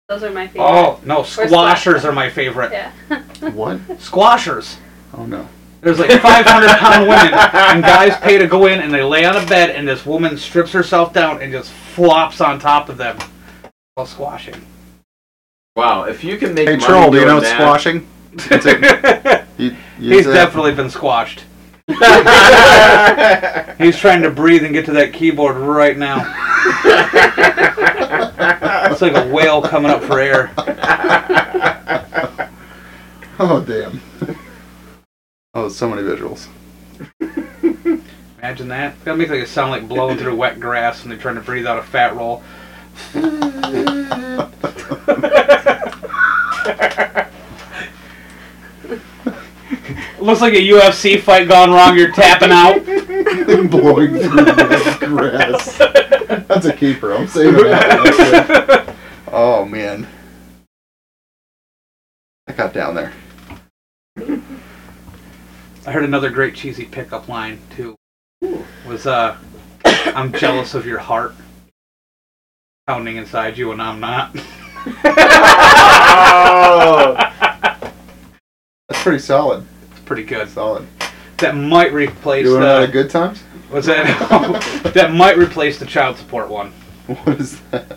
those are my favorite. Oh no, squashers are my favorite. Yeah. What? Squashers. Oh no. There's like 500 pound women, and guys pay to go in, and they lay on a bed, and this woman strips herself down and just flops on top of them while squashing. Wow, if you can make Hey money troll, do you doing know that- squashing? That's it. You, you He's say- definitely been squashed. He's trying to breathe and get to that keyboard right now. It's like a whale coming up for air. Oh damn. Oh, so many visuals. Imagine that. It's gotta make like it sound like blowing through wet grass and they're trying to breathe out a fat roll. Looks like a UFC fight gone wrong. You're tapping out. Blowing through the grass. That's a keeper. I'm saving that. Oh man. I got down there. I heard another great cheesy pickup line too. Was uh, I'm jealous of your heart pounding inside you, and I'm not. Oh, That's pretty solid. Pretty good. Solid. That might replace out the. of good times? Was that? that might replace the child support one. What is that?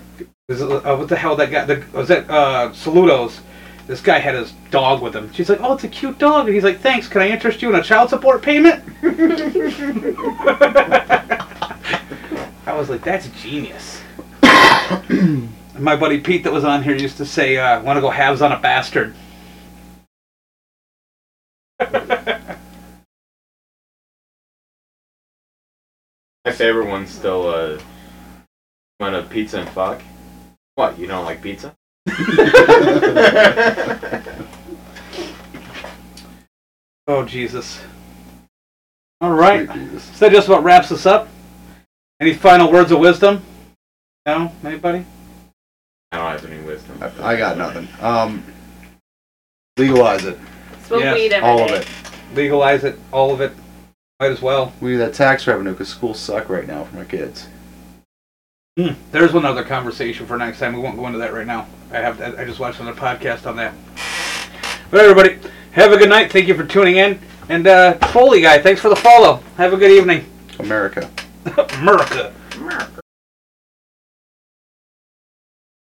Is it, uh, what the hell that guy? The, was that uh, Saludos? This guy had his dog with him. She's like, "Oh, it's a cute dog," and he's like, "Thanks. Can I interest you in a child support payment?" I was like, "That's genius." My buddy Pete that was on here used to say, uh, "Want to go halves on a bastard." My favorite one's still uh, want a pizza and fuck. What? You don't like pizza? Oh Jesus! All right. Sweet Jesus. So that just about wraps us up. Any final words of wisdom? No, anybody? I don't have any wisdom. I- I got nothing. Um, legalize it. Smoke Yes, weed every All of it. Legalize it, all of it. Might as well. We need that tax revenue because schools suck right now for my kids. Hmm. There's one other conversation for next time. We won't go into that right now. I have. To, I just watched another podcast on that. But everybody, have a good night. Thank you for tuning in. And uh, Foley guy, thanks for the follow. Have a good evening. America. America. America.